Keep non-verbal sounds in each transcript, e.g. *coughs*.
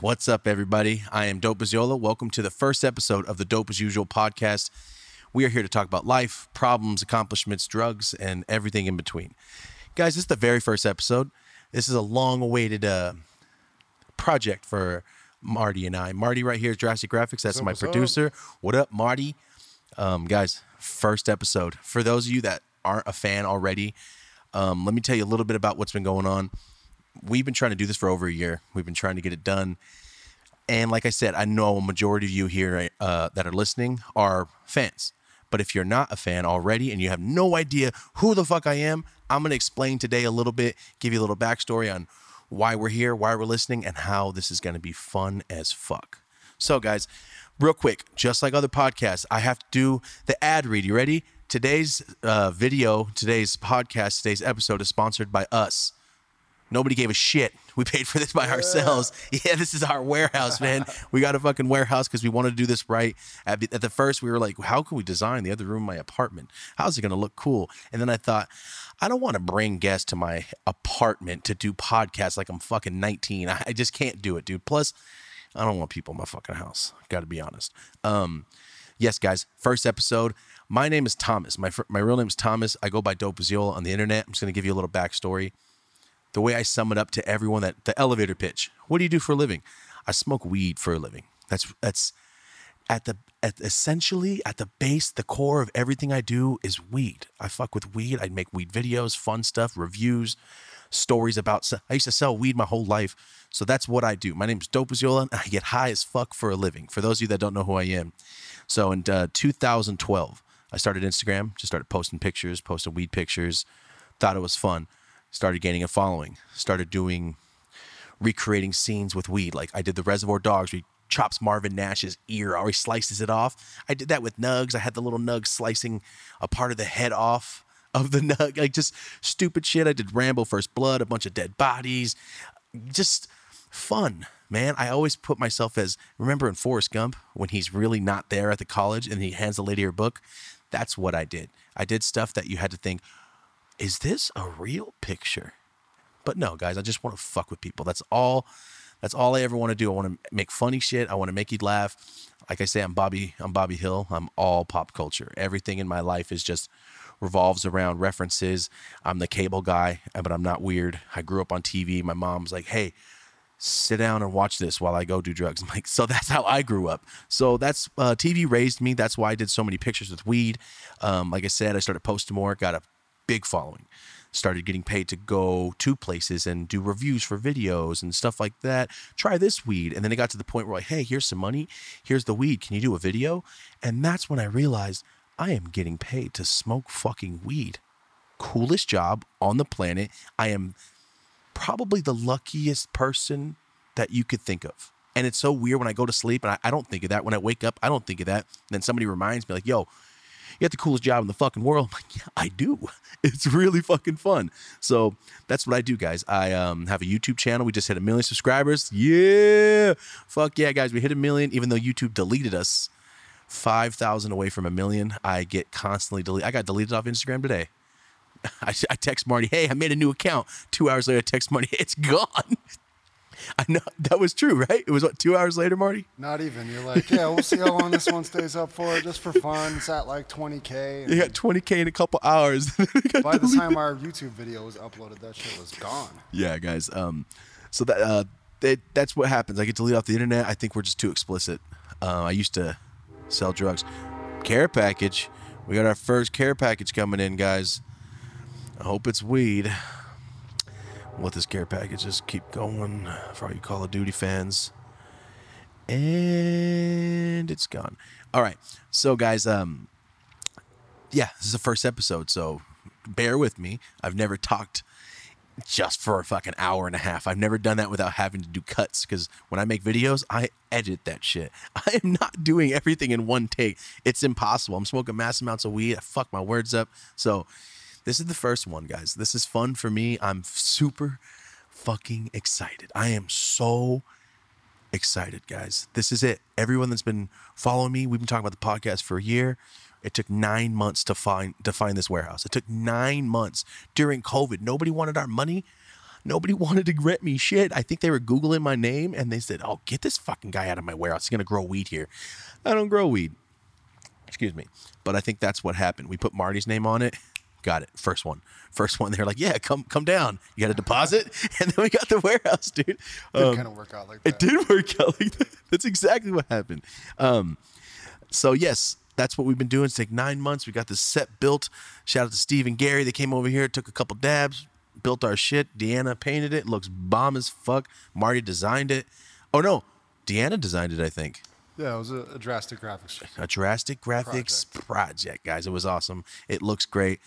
What's up, everybody? I am Dope as Yola. Welcome to the first episode of the Dope as Usual podcast. We are here to talk about life, problems, accomplishments, drugs, and everything in between. Guys, this is the very first episode. This is a long awaited uh, project for Marty and I. Marty, right here is Drastic Graphics. That's my producer. What up, Marty? Um, guys, first episode. For those of you that aren't a fan already, um, let me tell you a little bit about what's been going on we've been trying to do this for over a year. We've been trying to get it done. And like I said, I know a majority of you here uh, that are listening are fans. But if you're not a fan already and you have no idea who the fuck I am, I'm going to explain today a little bit, give you a little backstory on why we're here, why we're listening, and how this is going to be fun as fuck. So, guys, real quick, just like other podcasts, I have to do the ad read. You ready? Today's uh, video, today's podcast, today's episode is sponsored by us. Nobody gave a shit. We paid for this by ourselves. *laughs* Yeah, this is our warehouse, man. we got a fucking warehouse because we wanted to do this right. At, the- at the first, we were like, how can we design the other room of my apartment? How's it going to look cool? And then I thought, I don't want to bring guests to my apartment to do podcasts like I'm fucking 19. *laughs* I, just can't do it, dude. Plus, I don't want people in my fucking house. Got to be honest. Um, yes, guys, first episode. My name is Thomas. My, my real name is Thomas. I go by Dope as Yola on the internet. I'm just going to give you a little backstory the way I sum it up to everyone that the elevator pitch. What do you do for a living? I smoke weed for a living. That's that's at the at essentially at the base, the core of everything I do is weed. I fuck with weed. I make weed videos, fun stuff, reviews, stories about. I used to sell weed my whole life, so that's what I do. My name's Dope as Yola, and I get high as fuck for a living. For those of you that don't know who I am, so in uh, 2012, I started Instagram. Just started posting pictures, posting weed pictures. Thought it was fun started gaining a following, started doing recreating scenes with weed. Like I did the Reservoir Dogs, where he chops Marvin Nash's ear or he slices it off. I did that with Nugs. I had the little Nugs slicing a part of the head off of the *laughs* Nug, like just stupid shit. I did Rambo First Blood, a bunch of dead bodies, just fun. Man, I always put myself as remember in Forrest Gump when he's really not there at the college and he hands the lady her book. That's what I did. I did stuff that you had to think, is this a real picture? But no, guys, I just want to fuck with people. That's all. That's all I ever want to do. I want to make funny shit. I want to make you laugh. Like I say, I'm Bobby. I'm Bobby Hill. I'm all pop culture. Everything in my life is just revolves around references. I'm the cable guy, but I'm not weird. I grew up on TV. My mom's like, "Hey, sit down and watch this while I go do drugs." *laughs* I'm like, so that's how I grew up. So that's uh, TV raised me. That's why I did so many pictures with weed. Um, like I said, I started posting more. Got a big following. Started getting paid to go to places and do reviews for videos and stuff like that. Try this weed. And then it got to the point where, like, hey, here's some money. Here's the weed. Can you do a video? And that's when I realized I am getting paid to smoke fucking weed. Coolest job on the planet. I am probably the luckiest person that you could think of. And it's so weird when I go to sleep and I, I don't think of that. When I wake up, I don't think of that. And then somebody reminds me, like, yo, you got the coolest job in the fucking world. Like, yeah, I do. *laughs* It's really fucking fun. So that's what I do, guys. I um, have a YouTube channel. We just hit a million subscribers. Yeah. Fuck yeah, guys. We hit a million, even though YouTube deleted us 5,000 away from a million. I get constantly deleted. I got deleted off Instagram today. *laughs* I, I text Marty, hey, I made a new account. Two hours later, I text Marty, it's gone. *laughs* I know that was true, right? It was what two hours later, Marty. Not even. You're like, yeah, we'll see how long this one stays up for, just for fun. It's at like 20k. You got 20k in a couple hours. *laughs* By the time our YouTube video was uploaded, that shit was gone. yeah, guys. Um, so that uh, that that's what happens. I get to lead off the internet. I think we're just too explicit. Uh, I used to sell drugs. Care package. We got our first care package coming in, guys. I hope it's weed. Let this care package just keep going for all you Call of Duty fans. And it's gone. All right. So, guys, um, yeah, this is the first episode, so bear with me. I've never talked just for a fucking hour and a half. I've never done that without having to do cuts because when I make videos, I edit that shit. *laughs* I am not doing everything in one take. It's impossible. I'm smoking mass amounts of weed. I fuck my words up. So this is the first one, guys. This is fun for me. I'm super fucking excited. I am so excited, guys. This is it. Everyone that's been following me, we've been talking about the podcast for a year. It took nine months to find to find this warehouse. It took nine months during COVID. Nobody wanted our money. Nobody *laughs* wanted to rent me shit. I think they were Googling my name and they said, Oh, get this fucking guy out of my warehouse. He's gonna grow weed here. I don't grow weed. Excuse me. But I think that's what happened. We put Marty's name on it. Got it. First one. First one. They're like, yeah, come come down. You got a deposit, *laughs* and then we got the warehouse, dude. Um, kind of work out like it did work out like that. *laughs* That's exactly what happened. Um, so yes, that's what we've been doing. It's like nine months. We got this set built. Shout out to Steve and Gary. They came over here, took a couple dabs, built our shit. Deanna painted it. Looks bomb as fuck. Marty designed it. Oh no, Deanna designed it. I think Yeah, it was a, a drastic graphics. a drastic graphics project. guys. It was awesome. It looks great.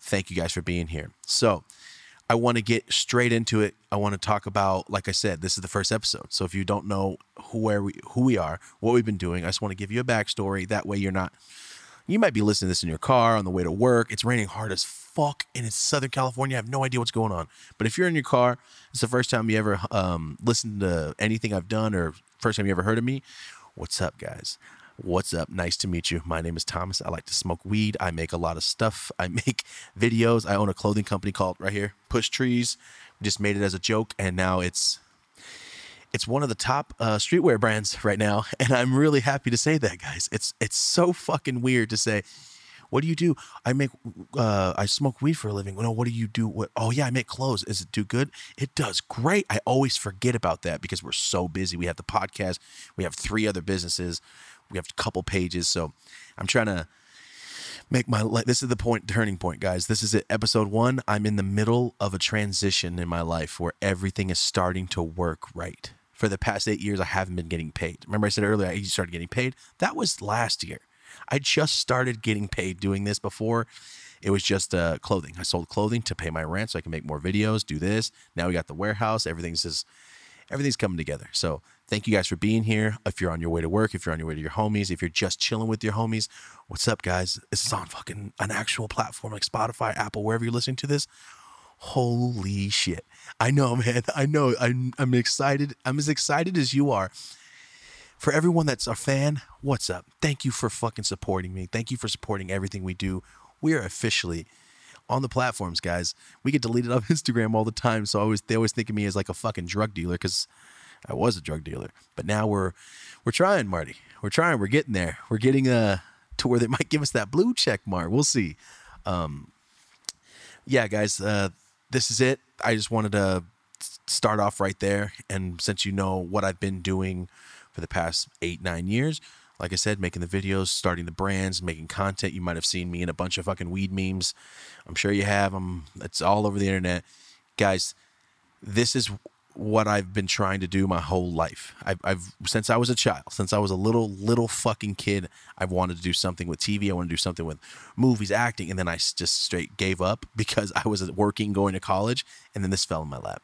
Thank you guys for being here. So, I want to get straight into it. I want to talk about, like I said, this is the first episode. So if you don't know who where we who we are, what we've been doing, I just want to give you a backstory. That way, you're not. You might be listening to this in your car on the way to work. It's raining hard as fuck, and it's Southern California. I have no idea what's going on. But if you're in your car, it's the first time you ever um, listened to anything I've done, or first time you ever heard of me. What's up, guys? What's up? Nice to meet you. My name is Thomas. I like to smoke weed. I make a lot of stuff. I *laughs* make videos. I own a clothing company called right here, Push Trees. Just made it as a joke, and now it's it's one of the top uh, streetwear brands right now, *laughs* and I'm really happy to say that, guys. It's it's so fucking weird to say. What do you do? I make, uh, I smoke weed for a living. No, what do you do? What? Oh yeah, I make clothes. Is it do good? It does great. I always forget about that because we're so busy. We have the podcast. We have three other businesses. We have a couple pages. So I'm trying to make my life. This is the point, turning point, guys. This is it. Episode one. I'm in the middle of a transition in my life where everything is starting to work right. For the past eight years, I haven't been getting paid. Remember, I said earlier I started getting paid. That was last year. I just started getting paid doing this before. It was just uh, clothing. I sold clothing to pay my rent so I can make more videos, do this. Now we got the warehouse. Everything's just everything's coming together. So thank you guys for being here. If you're on your way to work, if you're on your way to your homies, if you're just chilling with your homies, what's up, guys? This is on fucking an actual platform like Spotify, Apple, wherever you're listening to this. Holy shit. I know, *laughs* man. I know. I'm, I'm excited. I'm as excited as you are. For everyone that's a fan, what's up? Thank you for fucking supporting me. Thank you for supporting everything we do. We are officially on the platforms, guys. We get deleted off *laughs* Instagram all the time, so always they always think of me as like a fucking drug dealer because I was a drug dealer. But now we're we're trying, Marty. We're trying. We're getting there. We're getting uh to where they *laughs* might give us that blue check mark. We'll see. Um, yeah, guys, uh, this is it. I just wanted to start off right there, and since you know what I've been doing for the past eight nine years. Like I said, making the videos, starting the brands, making content. You might have seen me in a bunch of fucking weed memes. I'm sure you have I'm, It's all over the internet. Guys, this is what I've been trying to do my whole life. I've, I've since I was a child, since I was a little little fucking kid, I've wanted to do something with TV. I want to do something with movies, acting, and then I just straight gave up *laughs* because I was working, going to college, and then this fell in my lap.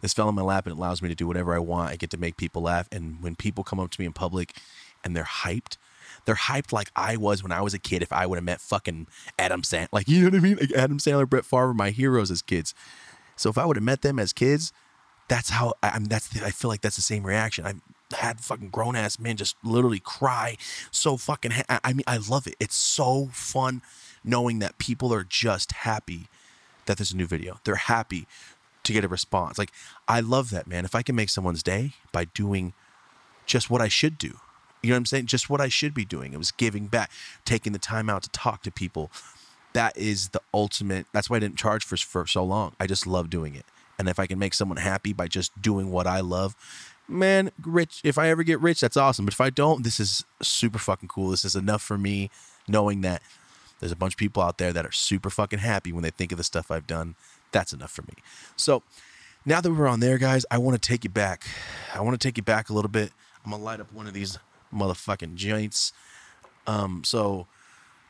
This fell in my lap, and it allows me to do whatever I want. I get to make people laugh, and when people come up to me in public, and they're hyped. They're hyped like I was when I was a kid. If I would have met fucking Adam Sandler, like you know what I mean, like Adam Sandler, Brett Favre, my heroes as kids. So if I would have met them as kids, that's how I, I'm. That's the, I feel like that's the same reaction. I've had fucking grown ass men just literally cry so fucking. Ha- I I mean, I love it. It's so fun knowing that people are just happy that there's a new video. They're happy to get a response. Like I love that, man. If I can make someone's day by doing just what I should do. You know what I'm saying? Just what I should be doing. It was giving back, taking the time out to talk to people. That is the ultimate. That's why I didn't charge for for so long. I just love doing it. And if I can make someone happy by just doing what I love, man, rich. If I ever get rich, that's awesome. But if I don't, this is super fucking cool. This is enough for me knowing that there's a bunch of people out there that are super fucking happy when they think of the stuff I've done. That's enough for me. So now that we're on there, guys, I want to take you back. I want to take you back a little bit. I'm gonna light up one of these motherfucking joints. Um, so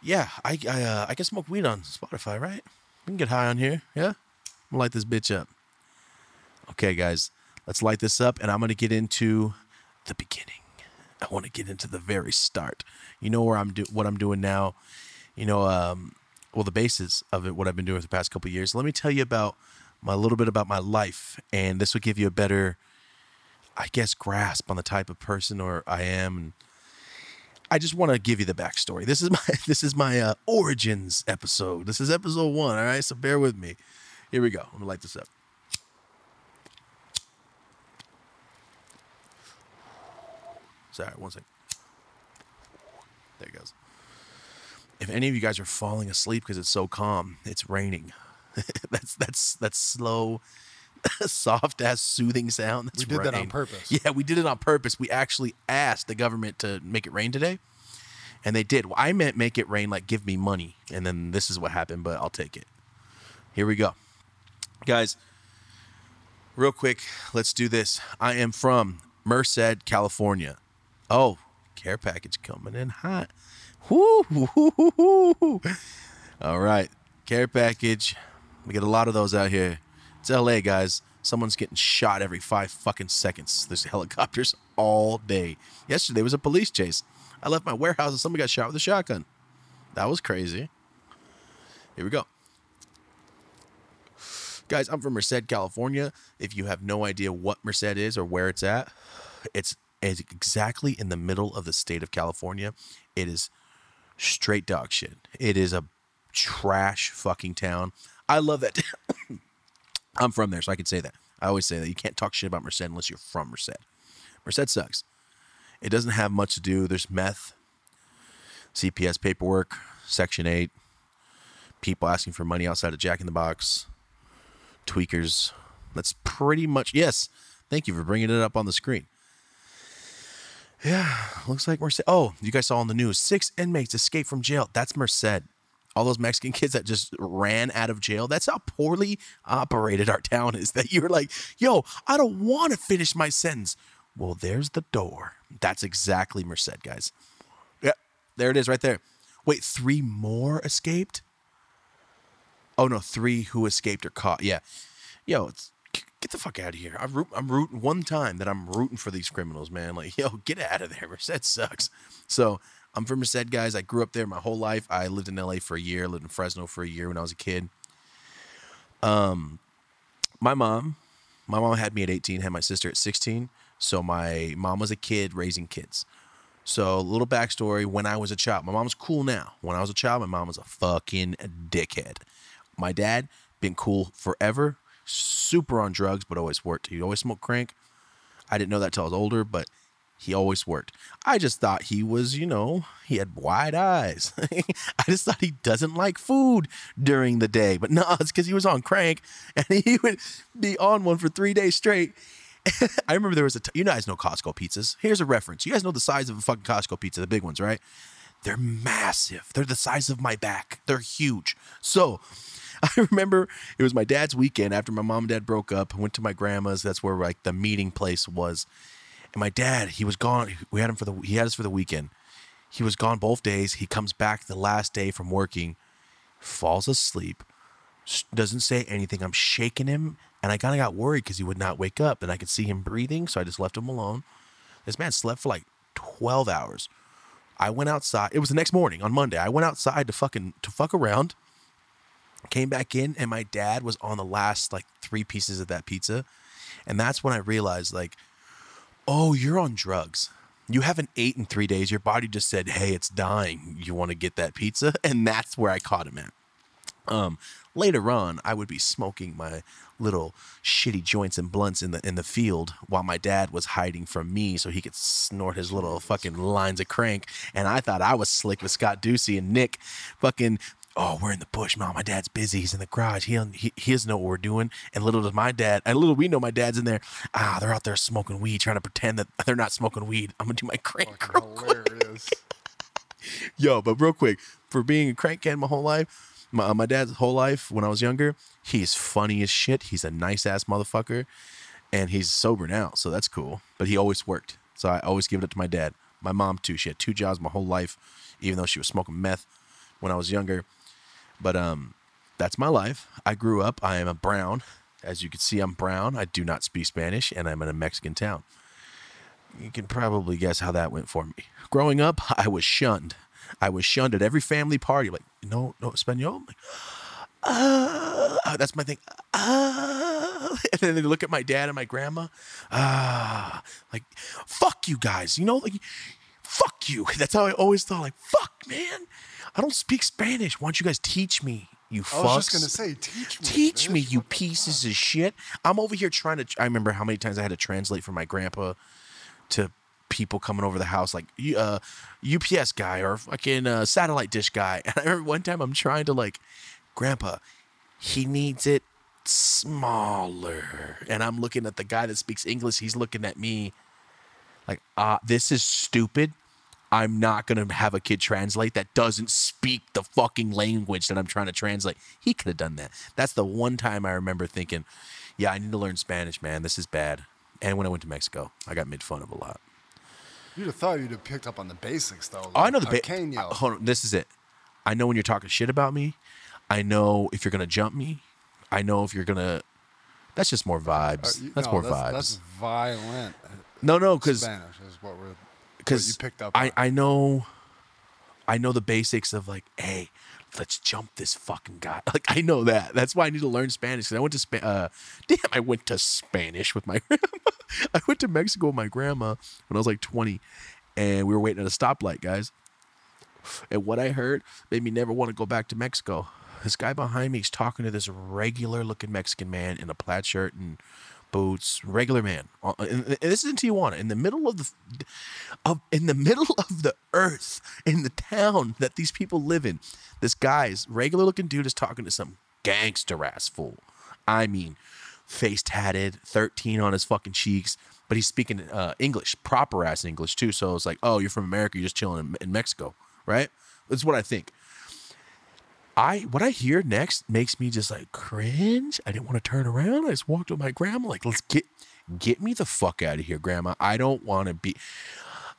yeah, I I, uh, I can smoke weed on Spotify, right? We can get high on here. Yeah, I'm gonna light this bitch up. Okay, guys, let's light this up, and I'm gonna get into the beginning. I want to get into the very start. You know where I'm do what I'm doing now. You know, um, well, the basis of it, what I've been doing for the past couple years. Let me tell you about my, little bit about my life, and this will give you a better, I guess, grasp on the type of person or I am. And I just want to give you the backstory. This is *laughs* my this is my uh, origins episode. This is episode one. All right, so bear with me. Here we go. I'm gonna light this up. Sorry, one second. There it goes. If any of you guys are falling asleep because it's so calm, it's raining. *laughs* that's that's that's slow, *laughs* soft ass soothing sound. That's We did that on purpose. *laughs* Yeah, we did it on purpose. We actually asked the government to make it rain today, and they did. Well, I meant make it rain like give me money, and then this is what happened. But I'll take it. Here we go, guys. Real quick, let's do this. I am from Merced, California. Oh, care package coming in hot. Woo. All right, care package. We get a lot of those out here. It's LA, guys. Someone's getting shot every five fucking seconds. There's *laughs* helicopters all day. Yesterday was a police chase. I left my warehouse and somebody got shot with a shotgun. That was crazy. Here we go. Guys, I'm from Merced, California. If you have no idea what Merced is or where it's at, it's, it's exactly in the middle of the state of California. It is straight dog shit. It is a trash fucking town. I love that. *coughs* I'm from there, so I can say that. I always say that you can't talk shit about Merced unless you're from Merced. Merced sucks. It doesn't have much to do. There's meth, CPS paperwork, Section 8, people asking for money outside of Jack in the Box, tweakers. That's pretty much, yes. Thank you for bringing it up on the screen. Yeah, looks like Merced. Oh, you guys saw on the news six inmates escaped from jail. That's Merced. All those Mexican kids that just ran out of jail. That's how poorly operated our town is. That you're like, yo, I don't want to finish my sentence. Well, there's the door. That's exactly Merced, guys. Yep, there it is right there. Wait, three more escaped? Oh no, three who escaped or caught. Yeah, yo, it's, get the fuck out of here. I'm, root, I'm rooting one time that I'm rooting for these criminals, man. Like, *laughs* yo, get out of there. Merced sucks. So I'm from Merced, guys. I grew up there my whole life. I lived in LA for a year, lived in Fresno for a year when I was a kid. Um, my mom, my mom had me at 18, had my sister at 16. So my mom was a kid raising kids. So a little backstory: when I was a child, my mom's cool now. When I was a child, my mom was a fucking dickhead. My dad been cool forever, super on drugs, but always worked. He always smoked crank. I didn't know that till I was older, but he always worked. I just thought he was, you know, he had wide eyes. *laughs* I just thought he doesn't like food during the day, but no, it's because he was on crank and *laughs* he would be on one for three days straight. *laughs* I remember there was a, t- you guys know Costco pizzas. Here's a reference. You guys know the size of a fucking Costco pizza, the big ones, right? They're massive. They're the size of my back. They're huge. So *laughs* I remember it was my dad's weekend after my mom and dad broke up. I went to my grandma's. That's where like the meeting place was. And my dad, he was gone. We had him for the he had us for the weekend. He was gone both days. He comes back the last day from working, falls asleep, doesn't say anything. I'm shaking him, and I kind of got worried because he would not wake up, and I could see him breathing, so I just left him alone. This man slept for like 12 hours. I went outside. It was the next morning on Monday. I went outside to fucking to fuck around. Came back in, and my dad was on the last like three pieces of that pizza, and that's when I realized like, oh, you're on drugs. You haven't ate in three days. Your body just said, hey, it's dying. You want to get that pizza? *laughs* And that's where I caught him at. Um, later on, I would be smoking my little shitty joints and blunts in the in the field while my dad was hiding from me so he could snort his little fucking lines of crank. And I thought I was slick with Scott Ducey and Nick fucking oh, we're in the bush, mom. My dad's busy. He's in the garage. He, he he doesn't know what we're doing. And little does my dad, and little we know my dad's in there. Ah, they're out there smoking weed, trying to pretend that *laughs* they're not smoking weed. I'm gonna do my crank. Fucking hilarious. *laughs* Yo, but real quick, for being a crank can my whole life, my, my dad's whole life when I was younger, he's funny as shit. He's a nice ass motherfucker, and he's sober now, so that's cool. But he always worked, so I always give it up to my dad. My mom too. She had two jobs my whole life, even though she was smoking meth when I was younger. But um, that's my life. I grew up. I am a brown. As you can see, I'm brown. I do not speak Spanish, and I'm in a Mexican town. You can probably guess how that went for me. Growing up, I was shunned. I was shunned at every family party. Like, no, no Espanol. Like, uh, that's my thing. Uh, *laughs* and then they look at my dad and my grandma. Ah, like, fuck you guys. You know, like, fuck you. *laughs* That's how I always thought. Like, fuck, man. I don't speak Spanish. Why don't you guys teach me? You I was just fucks? gonna say, teach me. Teach bitch. me, you pieces of shit. I'm over here trying to. I remember how many times I had to translate for my grandpa to people coming over the house, like uh, UPS guy or fucking uh, satellite dish guy. *laughs* And I remember one time I'm trying to like, Grandpa, he needs it smaller. And I'm looking at the guy that speaks English. He's looking at me like, uh, this is stupid. I'm not going to have a kid translate that doesn't speak the fucking language that I'm trying to translate. He could have done that. That's the one time I remember thinking, yeah, I need to learn Spanish, man. This is bad. And when I went to Mexico, I got made fun of a lot. You'd have thought you'd have picked up on the basics though. Oh, I know the like ba- Pequeño. uh, Hold on, this is it. I know when you're talking shit about me. I know if you're gonna jump me. I know if you're gonna. That's just more Uh, vibes. you- that's no, more that's, vibes. That's violent. no, no, because Spanish is what we're. Because you picked up I. I know, I know the basics of like, hey, let's jump this fucking guy. *laughs* Like I know that. That's why I need to learn Spanish. Because I went to Spa- uh, *laughs* damn, I went to Spanish with my *laughs* grandma. I went to Mexico with my grandma when I was like twenty, and we were waiting at a stoplight, guys. And what I heard made me never want to go back to Mexico. This guy behind me is talking to this regular looking Mexican man in a plaid shirt and boots, regular man. Uh, And and this is in Tijuana, in the middle of the, of in the *laughs* middle of the earth, in the town that these people live in. This guy's regular looking dude is talking to some gangster ass fool. I mean, face tatted, 13 on his fucking cheeks, but he's speaking uh, English, proper ass English too. So it's like, oh, you're from America, you're just chilling in, in Mexico, right? That's what I think. I what I hear next makes me just like cringe. I didn't want to turn around. I just walked with my grandma, like, let's get get me the fuck out of here, grandma. I don't want to be.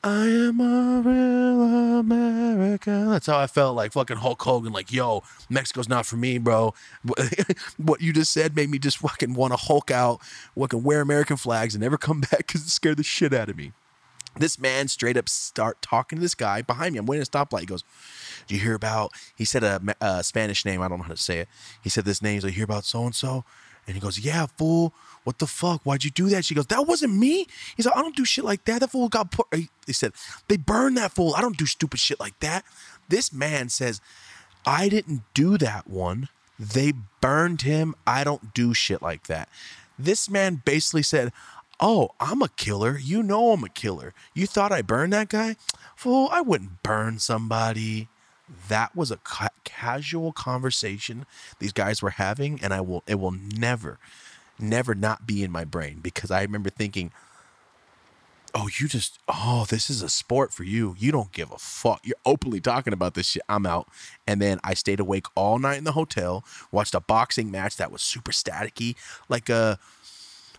I am a real American. That's how I felt like fucking Hulk Hogan. Like, yo, Mexico's not for me, bro. *laughs* what you just said made me just fucking want to Hulk out, fucking wear American flags and never come *laughs* back because it scared the shit out of me. This man straight up start talking to this guy behind me. I'm waiting at a stoplight. He goes, "Do you hear about?" He said a, a Spanish name. I don't know how to say it. He said this name. He's like, "Hear about so and so?" And he goes, "Yeah, fool. What the fuck? Why'd you do that?" She goes, "That wasn't me." He's like, "I don't do shit like that. That fool got put." He said, "They burned that fool. I don't do stupid shit like that." This man says, "I didn't do that one. They burned him. I don't do shit like that." This man basically said, Oh, I'm a killer. You know I'm a killer. You thought I burned that guy? Fool, I wouldn't burn somebody. That was a ca- casual conversation these guys were having, and I will it will never, never not be in my brain because I remember thinking, Oh, you just oh, this is a sport for you. You don't give a fuck. You're openly talking about this shit. I'm out. And then I stayed awake all night in the hotel, watched a boxing match that was super staticky, like a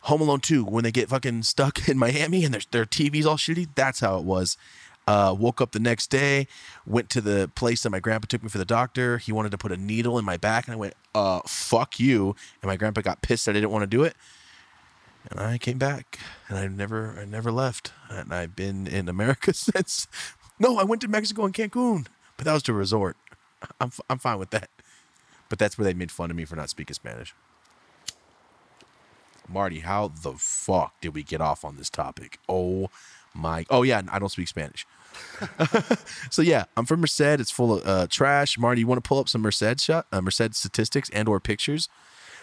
Home Alone 2 when they get fucking stuck *laughs* in Miami and their their TV's all shitty. That's how it was. Uh, woke up the next day, went to the place that my grandpa took me for the doctor. He wanted to put a needle in my back, and I went, "Uh, fuck you!" And my grandpa got pissed that I didn't want to do it, and I came back, and I never, I never left, and I've been in America *laughs* since. No, I went to Mexico and Cancun, but that was to a resort. I'm, I'm fine with that, but that's where they made fun of me for not speaking Spanish. Marty, how the fuck did we get off on this topic? Oh my. Oh yeah, I don't speak Spanish. *laughs* so yeah, I'm from Merced. It's full of uh, trash. Marty, you want to pull up some Merced shot, uh, Merced statistics and or pictures?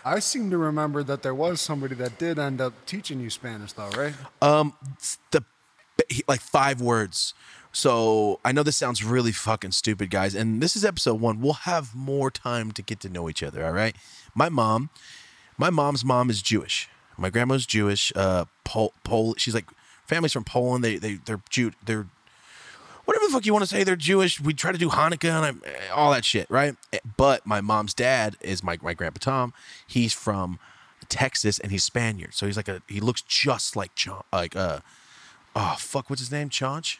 I seem to remember that there was somebody that did end up teaching you Spanish, though, right? Um, the like five words. So I know this sounds really fucking stupid, guys. And this is episode one. We'll have more time to get to know each other. All right. My mom, my mom's mom is Jewish. My grandma's Jewish. Uh, Pol, Pol She's like family's from Poland. They they they're Jew. They're whatever the fuck you want to say. They're Jewish. We try to do Hanukkah and I, all that shit, right? But my mom's dad is my my grandpa Tom. He's from Texas and he's Spaniard. So he's like a he looks just like Ch- like uh oh fuck what's his name Chaunch.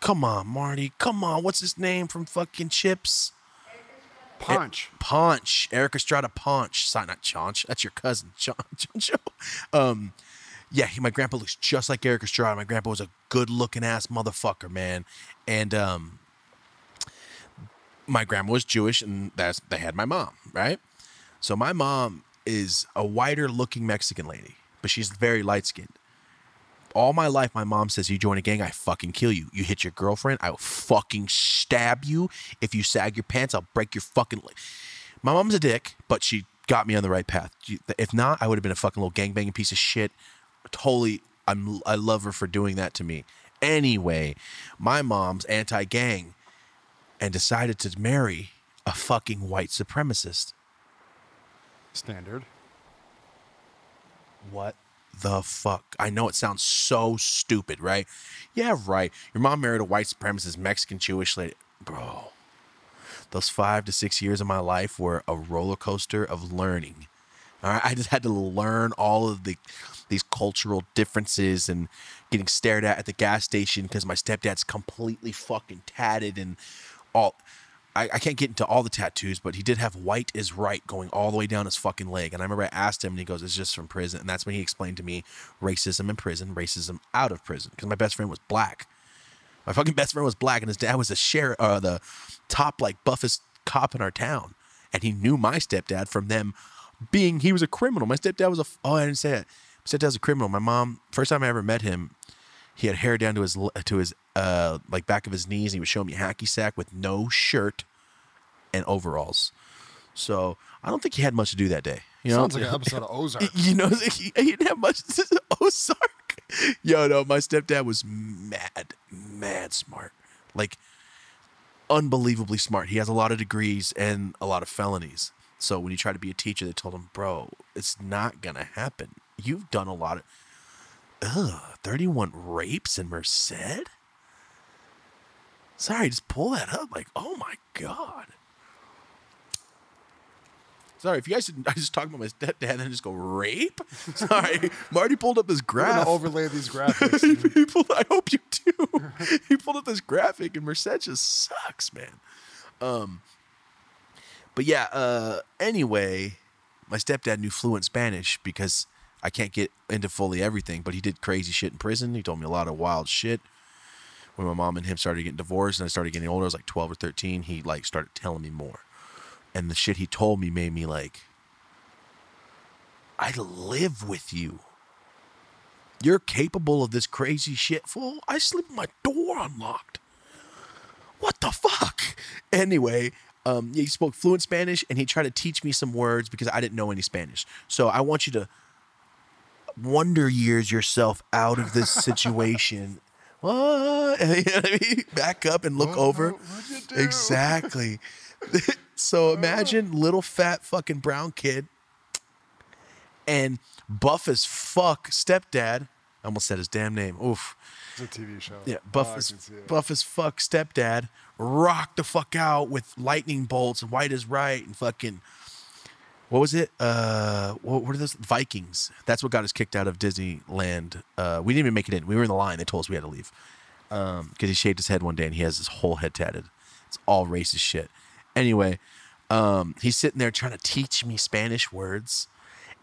Come on, Marty. Come on. What's his name from fucking Chips? Ponch. Ponch. Erik Estrada Ponch. Sorry, not Chaunch. That's your cousin, *laughs* Choncho. Um, yeah, he, my grandpa looks just like Erik Estrada. My grandpa was a good looking ass motherfucker, man. And um, my grandma was Jewish, and that's they had my mom, right? So my mom is a whiter looking Mexican lady, but she's very light skinned. All my life, my mom says, "You join a gang, I fucking kill you. You hit your girlfriend, I will fucking stab you. If you sag your pants, I'll break your fucking." Leg. My mom's a dick, but she got me on the right path. If not, I would have been a fucking little gangbanging piece of shit. Totally, I'm I love her for doing that to me. Anyway, my mom's anti-gang and decided to marry a fucking white supremacist. Standard. What the fuck? I know it sounds so stupid, right? Yeah, right. Your mom married a white supremacist Mexican Jewish lady. Bro, those five to six years of my life were a roller coaster of learning. All right, I just had to learn all of the these cultural differences and getting stared at at the gas station because my stepdad's completely fucking tatted and all. I, I can't get into all the tattoos, but he did have white is right going all the way down his fucking leg. And I remember I asked him, and he goes, "It's just from prison." And that's when he explained to me racism in prison, racism out of prison, because my best friend was black. My fucking *laughs* best friend was black, and his dad was the sheriff, uh, the top like buffest cop in our town, and he knew my stepdad from them being he was a criminal. My stepdad was a oh I didn't say it. My stepdad was a criminal. My mom first time I ever met him, he had hair down to his to his uh like back of his knees. And he was showing me hacky sack with no shirt and overalls. So I don't think he had much to do that day. You know, Sounds like an *laughs* episode of Ozark. *laughs* you know, *laughs* he, he didn't have much. Ozark. Yo, no, my stepdad was mad, mad smart. Like, unbelievably smart. He has a lot of degrees and a lot of felonies. So when he tried to be a teacher, they told him, bro, it's not going to happen. You've done a lot of. Ugh, 31 rapes in Merced? Sorry, just pull that up. Like, oh my God. Sorry, if you guys didn't, *laughs* I just talked about my stepdad and just go rape. *laughs* Sorry, Marty pulled up this graph. overlay these *laughs* graphics. he pulled, I hope you do. he pulled up this graphic, and Merced just sucks, man. Um, but yeah. Uh, anyway, my stepdad knew fluent Spanish because I can't get into fully everything, but he did crazy shit in prison. He told me a lot of wild shit. When my mom and him started getting divorced, and I started getting older, I was like twelve or thirteen. He like started telling me more, and the shit he told me made me like, I live with you. You're capable of this crazy shit, fool. I sleep with my door unlocked. What the fuck? *laughs* Anyway, um, he spoke fluent Spanish and he tried to teach me some words because I didn't know any Spanish. So I want you to wonder years yourself out of this situation. *laughs* What? *laughs* You know what I mean? Back up and look over. you do? Exactly. *laughs* so imagine little fat fucking brown kid and buff as fuck stepdad. I almost said his damn name. Oof. It's a TV show. Yeah, Oh, buff I as can see it. buff as fuck stepdad rocked the fuck out with lightning bolts and white is right and fucking what was it? Uh, what were those Vikings? That's what got us kicked out of Disneyland. Uh, we didn't even make it in. We were in the line. They told us we had to leave because he shaved his head one day and he has his whole head tatted. It's all racist shit. Anyway, um, he's sitting there trying to teach me Spanish words,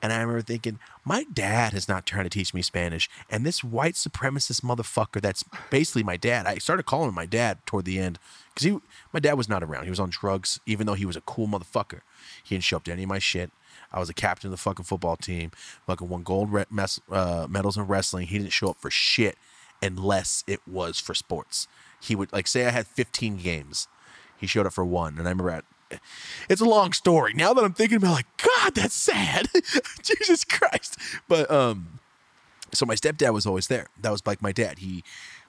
And I remember thinking, my dad is not trying to teach me Spanish. And this white supremacist motherfucker that's basically my dad, I started calling him my dad toward the end because he, my dad was not around. He was on drugs, even though he was a cool motherfucker. He didn't show up to any of my shit. I was a captain of the fucking football team, fucking won gold re- mes- uh, medals in wrestling. He didn't show up for shit unless it was for sports. He would, like, say I had 15 games, he showed up for one. And I remember at it's a long story. Now that I'm thinking about, like, God, that's sad. *laughs* Jesus Christ. But um, so my stepdad was always there. That was like my dad. He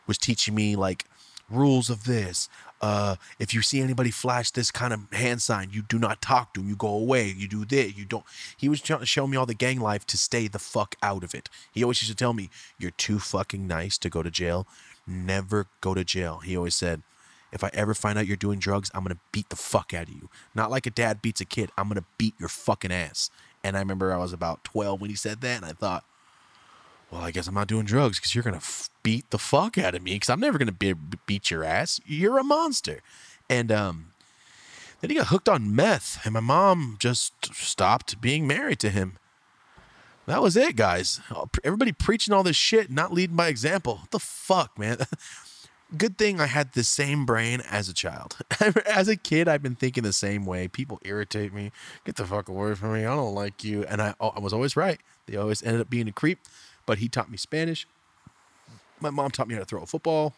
was teaching me like rules of this. Uh, if you see anybody flash this kind of hand sign, you do not talk to them. You go away. You do this. You don't. He was trying to show me all the gang life to stay the fuck out of it. He always used to tell me, "You're too fucking nice to go to jail. Never go to jail." He always said, if I ever find out you're doing drugs, I'm gonna beat the fuck out of you. Not like a dad beats a kid. I'm gonna beat your fucking ass. And I remember I was about 12 when he said that, and I thought, well, I guess I'm not doing drugs because you're gonna f- beat the fuck out of me because I'm never gonna be- beat your ass. You're a monster. And um, then he got hooked on meth, and my mom just stopped being married to him. That was it, guys. Everybody preaching all this shit, not leading by example. What the fuck, man? *laughs* good thing I had the same brain as a child. *laughs* as a kid, I've been thinking the same way. People irritate me. Get the fuck away from me. I don't like you. And I, I was always right. They always ended up being a creep. But he taught me Spanish. My mom taught me how to throw a football.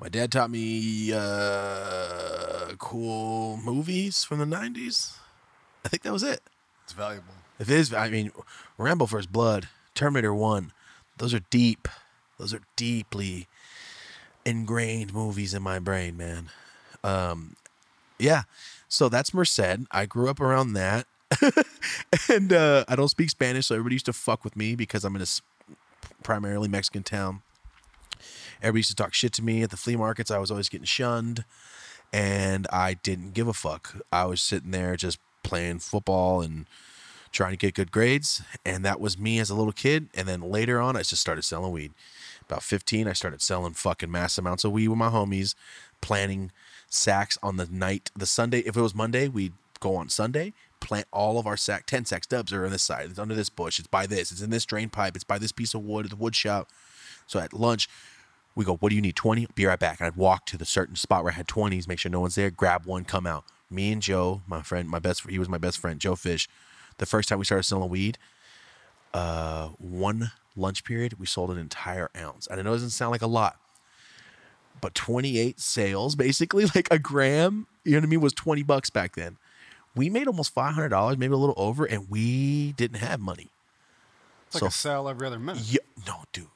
My dad taught me uh, cool movies from the 90s. I think that was it. It's valuable. If it is, I mean, Rambo First Blood, Terminator 1, those are deep. Those are deeply ingrained movies in my brain, man. Um, yeah. So that's Merced. I grew up around that. *laughs* and uh, I don't speak Spanish, so everybody used to fuck with me because I'm in a primarily Mexican town. Everybody used to talk shit to me at the flea markets. I was always getting shunned, and I didn't give a fuck. I was sitting there just playing football and trying to get good grades, and that was me as a little kid. And then later on, I just started selling weed. About 15, I started selling fucking mass amounts of weed with my homies, planting sacks on the night, the Sunday. If it was Monday, we'd go on Sunday, plant all of our sack, 10 sack stubs are on this side. It's under this bush. It's by this. It's in this drain pipe. It's by this piece of wood at the wood shop. So at lunch, we go, what do you need? 20? Be right back. And I'd walk to the certain spot where I had 20s, make sure no one's there, grab one, come out. Me and Joe, my friend, my best, he was my best friend, Joe Fish. The first time we started selling weed, uh, one lunch period, we sold an entire ounce. And I know it doesn't sound like a lot, but 28 sales, *laughs* basically like a gram, you know what I mean, was 20 bucks back then. We made almost $500, maybe a little over, and we didn't have money. It's like a sale every other minute. Yeah, no, dude.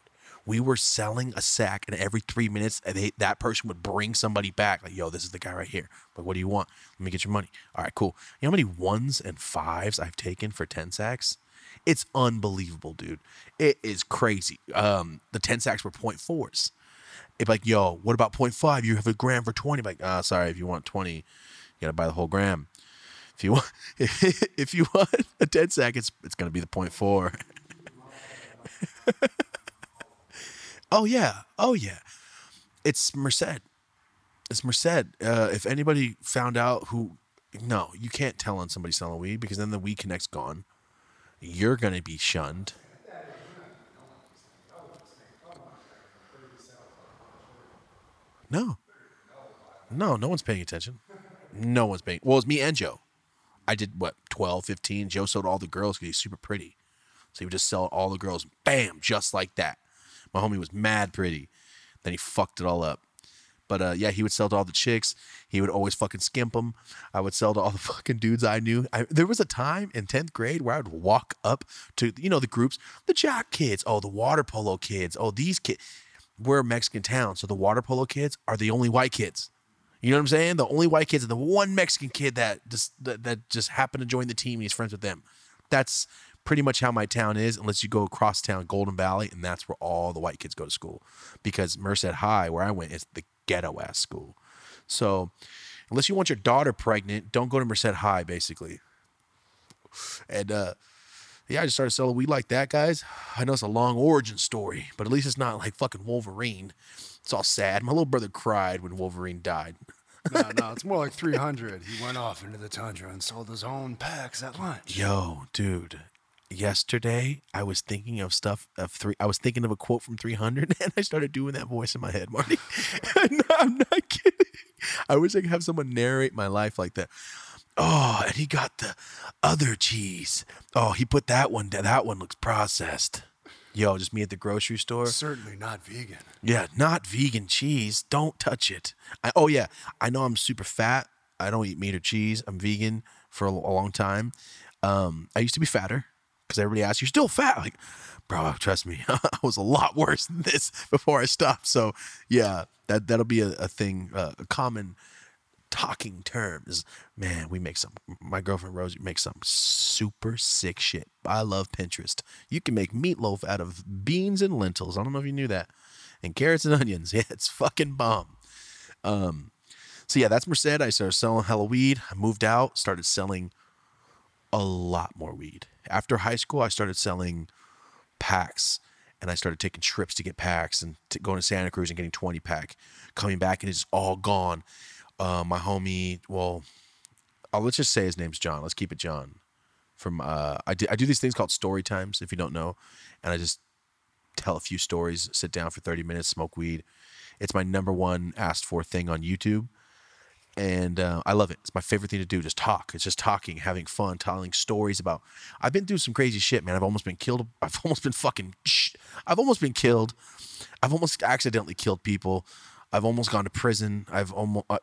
We were selling a sack, and every three minutes, they, that person would bring somebody back. Like, yo, this is the guy right here. Like, what do you want? Let me get your money. All right, cool. You know how many ones and fives I've taken for 10 sacks? It's unbelievable, dude. It is crazy. Um, the 10 sacks were point fours. It's like, yo, what about point five? You have a gram for 20. like, ah, sorry, if you want 20, you gotta buy the whole gram. If you *laughs* want if you want a 10 sack, it's it's gonna be the point four. *laughs* Oh yeah, oh yeah. It's Merced. It's Merced. Uh, if anybody found out who, no, you can't tell on somebody selling weed because then the weed connect's gone. You're gonna be shunned. No, no, no one's paying attention. No one's paying. Well, it's me and Joe. I did what 12, 15. Joe sold all the girls because he's super pretty. So he would just sell all the girls, bam, just like that. My homie was mad pretty. Then he fucked it all up. But uh, yeah, he would sell to all the chicks. He would always fucking skimp them. I would sell to all the *laughs* fucking dudes I knew. I, there was a time in 10th grade where I would walk up to, you know, the groups, the jock kids, oh, the water polo kids, oh, these kids. We're a Mexican town, so the water polo kids are the only white kids. You know what I'm saying? The only white kids are the one Mexican kid that just that, that just happened to join the team and he's friends with them. That's pretty much how my town is, unless you go across town, Golden Valley, and that's where all the white kids go to school. Because Merced High, where I went, is the ghetto ass school. So unless you want your daughter pregnant, don't go to Merced High, basically. And uh yeah, I just started selling weed like that, guys. I know it's a long origin story, but at least it's not like fucking Wolverine. It's all sad. My little brother cried when Wolverine died. *laughs* no, no, it's more like 300. He went off into the tundra and sold his own packs at lunch. Yo, dude. Yesterday, I was thinking of stuff of three. I was thinking of a quote from 300, *laughs* and I started doing that voice in my head, Marty. *laughs* no, I'm not *laughs* kidding. I wish I could have someone narrate my life like that. Oh, and he got the other cheese. Oh, he put that one. down. That one looks processed. Yo, just me at the grocery store. Certainly not vegan. Yeah, not vegan cheese. Don't touch it. I, oh yeah, I know I'm super fat. I don't eat meat or cheese. I'm vegan for a, a long time. Um, I used to be fatter because everybody asks, "You're still fat?" Like, bro, trust me, *laughs* I was a lot worse than this *laughs* before I stopped. So yeah, that that'll be a, a thing, uh, a common talking term is man we make some my girlfriend rosie makes some super sick shit. I love pinterest. You can make meatloaf out of beans and lentils. I don't know if you knew that. And carrots and *laughs* onions. Yeah it's fucking bomb. Um so yeah that's merced. I started selling hella weed i moved out started selling a lot more weed after high school i started selling packs and I started taking trips to get packs and going to Santa Cruz and getting 20 pack, coming back and it's all gone. Uh, my homie, well, uh, let's just say his name's John. Let's keep it John. From uh, I do I do these things called story times. If you don't know, and I just tell a few stories, sit down for 30 minutes, smoke weed. It's my number one asked for thing on YouTube. And uh, I love it. It's my favorite thing to do. Just talk. It's just talking, having fun, telling stories about. I've been through some crazy shit, man. I've almost been killed. *laughs* I've almost been fucking. Sh- I've almost been killed. I've almost accidentally killed people. I've almost gone to prison. I've almost. Uh,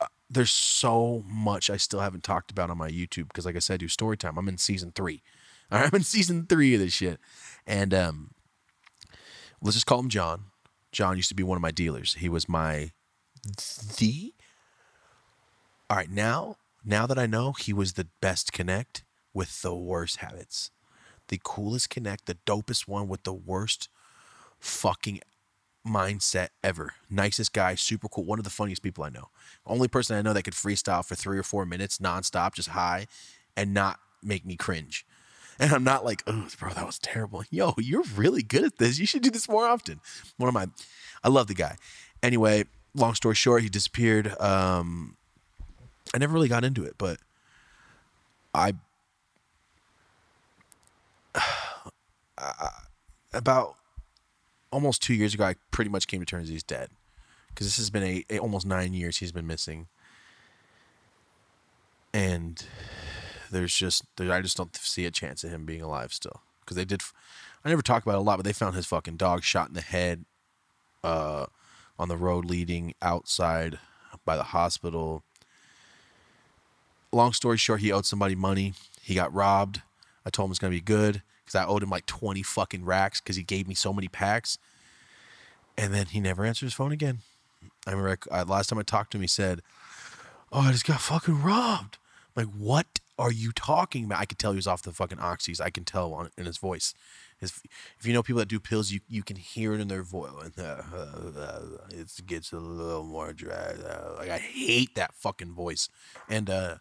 uh, there's so much I still haven't talked about on my YouTube because, like I said, I do story time. I'm in season three. All right, *laughs* I'm in season three of this shit, and um, let's just call him John. John used to be one of my dealers. He was my the. All right, now now that I know he was the best connect with the worst habits, the coolest connect, the dopest one with the worst fucking mindset ever. Nicest guy, super cool, one of the funniest people I know. Only person I know that could freestyle for three or four minutes nonstop, just high, and not make me cringe. And I'm not like, oh, bro, that was terrible. Yo, you're really good at this. You should do this more often. One of my, I love the guy. Anyway, long story short, he disappeared. Um, I never really got into it, but *sighs* I, I about almost two years ago, I pretty much came to terms he's dead because this has been a, a almost nine years he's been missing, and there's just there, I just don't see a chance of him being alive still because they did. I never talk about it a lot, but they found his fucking dog shot in the head, uh, on the road leading outside by the hospital. Long story short, he owed somebody money. He got robbed. I told him it's gonna be good because I owed him like twenty fucking racks because he gave me so many packs. And then he never answered his phone again. I remember I, last time I talked to him, he said, "Oh, I just got fucking robbed." I'm like, what are you talking about? I could tell he was off the fucking oxys. I can tell on, in his voice. His, if you know people that do pills, you, you can hear it in their voice. *laughs* it gets a little more dry. Like I hate that fucking voice. And uh,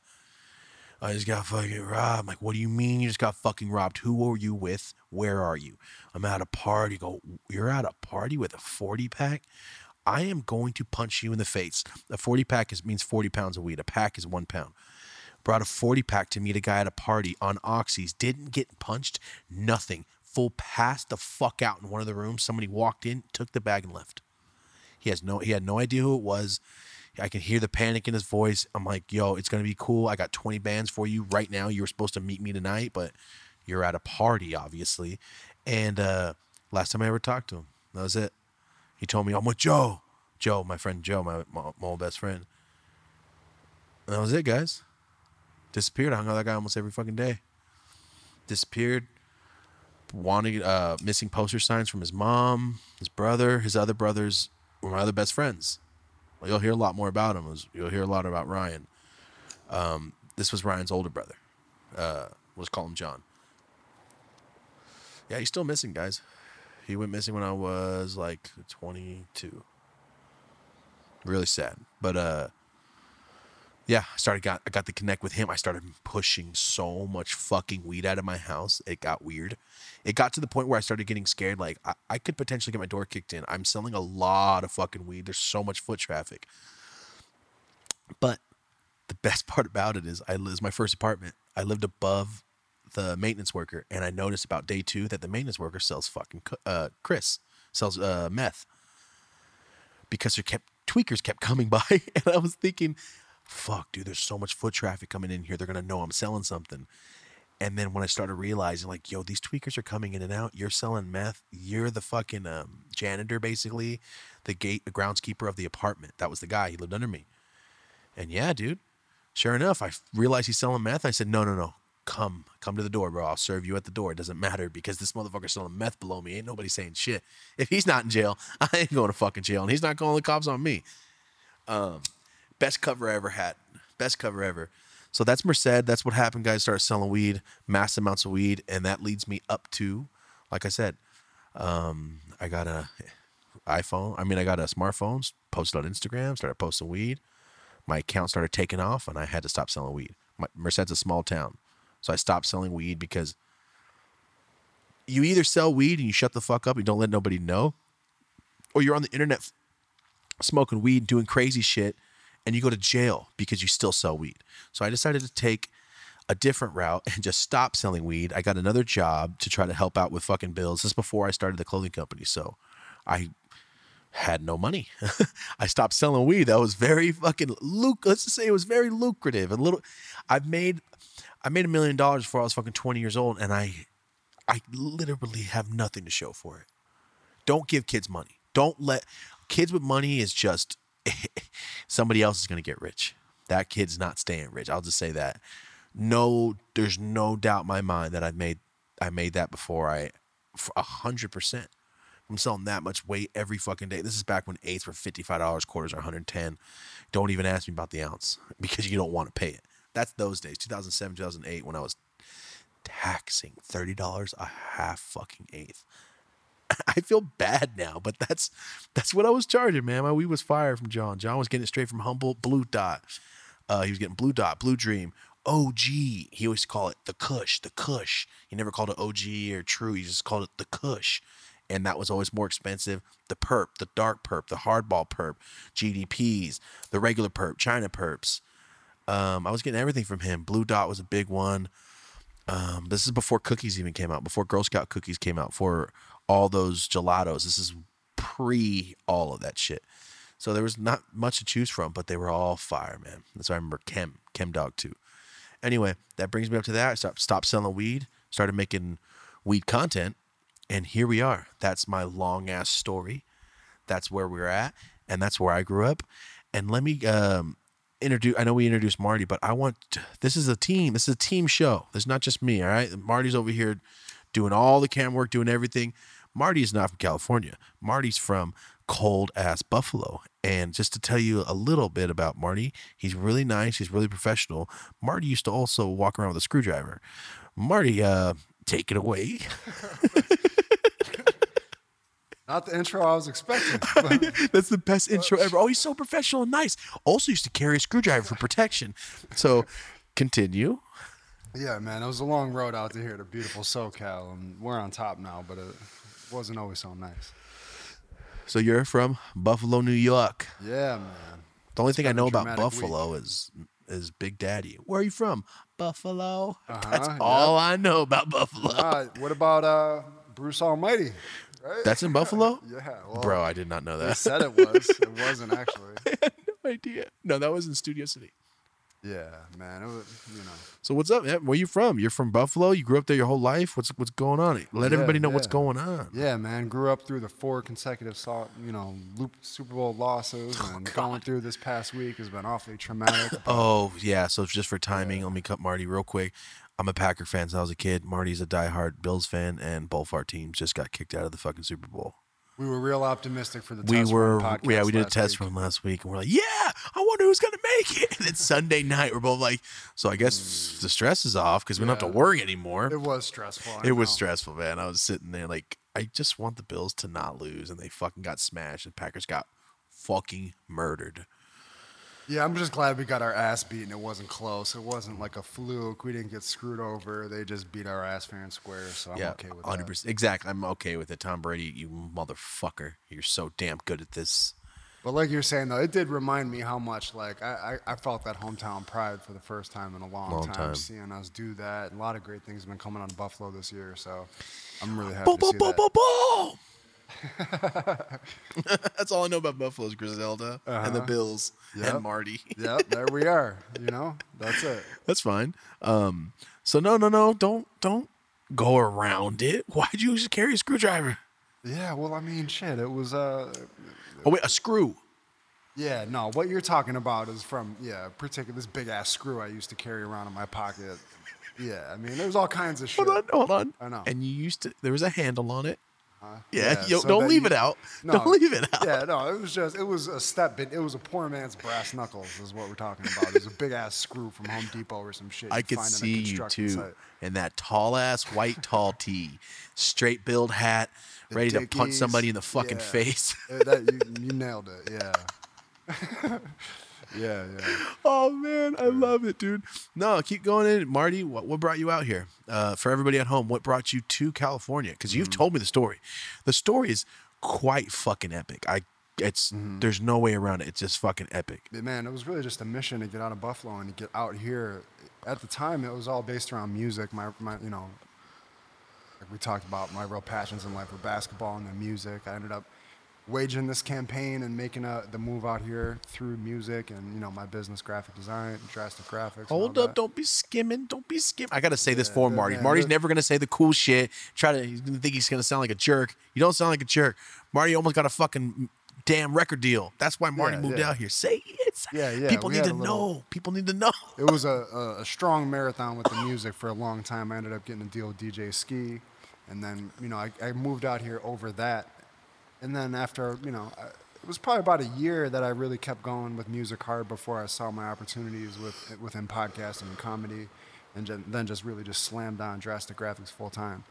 I just got fucking robbed. I'm like, what do you mean you just got fucking robbed? Who are you with? Where are you? I'm at a party. Go, you're at a party with a 40 pack? I am going to punch you in the face. A 40 pack is, means 40 pounds of weed. A pack is one pound brought a 40 pack to meet a guy at a party on oxys didn't get punched nothing full passed the fuck out in one of the rooms somebody walked in took the bag and left he has no he had no idea who it was i can hear the panic in his voice i'm like yo it's gonna be cool i got 20 bands for you right now you were supposed to meet me tonight but you're at a party obviously and uh last time i ever talked to him that was it he told me i'm with joe joe my friend joe my, my, my old best friend and that was it guys disappeared. I hung out with that guy almost every fucking day. Disappeared. Wanting uh, missing poster signs from his mom, his brother, his other brothers were my other best friends. You'll hear a lot more about him. You'll hear a lot about Ryan. Um, this was Ryan's older brother. Uh, let's call him John. Yeah, he's still missing, guys. He went missing when I was like 22. Really sad. But uh yeah, I started got I got to connect with him. I started pushing so much fucking weed out of my house. It got weird. It got to the point where I started getting scared. Like I, I could potentially get my door kicked in. I'm selling a lot of fucking weed. There's so much foot traffic. But the best *laughs* part about it is I is my first apartment. I lived above the maintenance worker, and I noticed about day two that the maintenance worker sells fucking uh, Chris sells uh, meth because there kept tweakers kept coming *laughs* by, and I was thinking, fuck, dude, there's so much foot traffic coming in here. They're gonna know I'm selling something. And then when I started realizing, like, yo, these tweakers are coming in and out. You're selling meth. You're the fucking um, janitor, basically, the gate, the groundskeeper of the apartment. That was the guy. He lived under me. And yeah, dude, sure enough, I realized he's selling meth. I said, no, no, no. Come, come to the door, bro. I'll serve you at the door. It doesn't matter because this motherfucker's selling meth below me. Ain't nobody saying shit. If he's not in jail, *laughs* I ain't going to fucking jail. And he's not calling the cops on me. Um, best cover I ever had. Best cover ever. So that's Merced. That's what happened, guys. Started selling weed, mass amounts of weed. And that leads me up to, like I said, um, I got a iPhone. I mean, I got a smartphone, posted on Instagram, started posting weed. My account started taking off, and I had to stop selling weed. My, Merced's a small town, so I stopped selling weed because you either sell weed and you shut the fuck up, and don't let nobody know, or you're on the internet smoking weed, doing crazy shit, and you go to jail because you still sell weed. So I decided to take a different route *laughs* and just stop selling weed. I got another job to try to help out with fucking bills. This is before I started the clothing company. So I had no money. *laughs* I stopped selling weed. That was very fucking luc. Let's just say it was very lucrative. A little. I've made, I made a million dollars before I was fucking twenty years old, and I, I literally have nothing to show for it. Don't give kids money. Don't let kids with money is just *laughs* somebody else is gonna get rich. That kid's not staying rich. I'll just say that. No, there's no doubt in my mind that I've made I made that before I a hundred percent. I'm selling that much weight every fucking day. This is back when eighths were $55, quarters are 110. Don't even ask me about the ounce *laughs* because you don't want to pay it. That's those days, 2007, 2008, when I was taxing $30 a half fucking eighth. *laughs* I feel bad now, but that's that's what I was charging, man. My weed was fire from John. John was getting it straight from Humboldt, Blue Dot. Uh, he was getting Blue Dot, Blue Dream, OG. He always called it the Kush, the Kush. He never called it OG or True. He just called it the Kush, and that was always more expensive. The Perp, the Dark Perp, the Hardball Perp, GDPs, the regular Perp, China Perps. Um, I was getting everything from him. Blue Dot was a big one. Um, this is before cookies even came out, before Girl Scout cookies came out, for all those gelatos. This is pre all of that shit. So there was not much to choose from, but they were all fire, man. That's why I remember Chem, Chem Dog too. Anyway, that brings me up to that. I stopped, stopped selling weed, started making weed content, and here we are. That's my long ass story. That's where we're at, and that's where I grew up. And let me um, introduce. I know we introduced Marty, but I want to- this is a team. This is a team show. Is not just me. All right, Marty's over here doing all the cam work, doing everything. Marty is not from California. Marty's from cold ass Buffalo. And just to tell you a little bit about Marty, he's really nice. He's really professional. Marty used to also walk around with a screwdriver. Marty, uh, take it away. *laughs* Not the intro I was expecting. *laughs* That's the best intro ever. Oh, he's so professional and nice. Also used to carry a screwdriver for protection. So continue. yeah, man, it was a long road out to here to beautiful SoCal, and we're on top now, but it wasn't always so nice. So you're from Buffalo, New York. Yeah, man. The only thing I know about Buffalo is is Big Daddy. Where are you from? Buffalo. *laughs* That's Uh-huh, all I know about Buffalo. Ah, what about uh, Bruce Almighty? Right? That's in Buffalo? *laughs* yeah, well, Bro, I did not know that. said it was. It wasn't actually. *laughs* no idea. No, that was in Studio City. Yeah, man. Was, you know. So what's up? man? Where you from? You're from Buffalo. You grew up there your whole life. What's what's going on? Let Yeah, everybody know what's going on. Yeah, man. Grew up through the four consecutive, you know, loop Super Bowl losses, oh, and going through this past week has been awfully traumatic. *laughs* Oh yeah. So just for timing, let me cut Marty real quick. I'm a Packer fan since I was a kid. Marty's a diehard Bills fan, and both our teams just got kicked out of the fucking Super Bowl. We were real optimistic for the we test were run podcast yeah we did a test week. run last week and we're like yeah i wonder who's gonna make it. And it's sunday night. We're both like so i guess the stress is off because we don't have to worry anymore. It was stressful. I it was stressful man. I was sitting there like i just want the bills to not lose and they fucking got smashed The packers got fucking murdered Yeah, I'm just glad we got our ass beaten. It wasn't close. It wasn't like a fluke. We didn't get screwed over. They just beat our ass fair and square. So I'm yeah okay with 100% exactly i'm okay with it tom brady you motherfucker you're so damn good at this But like you're saying though, it did remind me how much like I, I, I felt that hometown pride for the first time in a long, Long time, time. Seeing us do that, and a lot of great things have been coming on Buffalo this year, so I'm really happy Boom, to boom, see boom, that. boom, boom. *laughs* That's all I know about Buffalo's Griselda and the Uh-huh. Bills Yep. and Marty. yep, there we are. You know, that's it. *laughs* That's fine. Um, so no, no, no, don't, don't go around it. *laughs* Why'd you just carry a screwdriver? Yeah, well, I mean, shit, it was uh, Oh wait, a screw. yeah, no, what you're talking about is from yeah, particular this big ass screw I used to carry around in my pocket. Yeah, I mean, there's all kinds of shit. Hold on, hold on. I know. And you used to. There was a handle on it. Huh? Yeah, yo, so don't leave you- it out. No, Don't leave it out. Yeah, no, it was just it was a step bit. It was a poor man's brass knuckles, is what we're talking about. It was a big ass screw from Home Depot or some shit. I could find see you too site. in that tall ass white tall tee, straight build hat, The ready to punch somebody in the fucking yeah. face. That, you, you *laughs* nailed it. Yeah. *laughs* yeah, yeah. *laughs* Oh man, I love it, dude. No, keep going in, Marty. What, what brought you out here? Uh, for everybody at home, what brought you to California? Because you've told me the story. The story is quite fucking epic. I, it's there's no way around it. It's just fucking epic. But man, it was really just a mission to get out of Buffalo and to get out here. At the time, it was all based around music. My, my you know, like we talked about, my real passions in life were basketball and then music. I ended up waging this campaign and making a, the move out here through music and you know my business, graphic design, drastic graphics. Hold up! that. Don't be skimming. Don't be skimming. I gotta say this for yeah, Marty. man, Marty's look- never gonna say the cool shit. Try to. He's gonna think he's gonna sound like a jerk. You don't sound like a jerk. Marty almost got a fucking damn record deal. That's why Marty Yeah, moved yeah. out here. Say it. Yeah, yeah, People we need to little- know. People need to know. it was a, a, a strong marathon with the music for a long time. I ended up getting a deal with DJ Ski, and then you know I, I moved out here over that, and then after you know it was probably about a year that I really kept going with music hard before I saw my opportunities with within podcasting and comedy, and then just really just slammed on drastic graphics full time.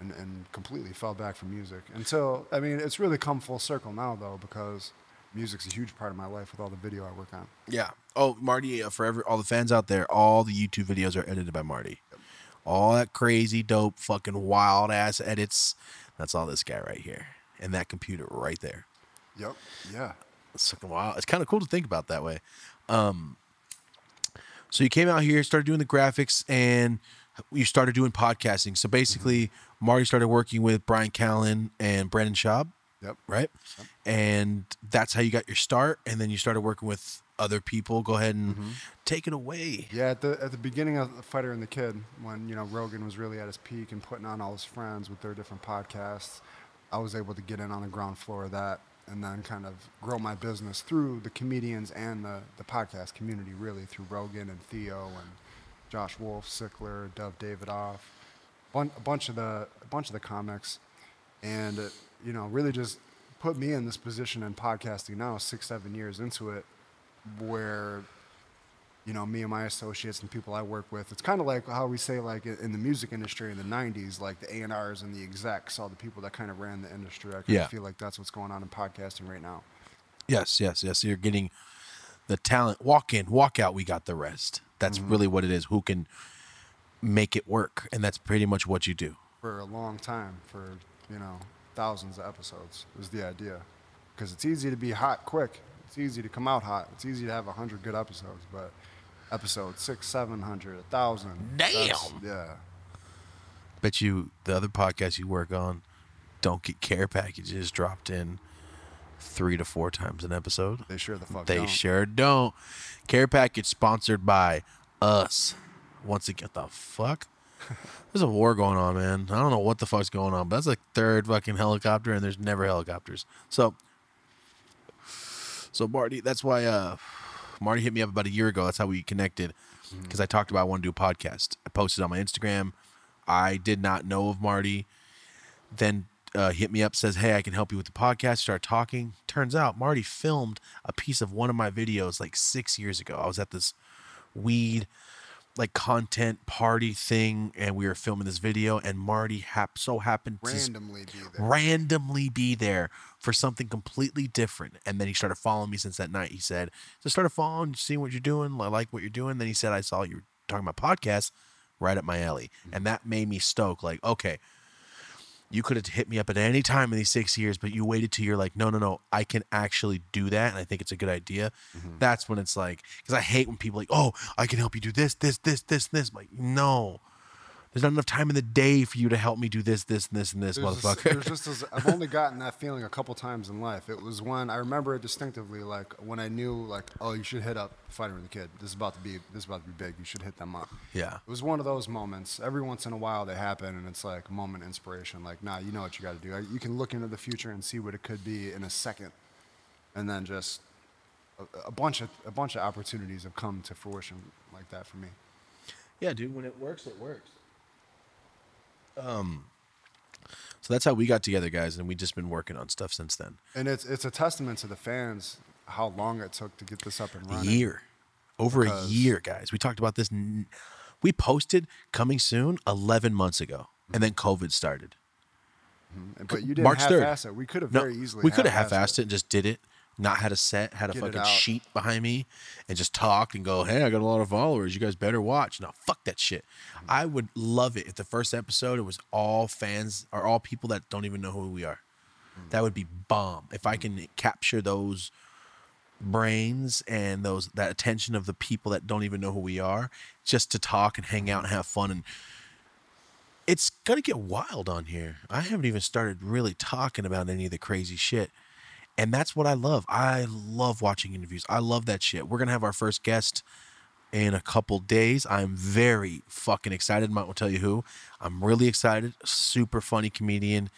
And, and completely fell back from music until I mean it's really come full circle now though because music's a huge part of my life with all the video I work on. Yeah. Oh, Marty, uh, for every, all the fans out there, all the YouTube videos are edited by Marty. All that crazy, dope, fucking wild ass edits. That's all this guy right here. And that computer right there. Yep. Yeah. It's fucking wild. It's kind of cool to think about that way. Um, so you came out here, started doing the graphics, and you started doing podcasting. So basically, Marty started working with Bryan Callen and Brandon Schaub, Yep. right? And that's how you got your start. And then you started working with other people. Go ahead and take it away. Yeah, at the at the beginning of the Fighter and the Kid, when you know Rogan was really at his peak and putting on all his friends with their different podcasts, I was able to get in on the ground floor of that and then kind of grow my business through the comedians and the, the podcast community, really through Rogan and Theo and Josh Wolf, Sickler, Dov Davidoff, bun- a bunch of the a bunch of the comics, and it, you know really just put me in this position in podcasting now, six seven years into it, where you know, me and my associates and people I work with. It's kind of like how we say, like in the music industry in the '90s, like the A&Rs and the execs, all the people that kind of ran the industry. I Yeah. feel like that's what's going on in podcasting right now. Yes, yes, yes. You're getting the talent. Walk in, walk out. We got the rest. That's mm-hmm. really what it is. Who can make it work? And that's pretty much what you do. For a long time, for you know, thousands of episodes was the idea, because it's easy to be hot quick. It's easy to come out hot. It's easy to have a hundred good episodes, but episode six, seven hundred, a thousand. that's- Damn. Yeah. Bet you the other podcasts you work on don't get care packages dropped in three to four times an episode. They sure the fuck They don't. sure don't. Care package sponsored by us. Once again, the fuck? *laughs* There's a war going on, man. I don't know what the fuck's going on, but that's like third fucking helicopter, and there's never helicopters. So, so Marty, that's why uh, Marty hit me up about a year ago. That's how we connected, because I talked about I want to do a podcast. I posted on my Instagram. I did not know of Marty. Then uh, hit me up, says, "Hey, I can help you with the podcast." Start talking. Turns out Marty filmed a piece of one of my videos like six years ago. I was at this weed like content party thing, and we were filming this video, and Marty hap- so happened to randomly be there. randomly be there for something completely different. And then he started following me since that night. He said, just started following, seeing what you're doing. I like what you're doing. Then he said, I saw you were talking about podcasts right up my alley. Mm. And that made me stoke like, okay, you could have hit me up at any time in these six years, but you waited till you're like, no, no, no, I can actually do that, and I think it's a good idea. Mm-hmm. That's when it's like, because I hate when people like, oh, I can help you do this, this, this, this, this. I'm like, no, there's not enough time in the day for you to help me do this, this, and this, and this, There's just, motherfucker. there's just this, I've only *laughs* gotten that feeling a couple times in life. It was when I remember it distinctively, like when I knew, like, oh, you should hit up Fighter and the Kid. This is about to be, this is about to be big. You should hit them up. Yeah. It was one of those moments. Every once in a while they happen, and it's like moment inspiration. Like, nah, you know what you got to do. You can look into the future and see what it could be in a second, and then just a, a bunch of a bunch of opportunities have come to fruition like that for me. Yeah, dude. When it works, it works. Um. So that's how we got together, guys, and we've just been working on stuff since then. And it's it's a testament to the fans how long it took to get this up and A running. year, over a year, guys. We talked about this. n- We posted coming soon eleven months ago, and then COVID started. But you didn't March third. half-ass it. We could have No, very easily. we could have half-assed it and just did it. Not had a set, had a Get it fucking out. sheet behind me, and just talked and go, "Hey, I got a lot of followers. You guys better watch." No, fuck that shit. Mm-hmm. I would love it if the first episode it was all fans or all people that don't even know who we are. Mm-hmm. That would be bomb. If I can capture those brains and those that attention of the people that don't even know who we are, just to talk and hang out and have fun and it's gonna get wild on here. I haven't even started really talking about any of the crazy shit. And that's what I love. I love watching interviews. I love that shit. We're gonna have our first guest in a couple days. I'm very fucking excited. Not gonna tell you who. I'm really excited. Super funny comedian.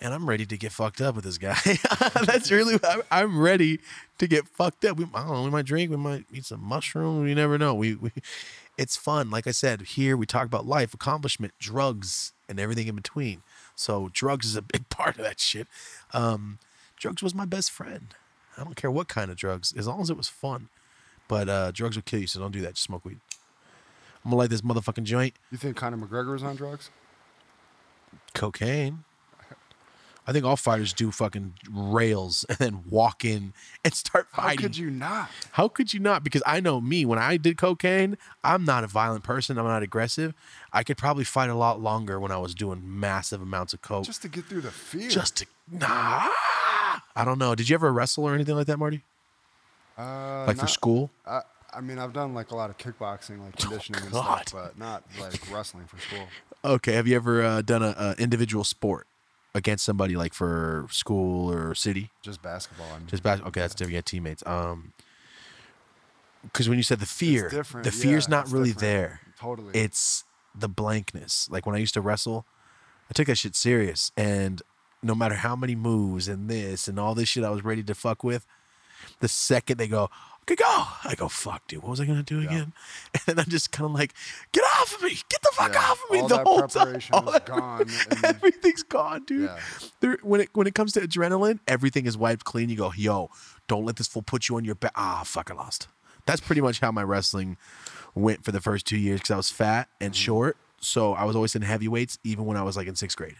And I'm ready to get fucked up with this guy. *laughs* that's really I'm, ready to get fucked up. We, I don't know. We might drink. We might eat some mushrooms. You never know. We, we it's fun. Like I said, here we talk about life, accomplishment, drugs, and everything in between. So drugs is a big *laughs* part of that shit. Um, drugs was my best friend. I don't care what kind of drugs, as long as it was fun. But uh, drugs will kill you, so don't do that. Just smoke weed. I'm gonna light this motherfucking joint. You think Conor McGregor was on drugs? Cocaine. I think all fighters do fucking rails and then walk in and start fighting. How could you not? How could you not? Because I know me, when I did cocaine, I'm not a violent person. I'm not aggressive. I could probably fight a lot longer when I was doing massive amounts of coke. Just to get through the fear. Just to, nah. I don't know. Did you ever wrestle or anything like that, Marty? uh, Like for school? I, I mean, I've done like a lot of kickboxing, like *laughs* conditioning and Oh, God. stuff, but not like wrestling for school. Okay. Have you ever uh, done a, a individual sport against somebody like for school or city? Just basketball. I mean. Just bas- okay, that's different. You had teammates. Um, because when you said the fear, the fear's yeah, not really different. there. Totally. It's the blankness. Like when I used to wrestle, I took that shit serious, and no matter how many moves and this and all this shit I was ready to fuck with, the second they go, okay, go, I go, fuck, dude, what was I gonna do again? *laughs* And then I'm just kind of like, get off of me, get the fuck Yeah, off of me. all the whole time, preparation all that- gone, *laughs* everything's gone, dude. Yeah. There, when it when it comes to adrenaline, everything is wiped clean. You go, yo, don't let this fool put you on your back. Ah, fuck, I lost. That's pretty much how my wrestling went for the first two years because I was fat and Mm-hmm. short. So I was always in heavyweights, even when I was like in sixth grade.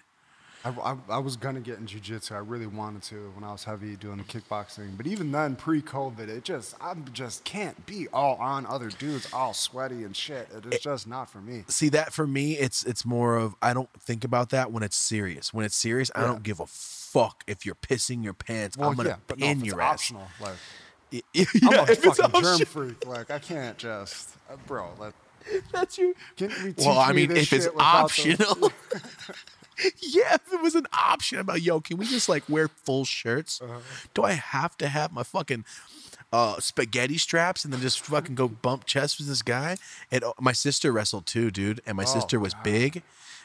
I, I, I was gonna get in jujitsu. I really wanted to when I was heavy doing the kickboxing. But even then, pre-COVID, it just I just can't be all on other dudes, all sweaty and shit. It is just not for me. See that for me, it's it's more of I don't think about that when it's serious. When it's serious, I don't give a fuck if you're pissing your pants. Well, I'm gonna yeah, but no, pin it's your ass. optional, like *laughs* yeah, I'm a fucking germ freak. Like I can't just, uh, bro. *laughs* That's you. can we teach Well, I me mean, this if it's optional. *laughs* *laughs* yeah, if it was an option about yo, can we just like wear full shirts? Uh-huh. Do I have to have my fucking uh, spaghetti straps and then just fucking go *laughs* bump chest with this guy? And uh, my sister wrestled too, dude, and my sister was big.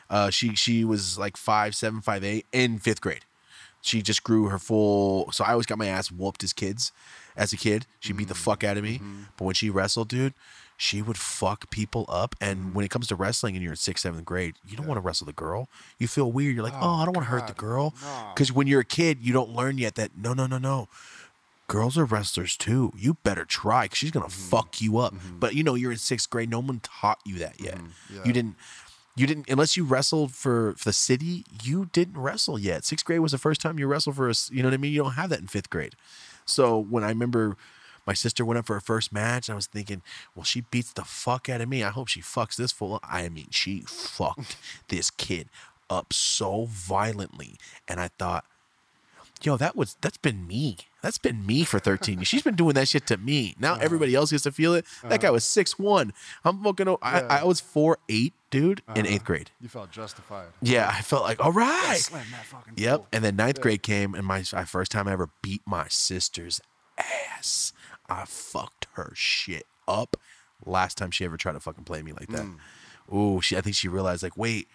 Uh, she she was like five seven five eight in fifth grade. She just grew her full. So I always got my ass whooped as kids. As a kid, she beat the fuck out of me. But when she wrestled, dude, she would fuck people up. And when it comes to wrestling, and you're in sixth, seventh grade, you don't want to wrestle the girl. You feel weird. You're like, oh, oh I don't want to hurt the girl. no. Because when you're a kid, you don't learn yet that no, no, no, no. Girls are wrestlers too. You better try because she's gonna mm-hmm. fuck you up. Mm-hmm. But you know, you're in sixth grade. No one taught you that yet. Mm-hmm. Yeah. You didn't. You didn't unless you wrestled for, for the city. You didn't wrestle yet. Sixth grade was the first time you wrestled for us. You know what I mean? You don't have that in fifth grade. So when I remember my sister went up for her first match, and I was thinking, well, she beats the fuck out of me. I hope she fucks this fool. up. I mean, she fucked *laughs* this kid up so violently. And I thought, yo, that was that's been me. That's been me for 13 years. She's been doing that shit to me. Now everybody else gets to feel it. That guy was six one. I'm fucking. Yeah. I was four eight, dude, in Uh-huh. eighth grade. You felt justified. Yeah, I felt like all right. Slam that fucking Yep. fool. And then ninth grade came, and my, my first time I ever beat my sister's ass. I fucked her shit up. Last time she ever tried to fucking play me like that. Mm. Ooh, she. I think she realized like, wait,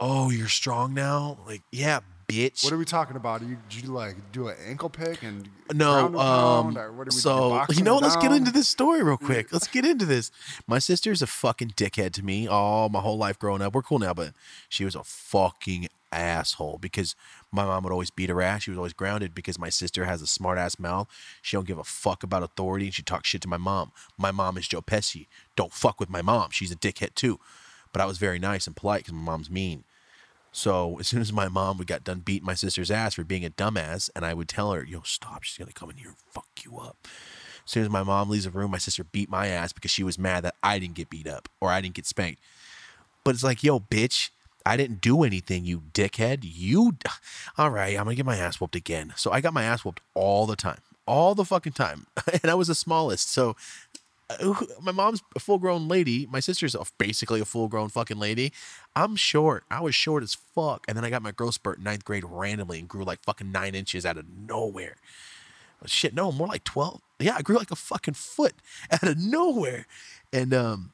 oh, you're strong now. Like, yeah, bitch. What are we talking about? You, did you like do an ankle pick and No, ground um, pound, what are we so you know, let's get into this story real quick. Let's get into this. My sister's a fucking dickhead to me. All my whole life growing up, we're cool now, but she was a fucking asshole because my mom would always beat her ass. She was always grounded because my sister has a smart ass mouth. She don't give a fuck about authority, and she talks shit to my mom. My mom is Joe Pesci. Don't fuck with my mom. She's a dickhead too. But I was very nice and polite because my mom's mean. So *laughs* as soon as my mom would got done beating my sister's ass for being a dumbass, and I would tell her, "Yo, stop! She's gonna come in here and fuck you up." As soon as my mom leaves the room, my sister beat my ass because she was mad that I didn't get beat up or I didn't get spanked. But it's like, yo, bitch, I didn't do anything, you dickhead. You, *sighs* all right, I'm gonna get my ass whooped again. So I got my ass whooped all the time, all the fucking time, *laughs* and I was the smallest. So uh, my mom's a full grown lady. My sister's basically a full grown fucking lady. I'm short. I was short as fuck. And then I got my growth spurt in ninth grade randomly and grew like fucking nine inches out of nowhere. Shit, no, more like 12. Yeah, I grew like a fucking foot *laughs* out of nowhere. And um,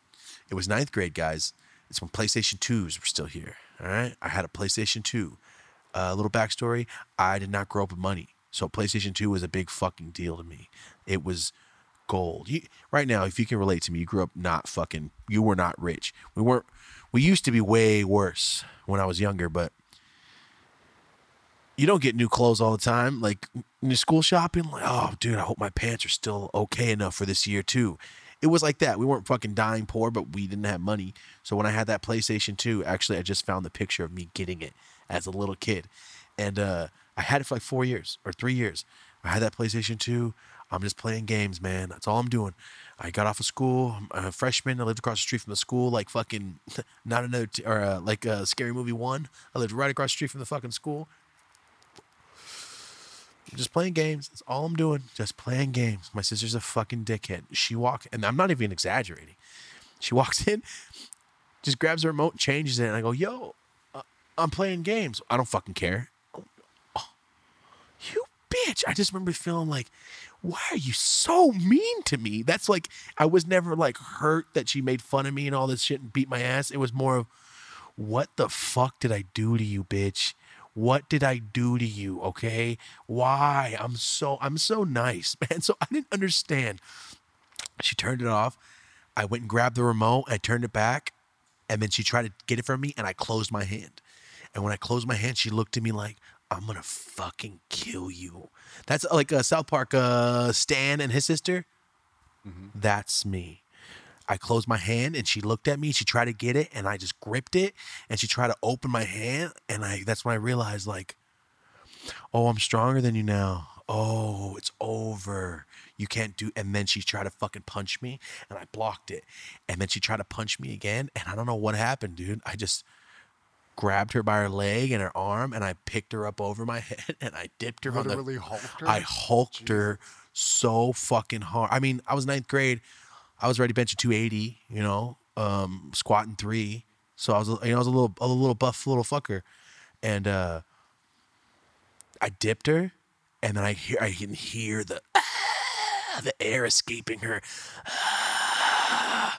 it was ninth grade, guys. It's when PlayStation 2s were still here. All right. I had a PlayStation 2. A little backstory I did not grow up with money. So PlayStation 2 was a big fucking deal to me. It was gold. You, right now, if you can relate to me, you grew up not fucking, you were not rich. We weren't, we used to be way worse when I was younger, but you don't get new clothes all the time. Like in school shopping, like, oh, dude, I hope my pants are still okay enough for this year too. It was like that. We weren't fucking dying poor, but we didn't have money. So when I had that PlayStation 2, actually, I just found the picture of me getting it as a little kid. And uh, I had it for like four years or three years. I had that PlayStation 2. I'm just playing games, man. That's all I'm doing. I got off of school. I'm a freshman. I lived across the street from the school, like fucking, *laughs* not another, t- or uh, like uh, Scary Movie 1. I lived right across the street from the fucking school. Just playing games. That's all I'm doing. Just playing games. My sister's a fucking dickhead. She walks, and I'm not even exaggerating. She *laughs* walks in, just grabs the remote, changes it, and I go, "Yo, uh, I'm playing games. I don't fucking care." Oh, you bitch! I just remember feeling like, "Why are you so mean to me?" That's like I was never like hurt that she made fun of me and all this shit and beat my ass. It was more of, "What the fuck did I do to you, bitch?" What did I do to you? Okay. Why? I'm so I'm so nice, *laughs* man. So I didn't understand. She turned it off. I went and grabbed the remote. I turned it back, and then she tried to get it from me, and I closed my hand. And when I closed my hand, she looked at me like, "I'm gonna fucking kill you." That's like a South Park uh, Stan and his sister. That's me. I closed my hand and she looked at me. She tried to get it and I just gripped it and she tried to open my hand and I that's when I realized like, oh, I'm stronger than you now. Oh, it's over. You can't do and then she tried to fucking punch me and I blocked it. And then she tried to punch me again and I don't know what happened, dude. I just grabbed her by her leg and her arm and I picked her up over my *laughs* head and I dipped her on the Literally hulked her? I hulked her so fucking hard. I mean, I was ninth grade. I was ready benching 280, you know, um, squatting three. So I was, you know, I was a little, a little buff little fucker, and uh, I dipped her, and then I hear, I can hear the, ah, the air escaping her, ah,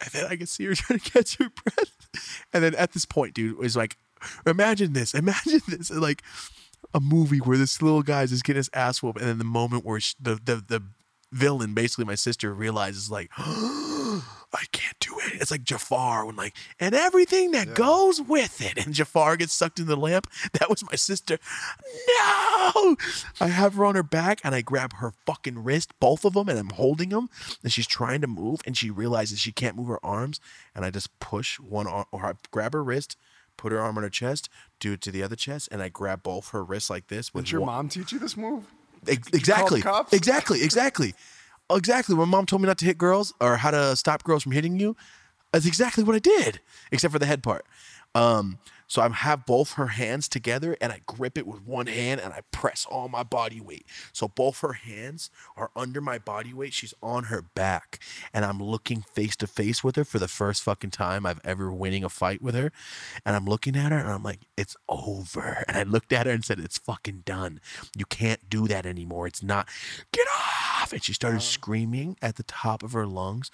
and then I can see her *laughs* trying to catch her breath, and then at this point, dude, was like, imagine this, *laughs* imagine this, like a movie where this little guy's just getting his ass whooped, and then the moment where sh the, the the villain, basically my sister, realizes like, *gasps* I can't do it. It's like Jafar when like, and everything that goes with it, and Jafar gets sucked into the lamp. *laughs* That was my sister. No, I have her on her back, and I grab her fucking wrist, both of them, and I'm holding them, and she's trying to move, and she realizes she can't move her arms, and I just push one arm, or I grab her wrist. Put her arm on her chest, do it to the other chest, and I grab both her wrists like this. Did your one- mom teach you this move? Ex- Exactly. Exactly. Exactly. Exactly. When mom told me not to hit girls or how to stop girls from hitting you, That's exactly what I did, except for the head part. Um, so I have both her hands together and I grip it with one hand and I press all my body weight. So both her hands are under my body weight. She's on her back and I'm looking face to face with her for the first fucking time I've ever winning a fight with her. And I'm looking at her and I'm like, it's over. And I looked at her and said, it's fucking done. You can't do that anymore. It's not, get off. And she started uh-huh. screaming at the top of her lungs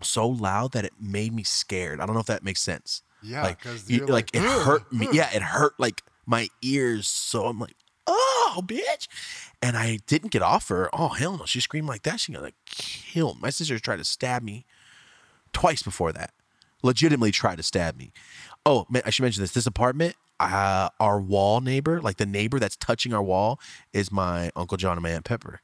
so loud that it made me scared. I don't know if that makes sense. Yeah, like you- like, like, it hurt me. Yeah, it hurt like my ears. So I'm like, oh, bitch. And I didn't get off her. Oh hell no! She screamed like that. She gonna kill. My sister tried to stab me twice before that. Legitimately tried to stab me. Oh, man, I should mention this. This apartment, uh, our wall neighbor, like the neighbor that's touching our wall, is my uncle John and my aunt Pepper.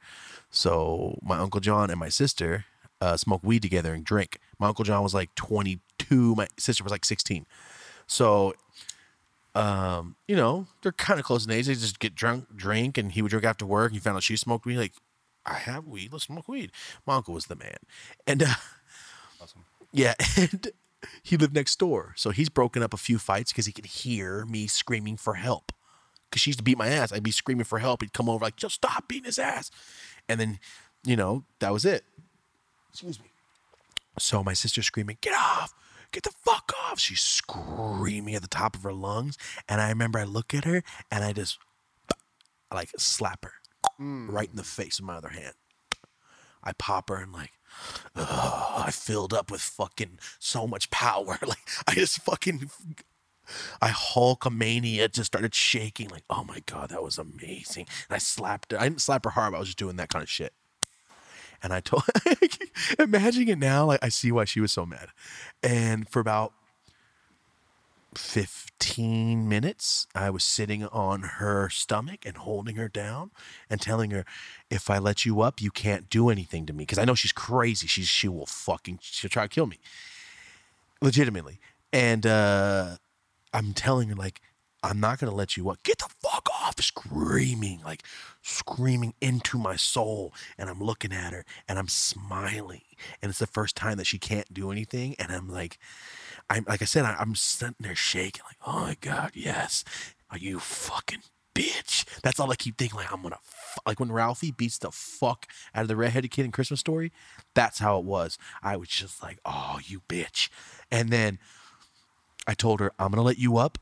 So my uncle John and my sister uh, smoke weed together and drink. My uncle John was like 22. My sister was like 16. So, um, you know, they're kind of close in age. They just get drunk, drink, and he would drink after work. And he found out she smoked weed. Like, I have weed. Let's smoke weed. My uncle was the man, and uh, yeah, *laughs* and he lived next door. So he's broken up a few fights because he could hear me screaming for help. Because she used to beat my ass. I'd be screaming for help. He'd come over like, just stop beating his ass. And then, you know, that was it. Excuse me. So my sister's screaming, get off, get the fuck off. She's screaming at the top of her lungs. And I remember I look at her and I just I *clears throat* like slap her right in the mm. face with my other hand. I pop her and like, I filled up with fucking so much power. *laughs* Like I just fucking I Hulkamania just started shaking, like, oh my god, that was amazing. And I slapped her. I didn't slap her hard, but I was just doing that kind of shit. And I told *laughs* imagining it now, like I see why she was so mad. And for about 15 minutes, I was sitting on her stomach and holding her down and telling her, if I let you up, you can't do anything to me. Because I know she's crazy. She's she will fucking she'll try to kill me. Legitimately. And uh I'm telling her like, I'm not gonna let you up. Get the fuck off, screaming, like screaming into my soul. And I'm looking at her and I'm smiling. And it's the first time that she can't do anything. And I'm like, I'm like I said, I, I'm sitting there shaking, like, oh my god, yes, are you fucking bitch? That's all I keep thinking. Like I'm gonna, like when Ralphie beats the fuck out of the redheaded kid in Christmas Story. That's how it was. I was just like, oh, you bitch. And then I told her, I'm gonna let you up.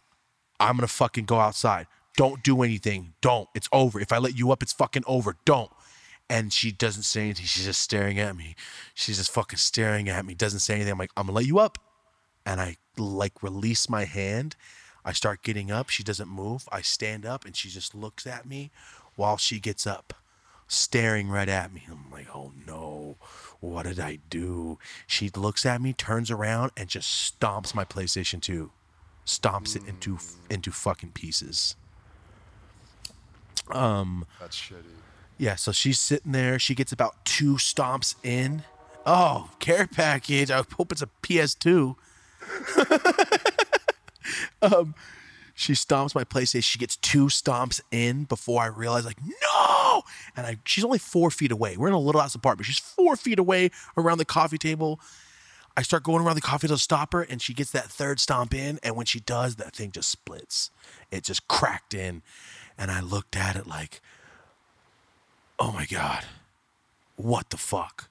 I'm gonna fucking go outside. Don't do anything. Don't. It's over. If I let you up, it's fucking over. Don't. And she doesn't say anything. She's just staring at me. She's just fucking staring at me. Doesn't say anything. I'm like, I'm gonna let you up. And I like release my hand. I start getting up. She doesn't move. I stand up and she just looks at me while she gets up, staring right at me. I'm like, oh no, what did I do? She looks at me, turns around, and just stomps my PlayStation 2. Stomps it into into fucking pieces. Um, that's shitty. Yeah, so she's sitting there. She gets about two stomps in. Oh, care package. I hope it's a PS2. *laughs* um, she stomps my PlayStation. She gets two stomps in before I realize, like, no. And I, she's only four feet away. We're in a little ass apartment. She's four feet away around the coffee table. I start going around the coffee to stop her, and she gets that third stomp in. And when she does, that thing just splits. It just cracked in. And I looked at it like, oh my God, what the fuck?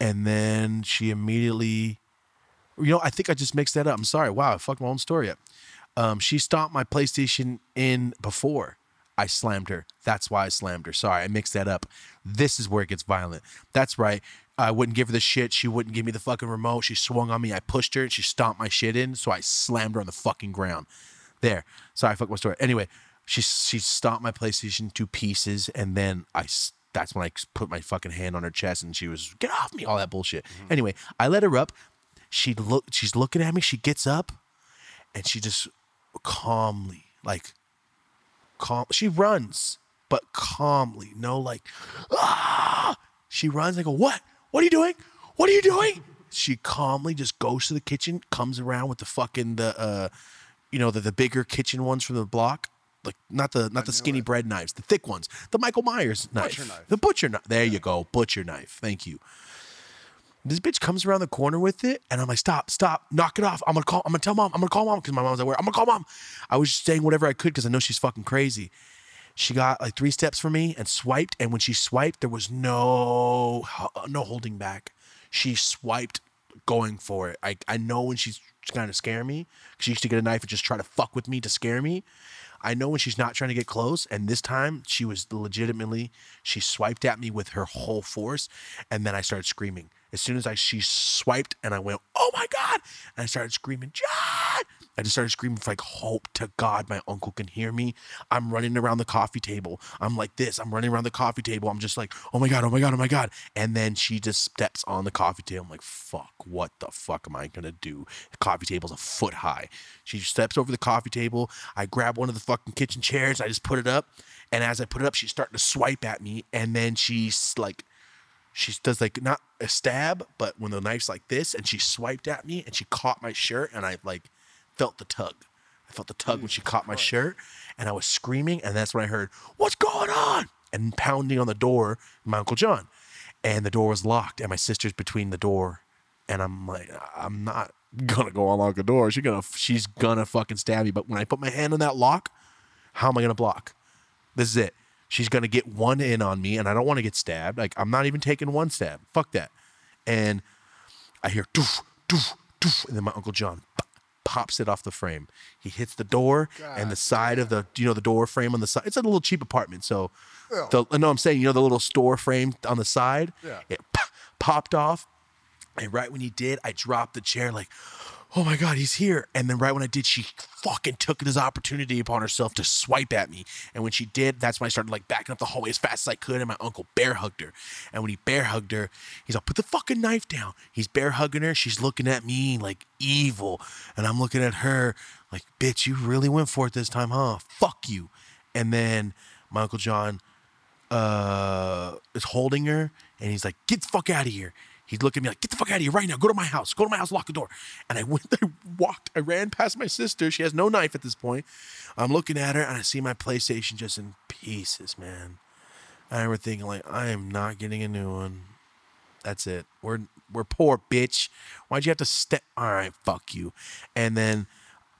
And then she immediately, you know, I think I just mixed that up. I'm sorry. Wow, I fucked my own story up. Um, she stomped my PlayStation in before I slammed her. That's why I slammed her. Sorry, I mixed that up. This is where it gets violent. That's right. I wouldn't give her the shit. She wouldn't give me the fucking remote. She swung on me. I pushed her and she stomped my shit in. So I slammed her on the fucking ground. There. Sorry, I fucked my story. Anyway, she she stomped my PlayStation to pieces, and then I that's when I put my fucking hand on her chest, and she was get off me, all that bullshit. Anyway, I let her up. She look. She's looking at me. She gets up, and she just calmly, like, calm. She runs, but calmly. No, like, ah. She runs. I go, what? What are you doing? What are you doing? She calmly just goes to the kitchen, comes around with the fucking the uh, you know, the the bigger kitchen ones from the block. Like not the not the skinny bread knives, the thick ones, the Michael Myers knife, Butcher knife. the butcher knife. There you go, butcher knife. Thank you. This bitch comes around the corner with it, and I'm like, stop, stop, knock it off. I'm gonna call, I'm gonna tell mom, I'm gonna call mom because my mom's at work. I'm gonna call mom. I was just saying whatever I could because I know she's fucking crazy. She got like three steps from me and swiped, and when she swiped, there was no no holding back. She swiped, going for it. I I know when she's trying to scare me. She used to get a knife and just try to fuck with me to scare me. I know when she's not trying to get close, and this time she was legitimately she swiped at me with her whole force, and then I started screaming. As soon as I she swiped and I went, oh my god, and I started screaming, John. I just started screaming for like hope to God my uncle can hear me. I'm running around the coffee table. I'm like this. I'm running around the coffee table. I'm just like, oh my God, oh my God, oh my God. And then she just steps on the coffee table. I'm like, fuck, what the fuck am I gonna do? The coffee table's a foot high. She steps over the coffee table. I grab one of the fucking kitchen chairs. I just put it up. And as I put it up, she's starting to swipe at me. And then she's like, she does like not a stab, but when the knife's like this, and she swiped at me and she caught my shirt, and I like felt the tug. I felt the tug when she mm. caught my shirt, and I was screaming, and that's when I heard, "What's going on?" and pounding on the door, my uncle John, and the door was locked, and my sister's between the door, and I'm like, I'm not *laughs* gonna go unlock the door. She's gonna, she's gonna fucking stab me. But when I put my hand on that lock, how am I gonna block? This is it. She's gonna get one in on me, and I don't want to get stabbed. Like I'm not even taking one stab. Fuck that. And I hear doof, doof, doof, and then my uncle John pops it off the frame. He hits the door and the side of the you know the door frame on the side. It's a little cheap apartment, so the no, I'm saying you know the little store frame on the side. Yeah. It popped off, and right when he did, I dropped the chair like, oh my god, he's here. And then right when I did, she fucking took this opportunity upon herself to swipe at me. And when she did, that's when I started like backing up the hallway as fast as I could. And my uncle bear hugged her. And when he bear hugged her, he's like, put the fucking knife down. He's bear hugging her. She's looking at me like evil. And I'm looking at her like, bitch, you really went for it this time, huh? Fuck you. And then my uncle John uh is holding her and he's like, get the fuck out of here. He's looking at me like, get the fuck out of here right now. Go to my house. Go to my house, lock the door. And I *laughs* went, I walked, I ran past my sister. She has no knife at this point. I'm looking at her and I see my PlayStation just in pieces, man. I remember thinking, like, I am not getting a new one. That's it. We're we're poor, bitch. Why'd you have to step? All right, fuck you. And then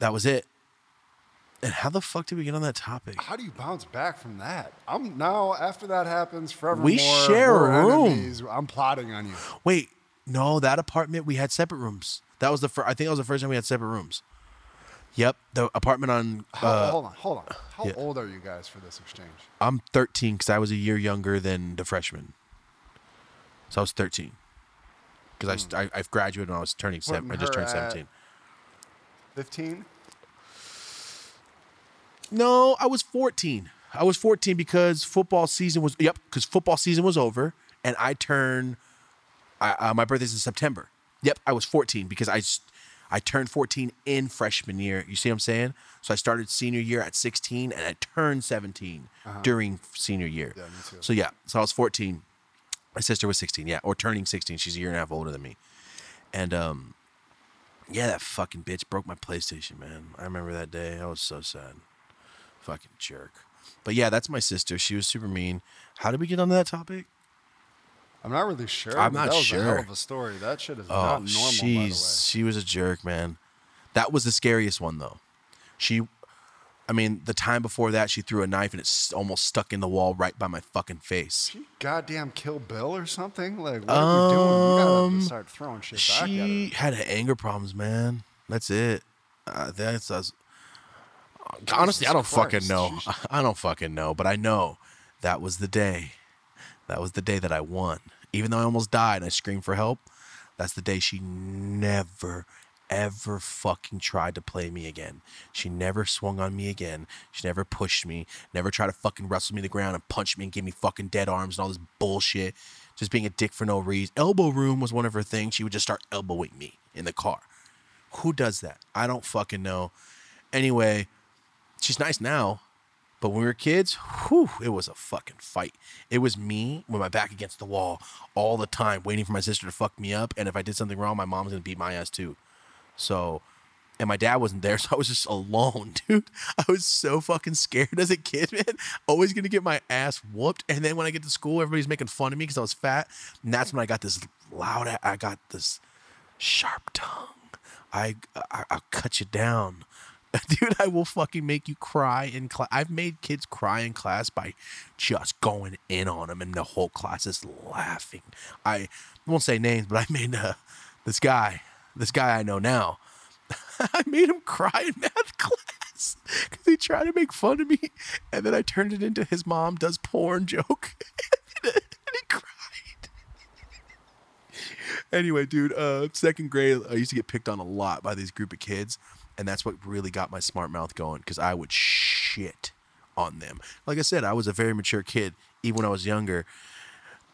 that was it. And how the fuck did we get on that topic? How do you bounce back from that? I'm now after that happens forever. We share a room. I'm plotting on you. Wait, no, that apartment we had separate rooms. That was the first. I think that was the first time we had separate rooms. Yep, the apartment on. Uh, hold on, hold on. How yeah. old are you guys for this exchange? I'm 13 because I was a year younger than the freshman. So I was 13 because I, I I've graduated when I was turning seven. I just turned 17. 15? No, I was 14. I was 14 because football season was yep because football season was over and I turned. I, uh, my birthday's in September. Yep, I was 14 because I I turned 14 in freshman year. You see what I'm saying? So I started senior year at 16 and I turned 17 during senior year. Uh-huh. Yeah, me too. So yeah, so I was 14. My sister was 16, yeah, or turning 16. She's a year and a half older than me. And um yeah, that fucking bitch broke my PlayStation, man. I remember that day. I was so sad. Fucking jerk. But yeah, that's my sister. She was super mean. How did we get onto that topic? I'm not really sure. I'm but not that was sure. a hell of a story. That shit is Oh, not normal, by the way. she's she was a jerk, man. That was the scariest one though. She, I mean, the time before that, she threw a knife and it's almost stuck in the wall right by my fucking face. She goddamn Kill Bill or something? Like, what are you doing? You gotta Um, start throwing shit back at She her. had anger problems, man. That's it. Uh, that's us. Honestly, I don't Jesus fucking know. *laughs* I don't fucking know, but I know that was the day. That was the day that I won. Even though I almost died and I screamed for help, that's the day she never, ever fucking tried to play me again. She never swung on me again. She never pushed me, never tried to fucking wrestle me to the ground and punch me and give me fucking dead arms and all this bullshit. Just being a dick for no reason. Elbow room was one of her things. She would just start elbowing me in the car. Who does that? I don't fucking know. Anyway, she's nice now, but when we were kids, whew, it was a fucking fight. It was me with my back against the wall all the time, waiting for my sister to fuck me up. And if I did something wrong, my mom's gonna beat my ass too. So and my dad wasn't there, *laughs* so I was just alone, dude. I was so fucking scared as a kid, *laughs* man. Always gonna get my ass whooped, and then when I get to school, everybody's making fun of me because I was fat, and that's when I got this loud. I got this sharp tongue. I, I I'll cut you down. *laughs* Dude, I will fucking make you cry in class. I've made kids cry in class by just going in on them, and the whole class is laughing. I won't say names, but I made uh, this guy, this guy I know now, *laughs* I made him cry in math *laughs* class because he tried to make fun of me, and then I turned it into his mom does porn joke, and he cried. anyway, dude, uh, second grade, I used to get picked on a lot by these group of kids, and that's what really got my smart mouth going because I would shit on them. Like I said, I was a very mature kid even when I was younger.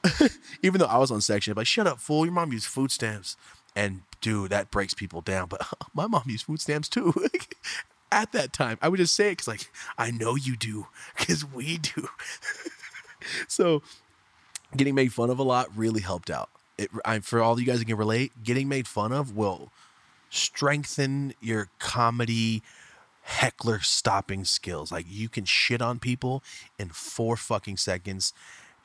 *laughs* even though I was on section, I'm like, shut up, fool, your mom used food stamps. And dude, that breaks people down. But *laughs* my mom used food stamps too. *laughs* At that time, I would just say it because, like, I know you do because we do. so, getting made fun of a lot really helped out. It, I, for all you guys that can relate, getting made fun of will strengthen your comedy heckler stopping skills. Like you can shit on people in four fucking seconds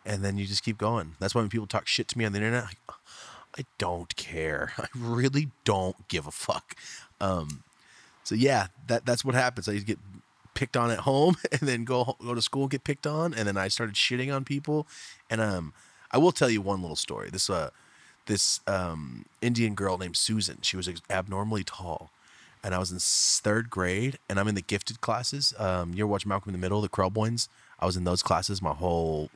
and then you just keep going. That's why when people talk shit to me on the internet, like, I don't care. *laughs* I really don't give a fuck. Um, so yeah, that that's what happens. I used to get picked on at home *laughs* and then go go to school get picked on and then I started shitting on people and um I will tell you one little story. This uh this um Indian girl named Susan. She was abnormally tall. And I was in third grade and I'm in the gifted classes. Um you ever watch Malcolm in the Middle, the Krelboynes? I was in those classes my whole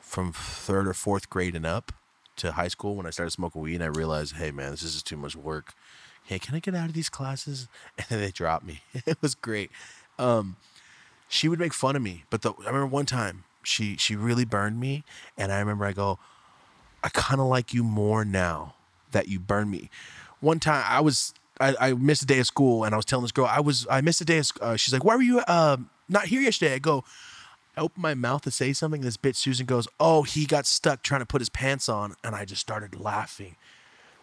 from third or fourth grade and up to high school when I started smoking weed and I realized, hey man, this is too much work. Hey, can I get out of these classes? *laughs* And then they dropped me. *laughs* it was great. Um, she would make fun of me, but the, I remember one time she she really burned me, and I remember I go, I kind of like you more now that you burned me. One time I was I, I, missed a day of school and I was telling this girl I was I missed a day of uh, she's like why were you uh, not here yesterday I go I open my mouth to say something. This bitch Susan goes, "Oh, he got stuck trying to put his pants on," and I just started laughing.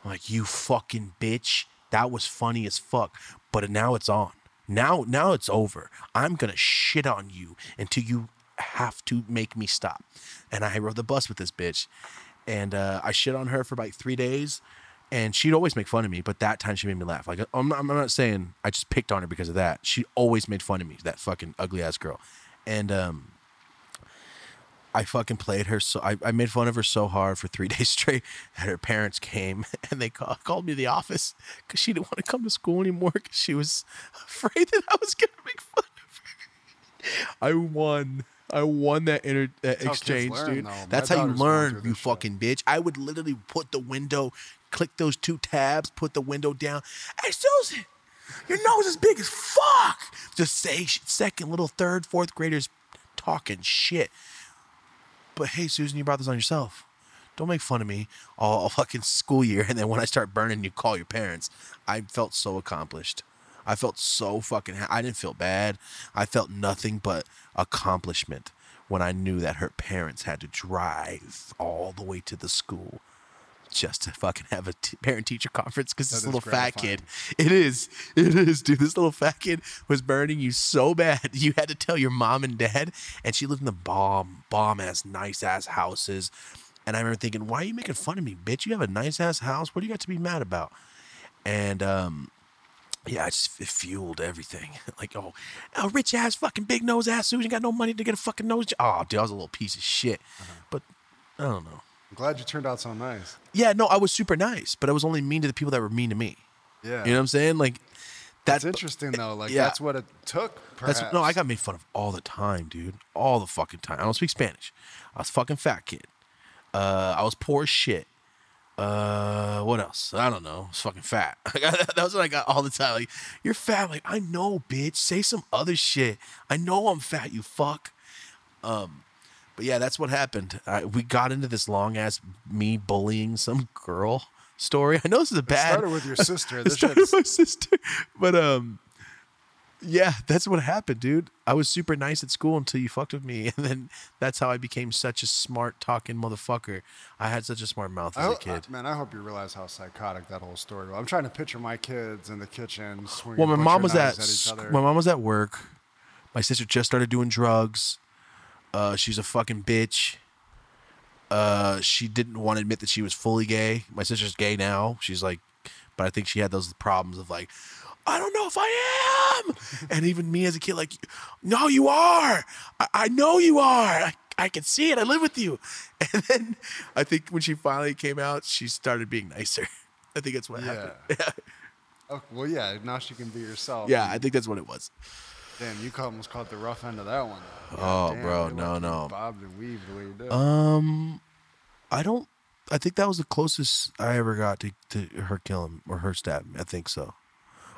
I'm like, "You fucking bitch! That was funny as fuck." But now it's on. Now, now it's over. I'm gonna shit on you until you have to make me stop. And I rode the bus with this bitch, and uh, I shit on her for like three days. And she'd always make fun of me, but that time she made me laugh. Like I'm not, I'm not saying I just picked on her because of that. She always made fun of me, that fucking ugly ass girl. And um, I fucking played her so I, I made fun of her so hard for three *laughs* days straight that her parents came *laughs* and they call, called me to the office because she didn't want to come to school anymore because she was *laughs* afraid that I was gonna make fun of her. I won. I won that inter that exchange, learn, dude. Though. That's how you learn, you fucking shit. bitch. I would literally put the window, click those two tabs, put the window down. Hey, Susan, your nose is big as fuck. Just say second, little third, fourth graders talking shit. But hey, Susan, you brought this on yourself. Don't make fun of me all, all fucking school year. And then when I start burning, you call your parents. I felt so accomplished. I felt so fucking. Ha- I didn't feel bad. I felt nothing but accomplishment when I knew that her parents had to drive all the way to the school just to fucking have a t- parent teacher conference because this little fat kid. *laughs* It is. It is, dude. This little fat kid was burning you so bad. *laughs* You had to tell your mom and dad. And she lived in the bomb, bomb ass, nice ass houses. And I remember thinking, why are you making fun of me, bitch? You have a nice ass house. What do you got to be mad about? And, um, yeah, it just it fueled everything. *laughs* like, oh, a rich ass fucking big nose ass Susan got no money to get a fucking nose job. Oh, dude, I was a little piece of shit. Uh-huh. But I don't know. I'm glad you turned out so nice. Yeah, no, I was super nice, but I was only mean to the people that were mean to me. Yeah. You know what I'm saying? Like that's, that's interesting though. Like yeah. that's what it took. That's no, I got made fun of all the time, dude. All the fucking time. I don't speak Spanish. I was fucking fat kid. Uh, I was poor as shit. Uh, what else? I don't know. It's fucking fat. *laughs* that was what I got all the time. Like, you're fat. Like, I know, bitch. Say some other shit. I know I'm fat. You fuck. Um, but yeah, that's what happened. Uh, we got into this long ass me bullying some girl story. I know this is a bad. It started with your sister. *laughs* This started with my sister, but um, Yeah, that's what happened, dude. I was super nice at school until you fucked with me, *laughs* and then that's how I became such a smart talking motherfucker. I had such a smart mouth I as a kid. man, I hope you realize how psychotic that whole story was. I'm trying to picture my kids in the kitchen swinging Well, my mom was at, at each other. my mom was at work. My sister just started doing drugs. Uh, she's a fucking bitch. Uh, she didn't want to admit that she was fully gay. My sister's gay now. She's like, but I think she had those problems of like, I don't know if I am. and even me as a kid, like, no, you are. I, I know you are. I, I can see it. I live with you. *laughs* And then I think when she finally came out, she started being nicer. *laughs* I think that's what happened. Yeah. *laughs* Oh, well, yeah. Now she can be herself. yeah, I think that's what it was. Damn, you almost caught the rough end of that one. Oh, damn, bro, no, no. Bobbed and weaved the way you did. Um, I don't. I think that was the closest I ever got to, to her killing or her stabbing me. I think so.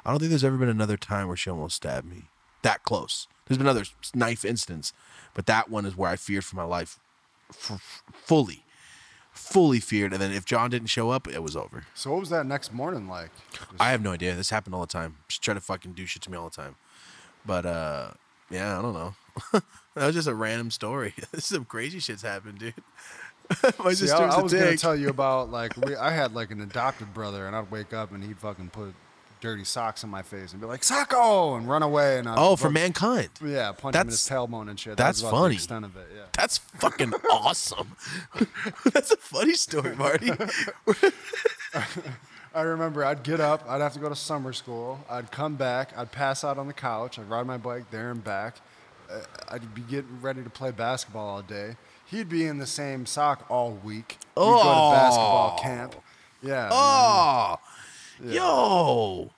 I don't think there's ever been another time where she almost stabbed me that close. There's been other knife incidents, but that one is where I feared for my life, f- fully, fully feared. And then if John didn't show up, it was over. so what was that next morning like? Just- I have no idea. This happened all the time. She tried to fucking do shit to me all the time. But uh, yeah, I don't know. *laughs* that was just a random story. *laughs* some crazy shit's happened, dude. *laughs* my See, sister's I, I a was gonna tell you about like we, I had like an adopted brother, and I'd wake up and he'd fucking put dirty socks in my face and be like "Socko" and run away. And I'd Oh, for mankind. Yeah, punch him in That's- his tailbone and shit. that's that was about funny. The extent of it, yeah. That's fucking *laughs* awesome. *laughs* That's a funny story, Marty. *laughs* I remember I'd get up, I'd have to go to summer school, I'd come back, I'd pass out on the couch, I'd ride my bike there and back. Uh, I'd be getting ready to play basketball all day. He'd be in the same sock all week. We'd go to basketball camp. Yeah. Oh, yo.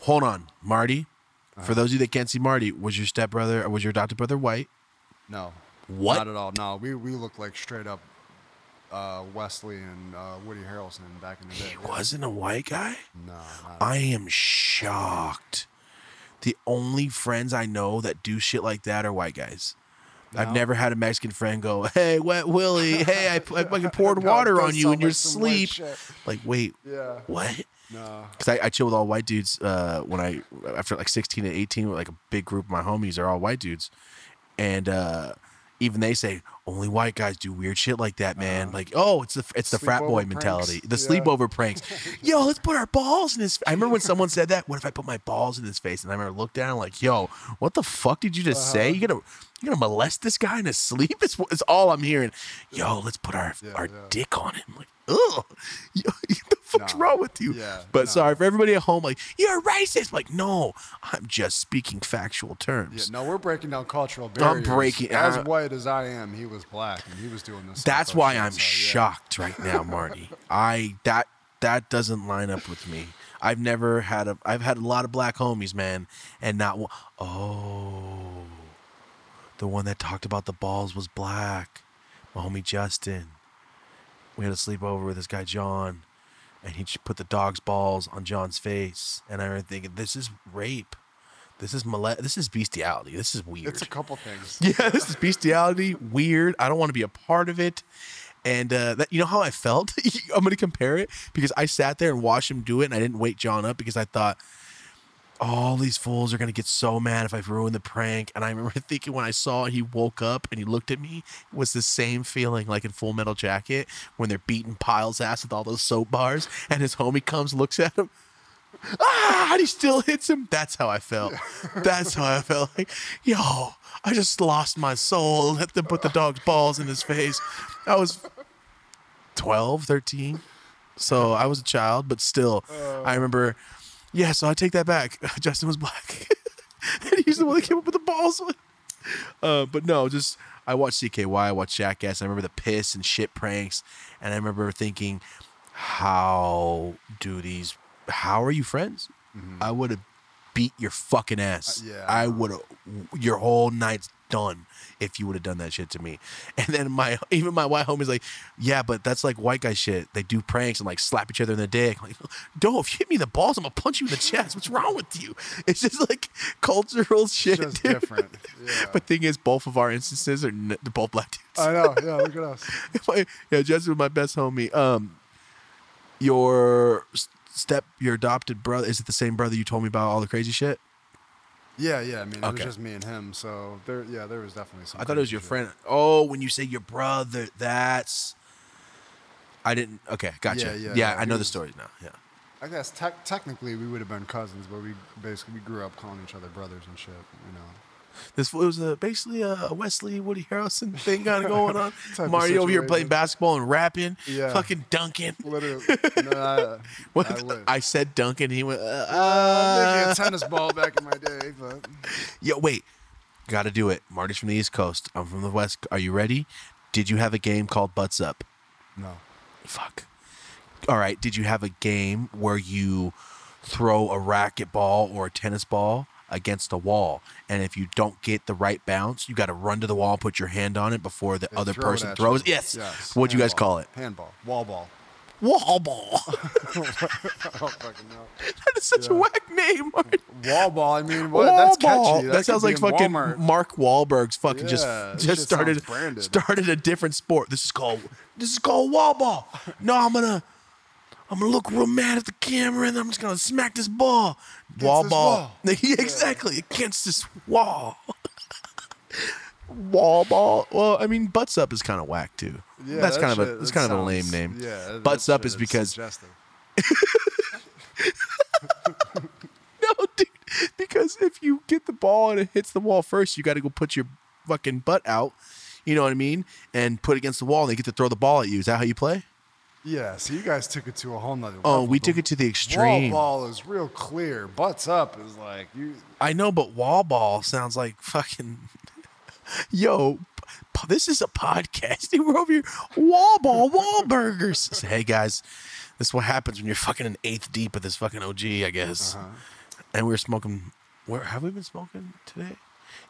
Hold on, Marty. Uh-huh. For those of you that can't see Marty, was your stepbrother or was your adopted brother white? No. What? Not at all. No, we, we look like straight up uh, Wesley and uh, Woody Harrelson back in the day. He wasn't a white guy? No, I am shocked. The only friends I know that do shit like that are white guys. I've never had a Mexican friend go, "Hey, wet Willie, hey, I, I fucking poured *laughs* water on you in your like some white sleep." Like, wait, Yeah. what? No. Because I, I chill with all white dudes. Uh, when I after like 16 and 18, with like a big group of my homies are all white dudes, and uh, even they say only white guys do weird shit like that, man. like, oh, it's the it's the frat boy Sleepover mentality, the Yeah. sleepover pranks. *laughs* Yo, let's put our balls in his. I remember when someone said that. What if I put my balls in his face? And I remember looked down like, yo, what the fuck did you just say? You gonna you gonna molest this guy in his sleep? It's, it's all I'm hearing. Yo, let's put our Yeah, our yeah. dick on him. Like, ugh, *laughs* what the fuck's No. wrong with you? Yeah, but no. sorry for everybody at home. Like, you're racist. Like, no, I'm just speaking factual Yeah, terms. no, we're breaking down cultural barriers. I'm breaking- As uh, white as I am, he was black, and he was doing this. That's why I'm so, yeah. shocked right now, Marty. *laughs* I that that doesn't line up with me. I've never had a. I've had a lot of black homies, man, and not one. Oh, the one that talked about the balls was black. My homie Justin. We had a sleepover with this guy John, and he put the dog's balls on John's face, and I remember thinking, this is rape. This is mole- This is bestiality. This is weird. It's a couple things. *laughs* Yeah, this is bestiality. Weird. I don't want to be a part of it. And uh, that, you know how I felt? *laughs* I'm going to compare it because I sat there and watched him do it, and I didn't wake John up because I thought all these fools are going to get so mad if I ruin the prank. And I remember *laughs* thinking when I saw he woke up and he looked at me, it was the same feeling like in Full Metal Jacket when they're beating Pyle's ass with all those soap bars, and his homie comes, looks at him, *laughs* ah, and he still hits him. That's how I felt. That's how I felt. Like, yo, I just lost my soul. Let them put the dog's balls in his face. I was 12, 13. So I was a child, but still, I remember, yeah, so I take that back. *laughs* Justin was black. *laughs* and he's the one that came up with the balls. *laughs* Uh, but no, just I watched CKY, I watched Jackass. I remember the piss and shit pranks, and I remember thinking, how do these? How are you friends? I would have beat your fucking ass. Uh, yeah. I would have. Your whole night's done if you would have done that shit to me. *laughs* And then my even my white homie's like, yeah, but that's like white guy shit. They do pranks and like slap each other in the dick. I'm like, don't if you hit me in the balls, I'm gonna punch you in the chest. What's wrong with you? *laughs* It's just like cultural shit. Just dude. different. *laughs* Yeah. But thing is, both of our instances are n- both black dudes. I know. Yeah, look at us. Yeah, Justin was my best homie. Um, your step, your adopted brother, is it the same brother you told me about all the crazy shit? Yeah, yeah. I mean, it Okay. was just me and him. So there, yeah, there was definitely some. I thought it was crazy your shit. friend. Oh, when you say your brother, that's. I didn't. Okay, gotcha. Yeah, Yeah, yeah, yeah, I he know the was- story now. Yeah. I guess tec- technically we would have been cousins, but we basically we grew up calling each other brothers and shit. You know. This was a, basically a Wesley Woody Harrelson thing kind of *laughs* going on. Mario over here playing basketball and rapping. Yeah. Fucking dunking. Literally. *laughs* no, I, What I said dunking. He went. Uh, Uh, maybe uh. a tennis ball back in my day, but *laughs* Yo, wait. Got to do it. Marty's from the East Coast. I'm from the West. Are you ready? Did you have a game called Butts Up? no. Fuck. All right. Did you have a game where you throw a racquetball or a tennis ball against a wall, and if you don't get the right bounce, you got to run to the wall, put your hand on it before the They other throw person throws? you. Yes. Yes. What'd you guys call it? Handball. Wall ball. Wall ball. *laughs* I don't fucking know. *laughs* that is such a whack name. Marty. Wall ball. I mean, what? Wall That's ball. catchy. That, could sounds like fucking Walmart. Mark Wahlberg's fucking Yeah, just just started started a different sport. This is called this is called wall ball. No, I'm gonna I'm gonna look real mad at the camera and I'm just gonna smack this ball. wall this ball. wall. *laughs* Yeah, exactly. Against this wall. *laughs* wall ball. Well, I mean, butts up is kind of whack too. Yeah, that's that kind of a shit- that's that kind of a lame name. Yeah, that- butts up shit is because. *laughs* No, dude. Because if you get the ball and it hits the wall first, you got to go put your fucking butt out. You know what I mean? And put against the wall, and they get to throw the ball at you. Is that how you play? Yeah, so you guys took it to a whole nother level. Oh, we took it to the extreme. Wall ball is real clear. Butts up is like you. I know, but wall ball sounds like fucking. *laughs* Yo, p- this is a podcast. *laughs* We're over here. Wall ball, wall burgers. Hey guys, this is what happens when you're fucking an eighth deep of this fucking OG, I guess. Uh-huh. And we are smoking. Where have we been smoking today?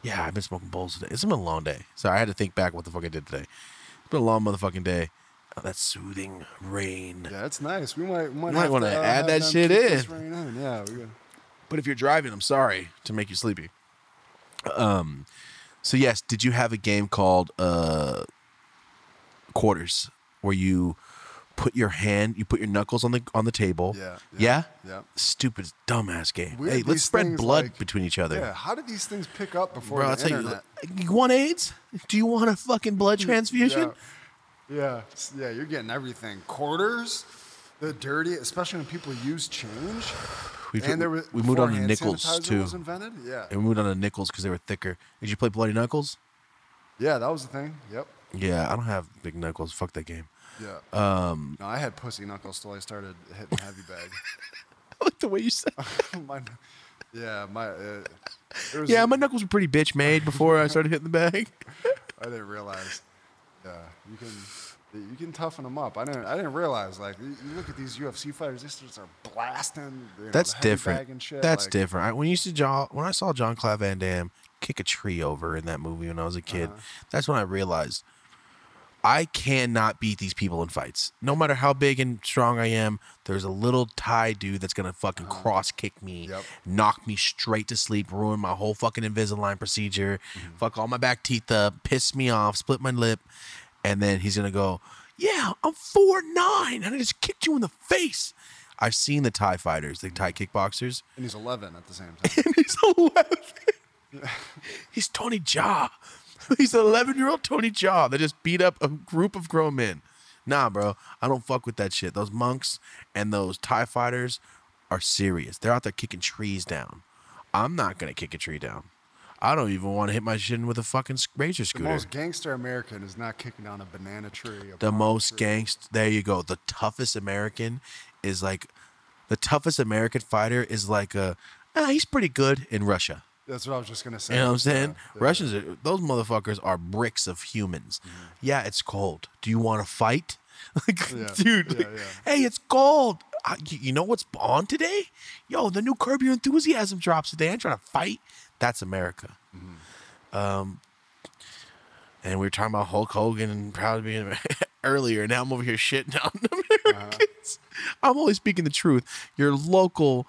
Yeah, I've been smoking bowls today. It's been a long day. so I had to think back what the fuck I did today. It's been a long motherfucking day. Oh, that soothing rain. Yeah, it's nice. We might, might, Might wanna uh, add that shit in. in. Yeah, we got. But if you're driving, I'm sorry to make you sleepy. Um, so yes, did you have a game called uh, quarters where you put your hand, you put your knuckles on the on the table? Yeah, Yeah. yeah, yeah. Stupid, dumbass game. Weird, hey, let's spread blood like- between each other. Yeah, how did these things pick up before Bro, the I'll tell you, internet? you want AIDS? Do you want a fucking blood *laughs* transfusion? Yeah, yeah, yeah. You're getting everything. Quarters, the dirty, especially when people use change. We've- and there we moved on to nickels, too. Was invented. Yeah, And we moved on to nickels because they were thicker. Did you play Bloody Knuckles? yeah, that was the thing. Yep. Yeah, I don't have big knuckles. Fuck that game. Yeah. Um, No, I had pussy knuckles till I started hitting heavy bag. *laughs* I like the way you said. *laughs* my, yeah, my. Uh, it was, Yeah, my knuckles were pretty bitch made before I started hitting the bag. *laughs* I didn't realize. Yeah, you can you can toughen them up. I didn't I didn't realize like you, look at these UFC fighters, these dudes are blasting. You know, That's different. shit, That's like, different. I, when you see John, when I saw John Claude Van Damme kick a tree over in that movie when I was a kid, Uh-huh. that's when I realized I cannot beat these people in fights. No matter how big and strong I am, there's a little Thai dude that's gonna fucking cross kick me. Yep. knock me straight to sleep, ruin my whole fucking Invisalign procedure, Mm-hmm. fuck all my back teeth up, piss me off, split my lip, and then he's gonna go, "Yeah, I'm four nine, and I just kicked you in the face." I've seen the Thai fighters, the Thai kickboxers, And he's 11 at the same *laughs* time. and he's 11. *laughs* he's Tony Jaa. *laughs* He's an 11 year old Tony Jaa that just beat up a group of grown men. Nah, bro, I don't fuck with that shit. Those monks and those Thai fighters are serious. They're out there kicking trees down. I'm not gonna kick a tree down. I don't even want to hit my shin with a fucking razor the scooter. most gangster American is not kicking down a banana tree. a the most tree. gangst there you go the toughest american is like the toughest american fighter is like a ah, he's pretty good in russia That's what I was just gonna say. you know what i'm saying? Yeah, russians are, those motherfuckers are bricks of humans. Yeah it's cold. Do you want to fight? *laughs* Like Yeah, dude yeah, hey it's cold. I, you know what's on today? Yo the new curb your enthusiasm drops today. I'm trying to fight. That's america. Mm-hmm. um and we were talking about Hulk Hogan and proud being *laughs* earlier. Now I'm over here shitting on *laughs* Americans. I'm only speaking the truth. Your local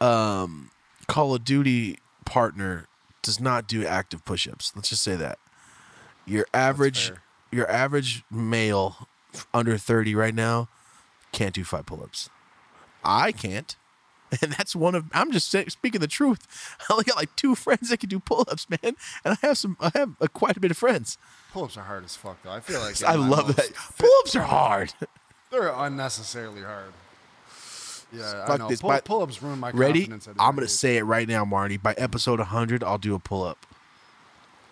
um, Call of Duty partner does not do active push-ups. Let's just say that. Your average, your average male under 30 right now can't do five pull-ups. I can't. *laughs* and that's one of. I'm just say, speaking the truth. *laughs* I only got like two friends that can do pull-ups, man, and I have some. I have uh, quite a bit of friends. Pull-ups are hard as fuck, though. I feel like *laughs* I love that. fit- Pull-ups are hard. They're unnecessarily hard. Yeah, I Fuck know. this, Pull, but- pull-ups ruin my Ready? confidence. at a I'm gonna say it right now, Marty. By episode 100, I'll do a pull-up.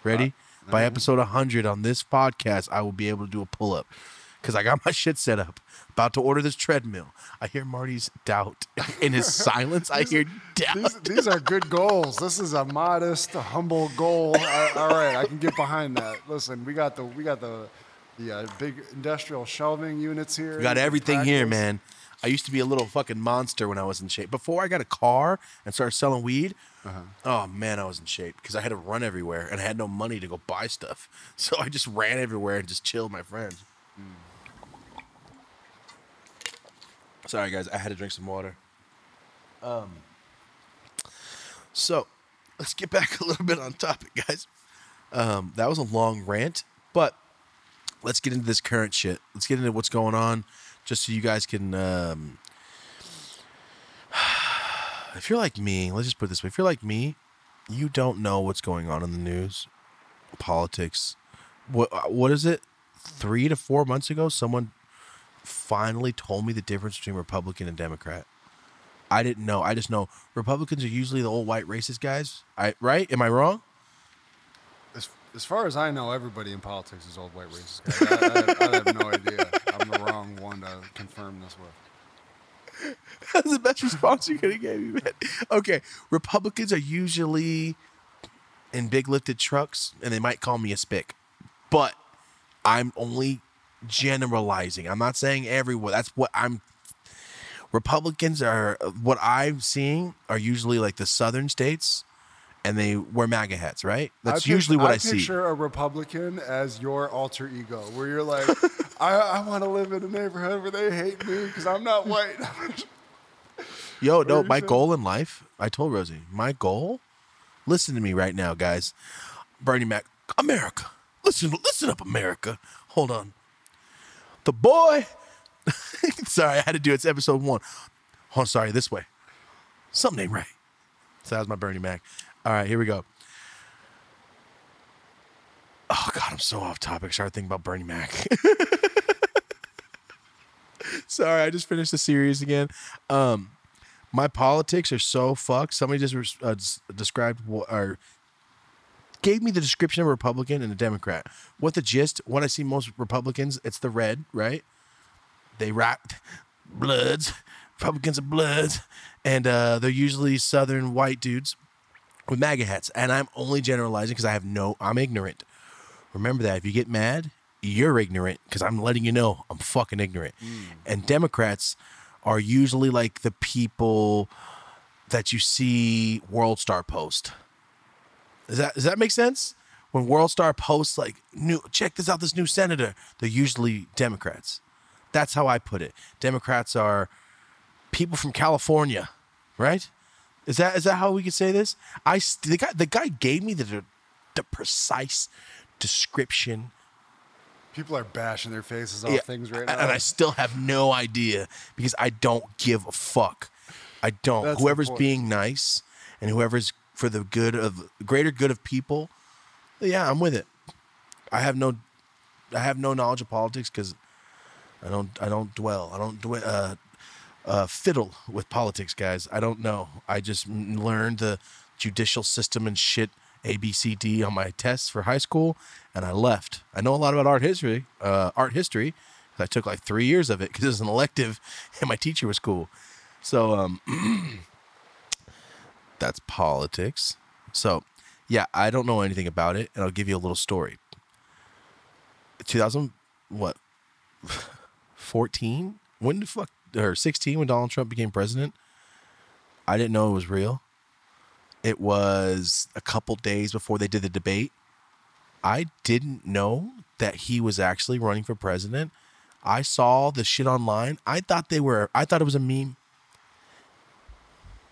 Ready? By episode 100 on this podcast, I will be able to do a pull-up because I got my shit set up. About to order this treadmill. I hear Marty's doubt in his *laughs* silence. I hear doubt. These, these are good goals. This is a modest, humble goal. I, all right, I can get behind that. Listen, we got the we got the the uh, big industrial shelving units here. We got everything here, man. I used to be a little fucking monster when I was in shape. Before I got a car and started selling weed, Uh-huh. oh man, I was in shape because I had to run everywhere and I had no money to go buy stuff. *laughs* So I just ran everywhere and just chilled my friends. Sorry, guys, I had to drink some water. Um, so let's get back *laughs* a little bit on topic, guys. Um, that was a long rant, but let's get into this current shit. Let's get into what's going on, just so you guys can. Um, *sighs* if you're like me, let's just put it this way: if you're like me, you don't know what's going on in the news, politics. What what is it? Three to four months ago, someone finally told me the difference between Republican and Democrat. I didn't know. I just know Republicans are usually the old white racist guys. I right? Am I wrong? As, as far as I know, everybody in politics is old white racist guys. I, I, I have no idea. I'm the wrong one to confirm this with. *laughs* That's the best response you could have gave me, man. Okay, Republicans are usually in big lifted trucks, and they might call me a spick, but I'm only generalizing. I'm not saying everyone. That's what I'm. Republicans are what I'm seeing are usually like the southern states, and they wear MAGA hats, right? That's pic- usually what I, see. picture a Republican as your alter ego, where you're like, *laughs* I, I want to live in a neighborhood where they hate me because I'm not white. *laughs* Yo, no, my goal in life, I told Rosie, my goal, listen to me right now, guys. Bernie Mac, America. Listen, listen up, America. Hold on. The boy, *laughs* sorry, I had to do it. It's episode one. Oh, sorry, this way. Something ain't right. So that was my Bernie Mac. All right, here we go. Oh, God, I'm so off topic. I started thinking about Bernie Mac. *laughs* *laughs* sorry, I just finished the series again. Um, my politics are so fucked. Somebody just uh, described wha- or gave me the description of a Republican and a Democrat. What the gist? When I see most Republicans, it's the red, right? They rap *laughs* bloods. Republicans are bloods, and uh, they're usually Southern white dudes with MAGA hats. And I'm only generalizing because I have no. I'm ignorant. Remember that if you get mad, you're ignorant because I'm letting you know I'm fucking ignorant. Mm. And Democrats are usually like the people that you see World Star post. Does that does that make sense? When World Star posts like new check this out this new senator, they're usually Democrats. That's how I put it. Democrats are people from California, right? Is that is that how we could say this? I the guy the guy gave me the the precise description People are bashing their faces off yeah, things right now. and. I still have no idea because I don't give a fuck. I don't. That's whoever's being nice and whoever's for the good of greater good of people, yeah, I'm with it. I have no, I have no knowledge of politics because I don't, I don't dwell, I don't dwell, uh, uh, fiddle with politics, guys. I don't know. I just learned the judicial system and shit A, B, C, D on my tests for high school, and I left. I know a lot about art history. Uh, art history. I took like three years of it because it was an elective, *laughs* and my teacher was cool. So um, *clears throat* that's politics. So yeah, I don't know anything about it, and I'll give you a little story. 2000 what *laughs* 14 when the fuck or 16 when Donald Trump became president I didn't know it was real it was a couple days before they did the debate I didn't know that he was actually running for president I saw the shit online I thought they were I thought it was a meme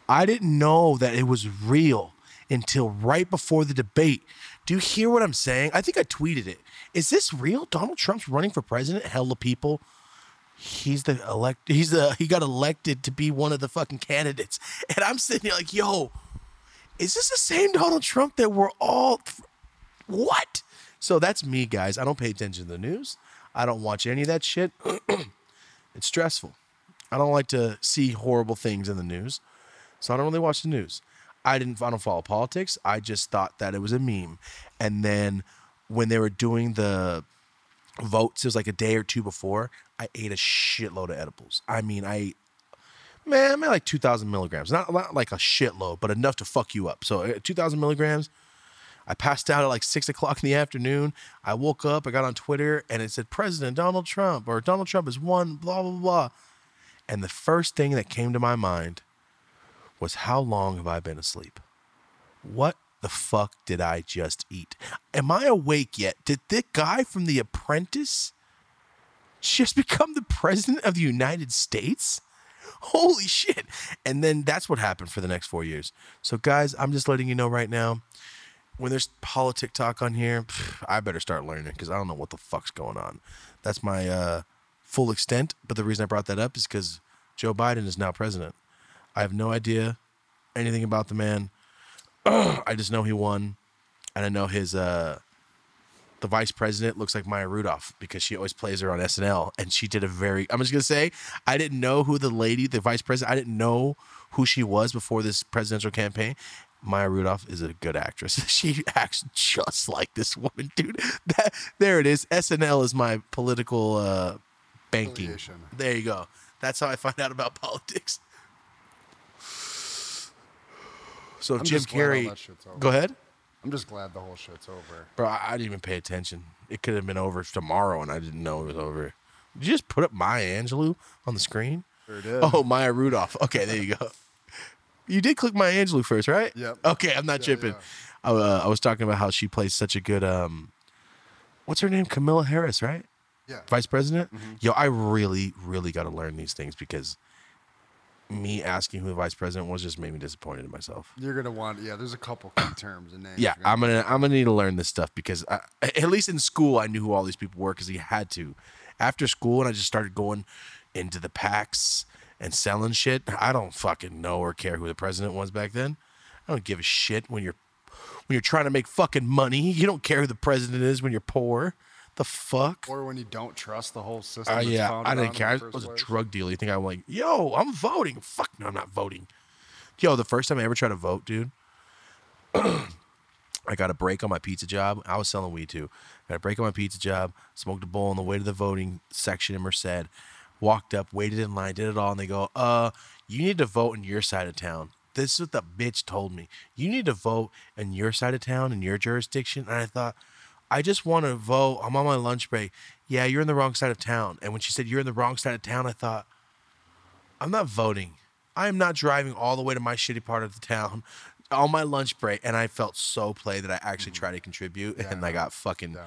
I didn't know that it was real until right before the debate. Do you hear what I'm saying? I think I tweeted it. Is this real? Donald Trump's running for president? Hella people. he's the elect he's the he got elected to be one of the fucking candidates. And I'm sitting here like, yo, is this the same Donald Trump that we're all what? So that's me, guys. I don't pay attention to the news. I don't watch any of that shit. *clears throat* it's stressful. I don't like to see horrible things in the news. So I don't really watch the news. I didn't I don't follow politics. I just thought that it was a meme. And then when they were doing the votes, it was like a day or two before, I ate a shitload of edibles. I mean, I ate man, at like 2,000 milligrams. Not, not like a shitload, but enough to fuck you up. So uh, 2,000 milligrams. I passed out at like six o'clock in the afternoon. I woke up, I got on Twitter, and it said President Donald Trump or Donald Trump is one, blah, blah, blah. And the first thing that came to my mind was how long have I been asleep? What the fuck did I just eat? Am I awake yet? Did the guy from The Apprentice just *laughs* become the president of the United States? *laughs* Holy shit. And then that's what happened for the next four years. So, guys, I'm just letting you know right now when there's politic talk on here, pff, I better start learning because I don't know what the fuck's going on. That's my uh, full extent. But the reason I brought that up is because Joe Biden is now president. I have no idea anything about the man. *clears throat* I just know he won, and I know his uh, the vice president looks like Maya Rudolph because she always plays her on SNL, and she did a very. I'm just gonna say I didn't know who the lady, the vice president, I didn't know who she was before this presidential campaign. Maya Rudolph is a good actress. *laughs* She acts just like this woman, dude. *laughs* That there it is. SNL is my political uh, banking. There you go. That's how I find out about *laughs* politics. So if I'm Jim just glad all Carrey, that shit's over. go ahead, I'm just glad the whole shit's over. bro. I, I didn't even pay attention. It could have been over tomorrow, and I didn't know it was over. Did you just put up Maya Angelou on the screen? Sure did. Oh, Maya Rudolph. Okay, there you go. You did click Maya Angelou first, right? Yep. Okay, I'm not Yeah, tripping. yeah. I, uh, I was talking about how she plays such a good. um What's her name? Camilla Harris, right? Yeah. Vice President. Mm-hmm. Yo, I really, really got to learn these things because me asking who the vice president was just made me disappointed in myself. You're gonna want yeah. There's a couple key terms and names. Yeah, you're I'm gonna I'm gonna need to learn this stuff because I, at least in school I knew who all these people were because he had to. After school, and I just started going into the packs and selling shit. I don't fucking know or care who the president was back then. I don't give a shit when you're when you're trying to make fucking money. *laughs* You don't care who the president is when you're poor. The fuck? Or when you don't trust the whole system. Uh, yeah, I didn't care. I the first was a drug dealer. You think I'm like, yo, I'm voting? Fuck no, I'm not voting. Yo, the first time I ever tried to vote, dude, *clears throat* I got a break on my pizza job. I was selling weed too. Got a break on my pizza job. Smoked a bowl on the way to the voting section in Merced. Walked up, waited in line, did it all, and they go, "Uh, you need to vote in your side of town." This is what the bitch told me. You need to vote in your side of town in your jurisdiction. And I thought, I just want to vote. I'm on my lunch break. Yeah, you're in the wrong side of town. And when she said you're in the wrong side of town, I thought, I'm not voting. I am not driving all the way to my shitty part of the town on my lunch break. And I felt so played that I actually tried to contribute *laughs* and I got fucking Yeah.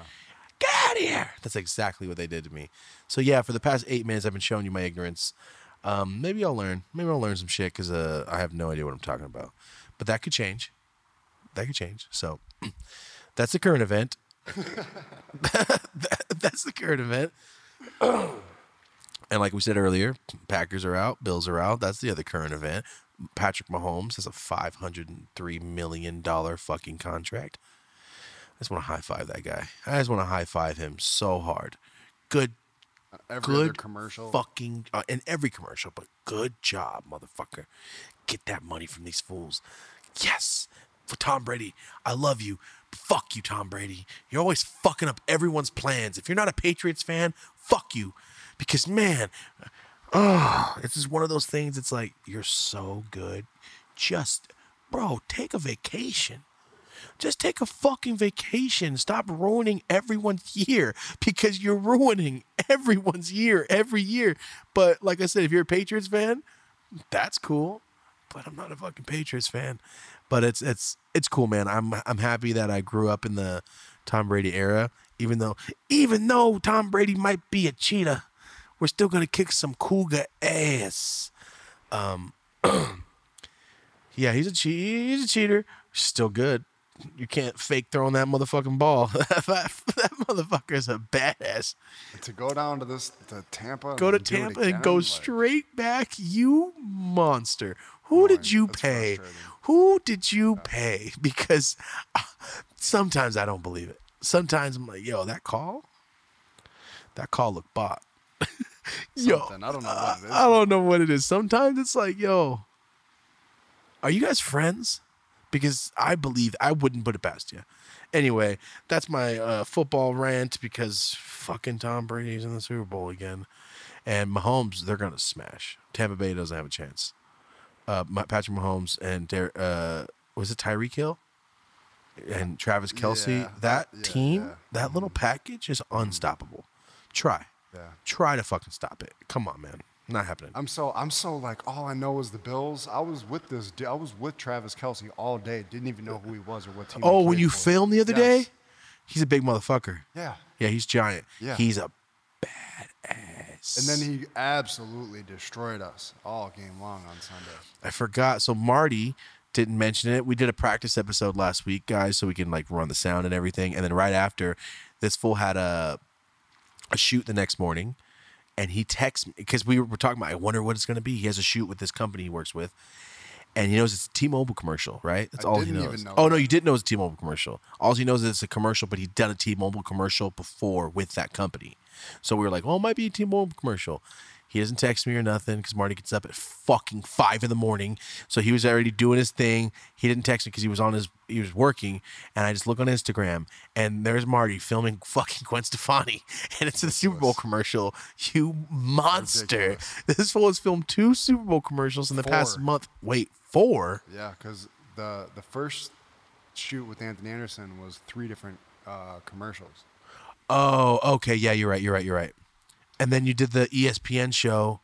get out of here. That's exactly what they did to me. So yeah, for the past eight minutes, I've been showing you my ignorance. Um, maybe I'll learn. Maybe I'll learn some shit because uh, I have no idea what I'm talking about. But that could change. That could change. So *clears throat* that's the current event. That- *laughs* that's the current event. and like we said earlier, Packers are out, Bills are out. That's the other current event. Patrick Mahomes has a five hundred and three million dollar fucking contract. I just want to high five that guy. I just want to high five him so hard. Good Every other good commercial. fucking uh, in every commercial but good job motherfucker get that money from these fools yes for tom brady i love you fuck you tom brady you're always fucking up everyone's plans if you're not a patriots fan fuck you because man oh *sighs* it's just one of those things it's like you're so good just bro take a vacation just take a fucking vacation. Stop ruining everyone's year because you're ruining everyone's year every year. But like I said, if you're a Patriots fan, that's cool. But I'm not a fucking Patriots fan. But it's it's it's cool, man. I'm I'm happy that I grew up in the Tom Brady era. Even though even though Tom Brady might be a cheetah, we're still gonna kick some cougar ass. Um, *clears throat* yeah, he's a che- he's a cheater. Still good. you can't fake throwing that motherfucking ball. *laughs* that, that motherfucker is a badass. To go down to this to Tampa. Go to then do it Tampa and go like, straight back. You monster. Who did you pay? Who did you pay? *laughs* Because uh, sometimes I don't believe it. Sometimes I'm like, yo, that call, that call looked bought. *laughs* yo, I don't know what it is. I don't know what it is. Sometimes it's like, yo, are you guys friends? Because I believe I wouldn't put it past you. Anyway, that's my uh, football rant because fucking Tom Brady's in the Super Bowl again, and Mahomes they're gonna smash. Tampa Bay doesn't have a chance. Uh, Patrick Mahomes and Der- uh, was it Tyreek Hill and Travis Kelce? Yeah, that yeah, team, yeah. that little package is unstoppable. Try, Yeah. try to fucking stop it. Come on, man, not happening. I'm so I'm so like all I know is the Bills. I was with this. I was with Travis Kelce all day. Didn't even know who he was or what team. he Oh, when you for. filmed the other Yes. day, he's a big motherfucker. Yeah. Yeah, he's giant. Yeah. He's a badass. And then he absolutely destroyed us all game long on Sunday. I forgot. So Marty didn't mention it. We did a practice episode last week, guys, so we can like run the sound and everything. And then right after, this fool had a a shoot the next morning, and he texts me because we were, we're talking about. I wonder what it's going to be. He has a shoot with this company he works with. And he knows it's a T-Mobile commercial, right? That's I all he knows. know oh no, you didn't know it's a T-Mobile commercial. All he knows is it's a commercial, but he'd done a T-Mobile commercial before with that company. So we were like, "Oh, it might be a T-Mobile commercial." He doesn't text me or nothing because Marty gets up at fucking five in the morning. So he was already doing his thing. He didn't text me because he was on his he was working. And I just look on Instagram and there's Marty filming *laughs* fucking Gwen Stefani, *laughs* and it's a Super Bowl commercial. You monster! Ridiculous. This fool has filmed two Super Bowl commercials in the past month. Wait, four? Yeah, because the the first shoot with Anthony Anderson was three different uh, commercials. Oh, okay. Yeah, you're right. You're right. You're right. And then you did the ESPN show.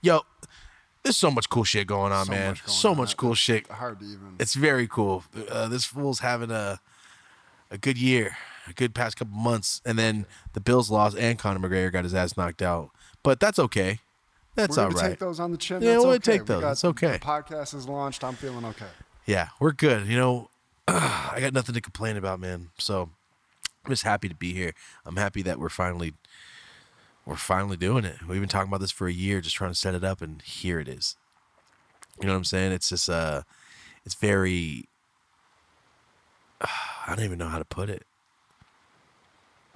Yo, there's so much cool shit going on, So man. much going so on. much cool shit. Hard to even. It's very cool. Uh, this fool's having a a good year, a good past couple months, and then the Bills lost, and Conor McGregor got his ass knocked out. But that's okay. That's all right. We're all take those on the chin. Yeah, That's we'll okay. take We those. got- It's okay. The podcast is launched. I'm feeling okay. Yeah, we're good. You know, *clears throat* I got nothing to complain about, man. So I'm just happy to be here. I'm happy that we're finally we're finally doing it. We've been talking about this for a year, just trying to set it up, and here it is. You know what I'm saying? It's just uh, it's very. *sighs* I don't even know how to put it.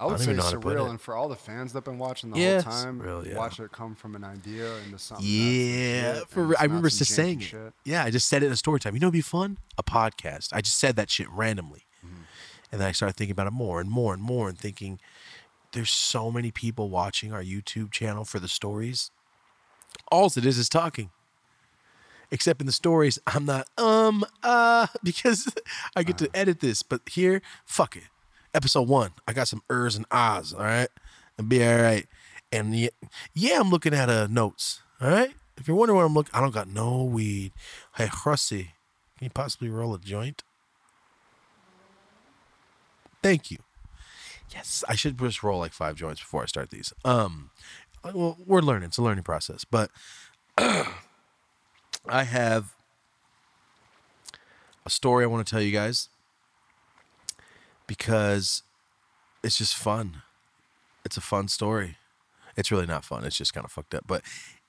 I would don't say even know how to put surreal, and for all the fans that've been watching the Yeah, whole time, surreal, yeah. watch it come from an idea into something. Yeah, for and re- it's I remember just saying it. shit. Yeah, I just said it in a story time. You know, it'd be fun a podcast. I just said that shit randomly, Mm-hmm. and then I started thinking about it more and more and more, and thinking, there's so many people watching our YouTube channel for the stories. All it is is talking. Except in the stories, I'm not um uh *laughs* because I get to Uh-huh. edit this. But here, fuck it. Episode one, I got some ers and ahs, all right, and be all right. And yeah, yeah, I'm looking at uh notes, all right. If you're wondering what I'm looking, I don't got no weed. Hey, Hussy, can you possibly roll a joint? Thank you. Yes, I should just roll like five joints before I start these. Um, well, we're learning; it's a learning process. But *clears throat* I have a story I want to tell you guys because it's just fun. It's a fun story. It's really not fun. It's just kind of fucked up, but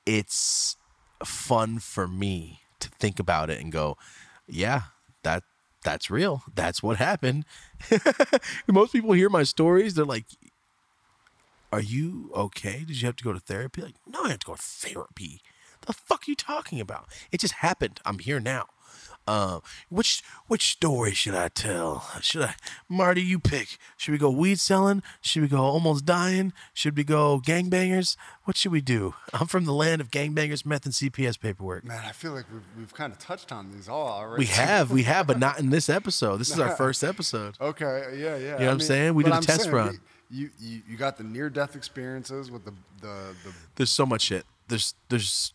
it's fun for me to think about it and go, yeah, that that's real. That's what happened. *laughs* Most people hear my stories, they're like, "Are you okay? Did you have to go to therapy?" Like, no, I have to go to therapy. The fuck are you talking about? It just happened. I'm here now. Uh, which which story should I tell? Should I, Marty? You pick. Should we go weed selling? Should we go almost dying? Should we go gangbangers? What should we do? I'm from the land of gangbangers, meth, and CPS paperwork. Man, I feel like we've, we've kind of touched on these all already. We have, we have, but not in this *laughs* episode. This is our first episode. Okay, yeah, yeah. You know I what I'm saying? We did a I'm test saying run. you, you you got the near death experiences with the the, the There's so much shit. There's there's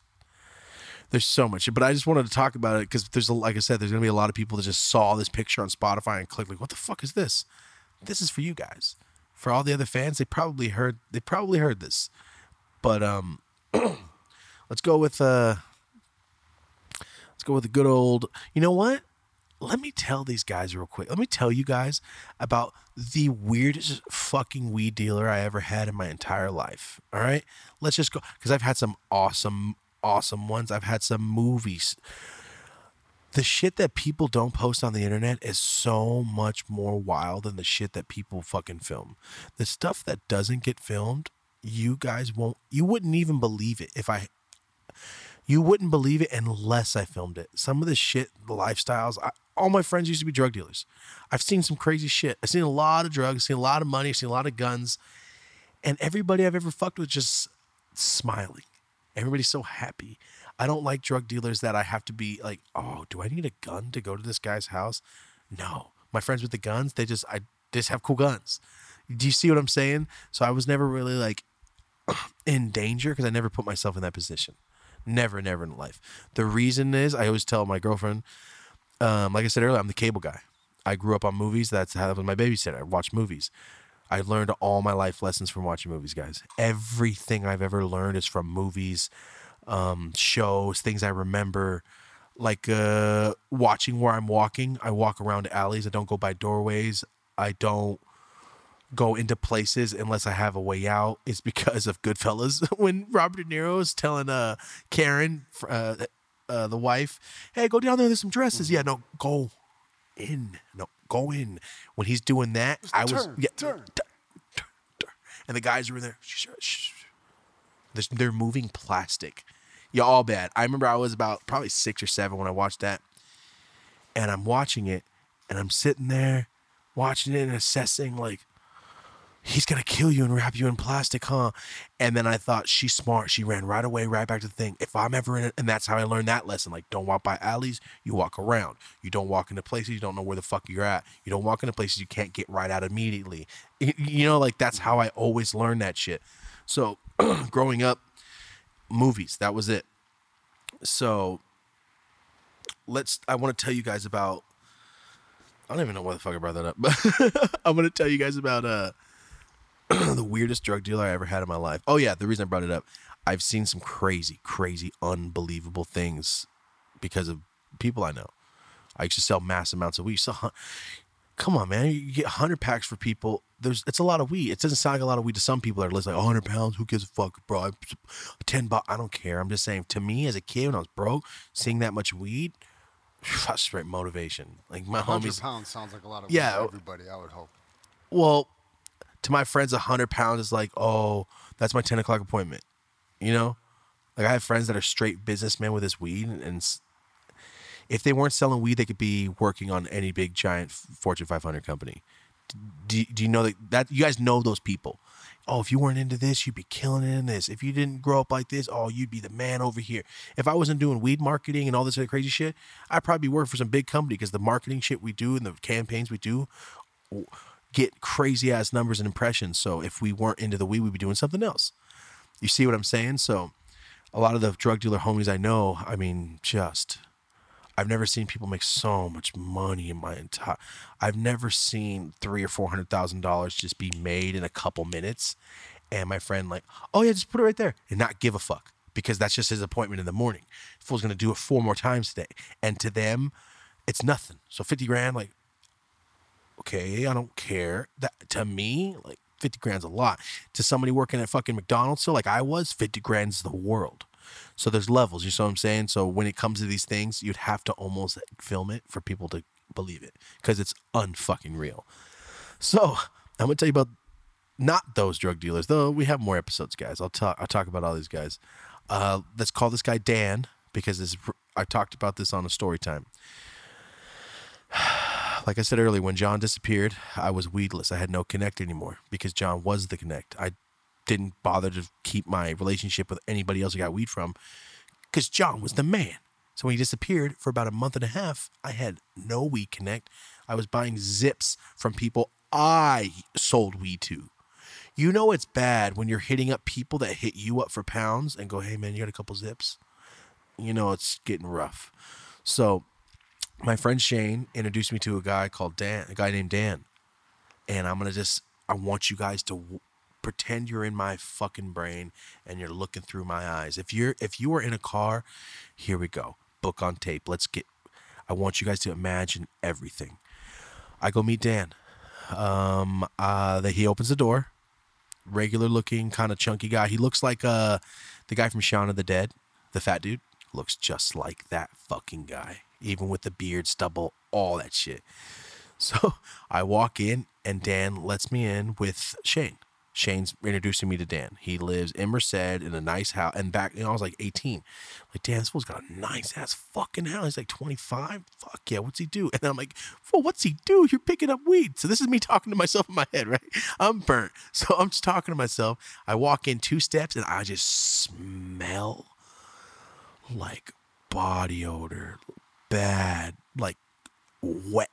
there's so much. But I just wanted to talk about it because there's a, like I said, there's gonna be a lot of people that just saw this picture on Spotify and clicked like, what the fuck is this? This is for you guys. For all the other fans, they probably heard they probably heard this. But um *clears throat* let's go with uh let's go with the good old you know what? let me tell these guys real quick. Let me tell you guys about the weirdest fucking weed dealer I ever had in my entire life. All right. Let's just go because I've had some awesome, awesome ones. I've had some movies. The shit that people don't post on the internet is so much more wild than the shit that people fucking film. The stuff that doesn't get filmed, you guys won't, you wouldn't even believe it if I you wouldn't believe it unless I filmed it. Some of the shit, the lifestyles, I, all my friends used to be drug dealers. I've seen some crazy shit. I've seen a lot of drugs, seen a lot of money, seen a lot of guns. And everybody I've ever fucked with just smiling. Everybody's so happy. I don't like drug dealers that I have to be like, oh, do I need a gun to go to this guy's house? No. My friends with the guns, they just I they just have cool guns. Do you see what I'm saying? So I was never really like *clears throat* in danger because I never put myself in that position. Never, never in life. The reason is I always tell my girlfriend, um, like I said earlier, I'm the cable guy. I grew up on movies. That's how that was my babysitter. I watched movies. I learned all my life lessons from watching movies, guys. Everything I've ever learned is from movies, um, shows, things I remember. Like uh, watching where I'm walking. I walk around alleys. I don't go by doorways. I don't go into places unless I have a way out. It's because of Goodfellas. *laughs* when Robert De Niro is telling uh Karen, uh, uh, the wife, "Hey, go down there. There's some dresses." Yeah, no, go in. No, go in. When he's doing that, I was turn, yeah, turn. turn, turn, and the guys were in there. Shh, shh, shh. They're- They're moving plastic. Yeah, all bad. I remember I was about probably six or seven when I watched that, and I'm watching it, and I'm sitting there watching it and assessing like he's gonna kill you and wrap you in plastic, huh? And then I thought she's smart. She ran right away, right back to the thing. If I'm ever in it, and that's how I learned that lesson. Like, don't walk by alleys. You walk around. You don't walk into places you don't know where the fuck you're at. You don't walk into places you can't get right out immediately. You know, like that's how I always learned that shit. So, *clears throat* growing up, movies. That was it. So, let's. I want to tell you guys about. I don't even know why the fuck I brought that up, but *laughs* I'm gonna tell you guys about uh *clears throat* the weirdest drug dealer I ever had in my life. Oh yeah, the reason I brought it up, I've seen some crazy, crazy, unbelievable things because of people I know. I used to sell mass amounts of weed. So, come on, man, you get 100 packs for people. There's, it's a lot of weed. It doesn't sound like a lot of weed to some people that are. Like 100 pounds, who gives a fuck, bro? I- 10 bucks, I don't care. I'm just saying, to me as a kid when I was broke, seeing that much weed, *sighs* straight motivation. Like my 100 homies, pounds sounds like a lot of yeah. everybody, I would hope. well, to my friends, a hundred pounds is like, oh, that's my ten o'clock appointment. You know, like I have friends that are straight businessmen with this weed, and, and if they weren't selling weed, they could be working on any big giant Fortune 500 company. Do, do you know that, that you guys know those people? Oh, if you weren't into this, you'd be killing it in this. If you didn't grow up like this, oh, you'd be the man over here. If I wasn't doing weed marketing and all this other crazy shit, I'd probably be working for some big company because the marketing shit we do and the campaigns we do get crazy ass numbers and impressions. So if we weren't into the weed, we'd be doing something else. You see what I'm saying? So a lot of the drug dealer homies I know, I mean, just I've never seen people make so much money in my entire. I've never seen three or four hundred thousand dollars just be made in a couple minutes, and my friend like, oh yeah, just put it right there and not give a fuck because that's just his appointment in the morning. Fool's gonna do it four more times today, and to them, it's nothing. So fifty grand, like, okay, I don't care. That to me, like fifty grand's a lot. To somebody working at fucking McDonald's, so like I was, fifty grand's the world. So there's levels, you see what I'm saying? So when it comes to these things, you'd have to almost film it for people to believe it because it's unfucking real. So I'm gonna tell you about not those drug dealers, though we have more episodes, guys. I'll talk. I'll talk about all these guys. Uh, let's call this guy Dan because this, I talked about this on a story time. Like I said earlier, when John disappeared, I was weedless. I had no connect anymore because John was the connect. I didn't bother to keep my relationship with anybody else I got weed from because John was the man. So when he disappeared for about a month and a half, I had no weed connect. I was buying zips from people I sold weed to. You know it's bad when you're hitting up people that hit you up for pounds and go, "Hey man, you got a couple zips." You know it's getting rough. So my friend Shane introduced me to a guy called Dan, a guy named Dan. And I'm going to just, I want you guys to w- pretend you're in my fucking brain and you're looking through my eyes. If you're, if you are in a car, here we go. Book on tape. Let's get, I want you guys to imagine everything. I go meet Dan. Um, uh, that he opens the door. Regular looking, kind of chunky guy. He looks like uh, the guy from Shaun of the Dead, the fat dude. Looks just like that fucking guy, even with the beard, stubble, all that shit. *laughs* So I walk in, and Dan lets me in with Shane. Shane's introducing me to Dan. He lives in Merced in a nice house. And back, you know, I was like 18. Like, Dan, this fool's got a nice ass fucking house. He's like 25. Fuck yeah, what's he do? And I'm like, well, what's he do? You're picking up weed. So this is me talking to myself in my head, *laughs* right? I'm burnt. So I'm just talking to myself. I walk in two steps and I just smell like body odor, bad, like wet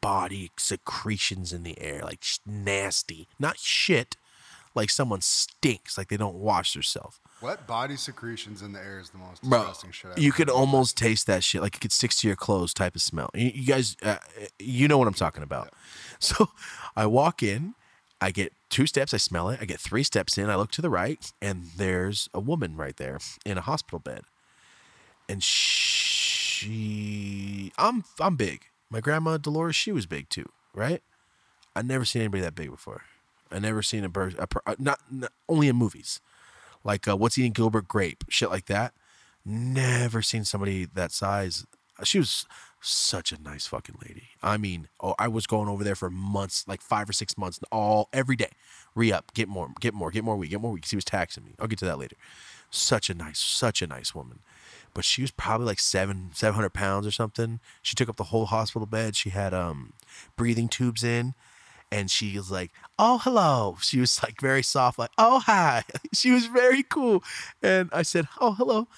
body secretions in the air, like sh- nasty, not shit, like someone stinks, like they don't wash themselves. Wet body secretions in the air is the most Bro, disgusting shit. I've you could almost taste that shit, like it could stick to your clothes type of smell. You, you guys, uh, you know what I'm talking about. *laughs* So I walk in, I get two steps, I smell it. I get three steps in, I look to the right, and there's a woman right there in a hospital bed. And she, I'm, I'm big. My grandma Dolores, she was big too, right? I never seen anybody that big before. I never seen a bird, a, per- uh, not, not only in movies, like uh, what's eating Gilbert Grape, shit like that. Never seen somebody that size. She was such a nice fucking lady. I mean, oh, I was going over there for months, like five or six months, all every day. Re up, get more, get more, get more weed, get more weed. 'cause he was taxing me. I'll get to that later. Such a nice, such a nice woman. But she was probably like seven, seven hundred pounds or something. She took up the whole hospital bed. She had um breathing tubes in and she was like, "Oh, hello." She was like very soft, like, "Oh, hi." *laughs* she was very cool, and I said, "Oh, hello,"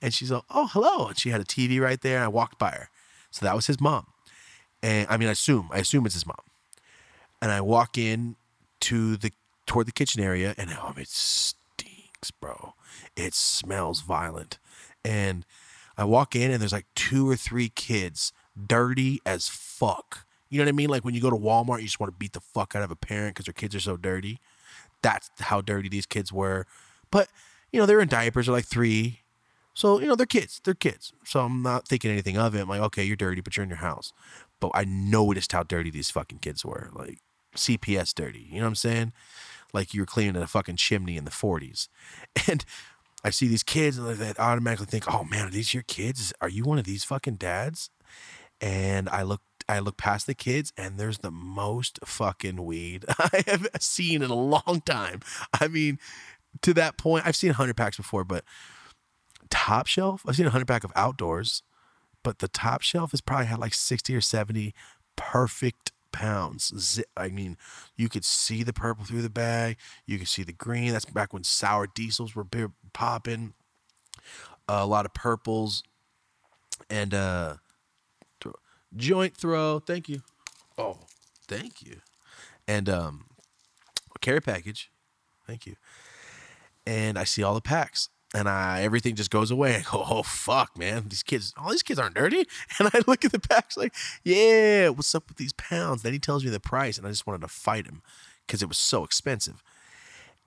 and she's like, "Oh, hello," and she had a TV right there. And I walked by her, so that was his mom, and I mean, I assume, I assume it's his mom, and I walk in to the toward the kitchen area, and oh, it stinks, bro. It smells violent, and I walk in, and there's like two or three kids, dirty as fuck. You know what I mean? Like when you go to Walmart, you just want to beat the fuck out of a parent because their kids are so dirty. That's how dirty these kids were. But, you know, they're in diapers, they're like three. So, you know, they're kids. They're kids. So I'm not thinking anything of it. I'm like, okay, you're dirty, but you're in your house. But I noticed how dirty these fucking kids were. Like CPS dirty. You know what I'm saying? Like you were cleaning a fucking chimney in the 40s. *laughs* And I see these kids they automatically think, oh man, are these your kids? Are you one of these fucking dads? And I look I look past the kids and there's the most fucking weed *laughs* I have seen in a long time. I mean, to that point, I've seen 100 packs before, but top shelf, I've seen a 100 pack of outdoors, but the top shelf has probably had like 60 or 70 perfect pounds. Zi- I mean, you could see the purple through the bag, you could see the green. That's back when sour diesels were popping. a lot of purples and uh throw- joint throw. Thank you. Oh, thank you. And um carry package. Thank you. And I see all the packs. And I everything just goes away. *laughs* I go, oh fuck, man. These kids, all these kids aren't dirty. *laughs* And I look at the packs like, yeah, what's up with these pounds? Then he tells me the price, and I just wanted to fight him because it was so expensive.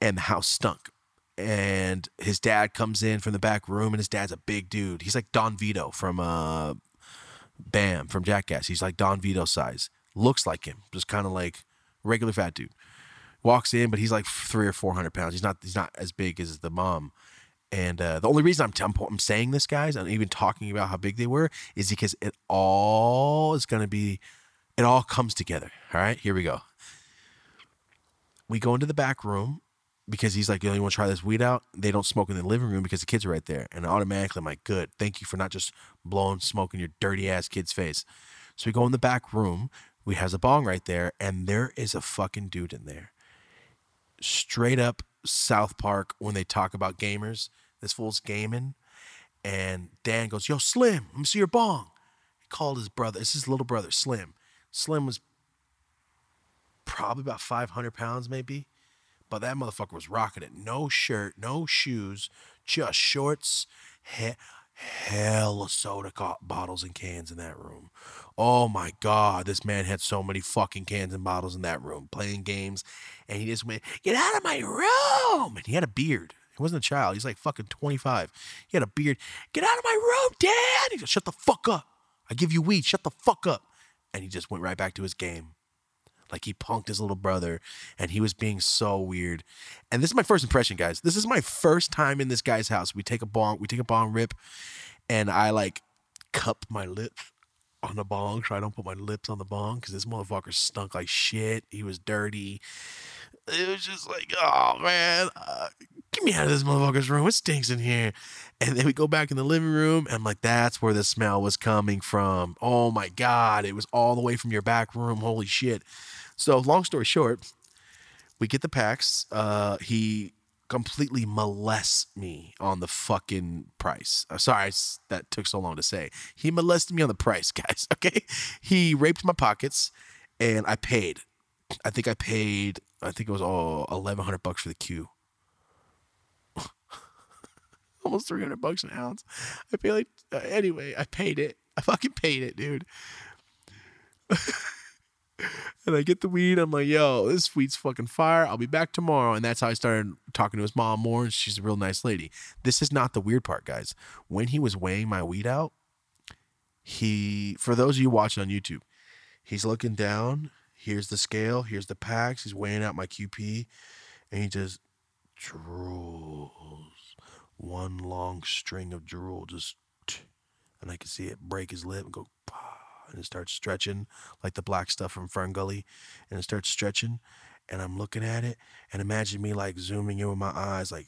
And the house stunk. And his dad comes in from the back room, and his dad's a big dude. He's like Don Vito from uh Bam from Jackass. He's like Don Vito size. Looks like him, just kind of like regular fat dude. Walks in, but he's like three or four hundred pounds. He's not. He's not as big as the mom. And uh, the only reason I'm, t- I'm saying this, guys, and even talking about how big they were, is because it all is going to be, it all comes together. All right, here we go. We go into the back room because he's like, know, you want to try this weed out? They don't smoke in the living room because the kids are right there. And automatically, I'm like, good. Thank you for not just blowing smoke in your dirty ass kid's face. So we go in the back room. We has a bong right there, and there is a fucking dude in there. Straight up South Park when they talk about gamers. This fool's gaming. And Dan goes, Yo, Slim, let me see your bong. He called his brother. It's his little brother, Slim. Slim was probably about 500 pounds, maybe. But that motherfucker was rocking it. No shirt, no shoes, just shorts, he- hell of soda co- bottles and cans in that room. Oh my God, this man had so many fucking cans and bottles in that room playing games. And he just went, Get out of my room. And he had a beard. He wasn't a child. He's like fucking 25. He had a beard. Get out of my room, Dad. He Shut the fuck up. I give you weed. Shut the fuck up. And he just went right back to his game. Like he punked his little brother and he was being so weird. And this is my first impression, guys. This is my first time in this guy's house. We take a bong, we take a bong rip, and I like cup my lips on the bong so I don't put my lips on the bong because this motherfucker stunk like shit. He was dirty. It was just like, oh man, uh, get me out of this motherfucker's room. It stinks in here. And then we go back in the living room, and I'm like, that's where the smell was coming from. Oh my God, it was all the way from your back room. Holy shit. So, long story short, we get the packs. Uh, he completely molests me on the fucking price. Uh, sorry, that took so long to say. He molested me on the price, *laughs* guys. Okay, he raped my pockets, and I paid. I think I paid. I think it was all eleven hundred bucks for the queue. *laughs* Almost three hundred bucks an ounce. I feel like uh, anyway. I paid it. I fucking paid it, dude. *laughs* And I get the weed. I'm like, yo, this weed's fucking fire. I'll be back tomorrow. And that's how I started talking to his mom more. And she's a real nice lady. This is not the weird part, guys. When he was weighing my weed out, he, for those of you watching on YouTube, he's looking down. Here's the scale. Here's the packs. He's weighing out my QP. And he just drools. One long string of drool. Just, and I can see it break his lip and go, and it starts stretching like the black stuff from Fern Gully, and it starts stretching, and I'm looking at it, and imagine me like zooming in with my eyes, like,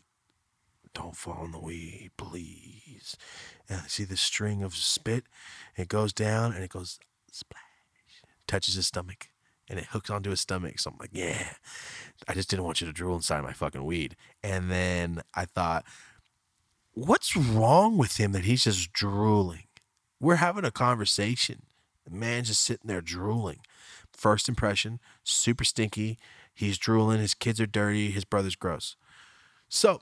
don't fall in the weed, please. And I see the string of spit, it goes down, and it goes splash, touches his stomach, and it hooks onto his stomach. So I'm like, yeah, I just didn't want you to drool inside my fucking weed. And then I thought, what's wrong with him that he's just drooling? We're having a conversation. The man's just sitting there drooling. First impression, super stinky. He's drooling. His kids are dirty. His brother's gross. So,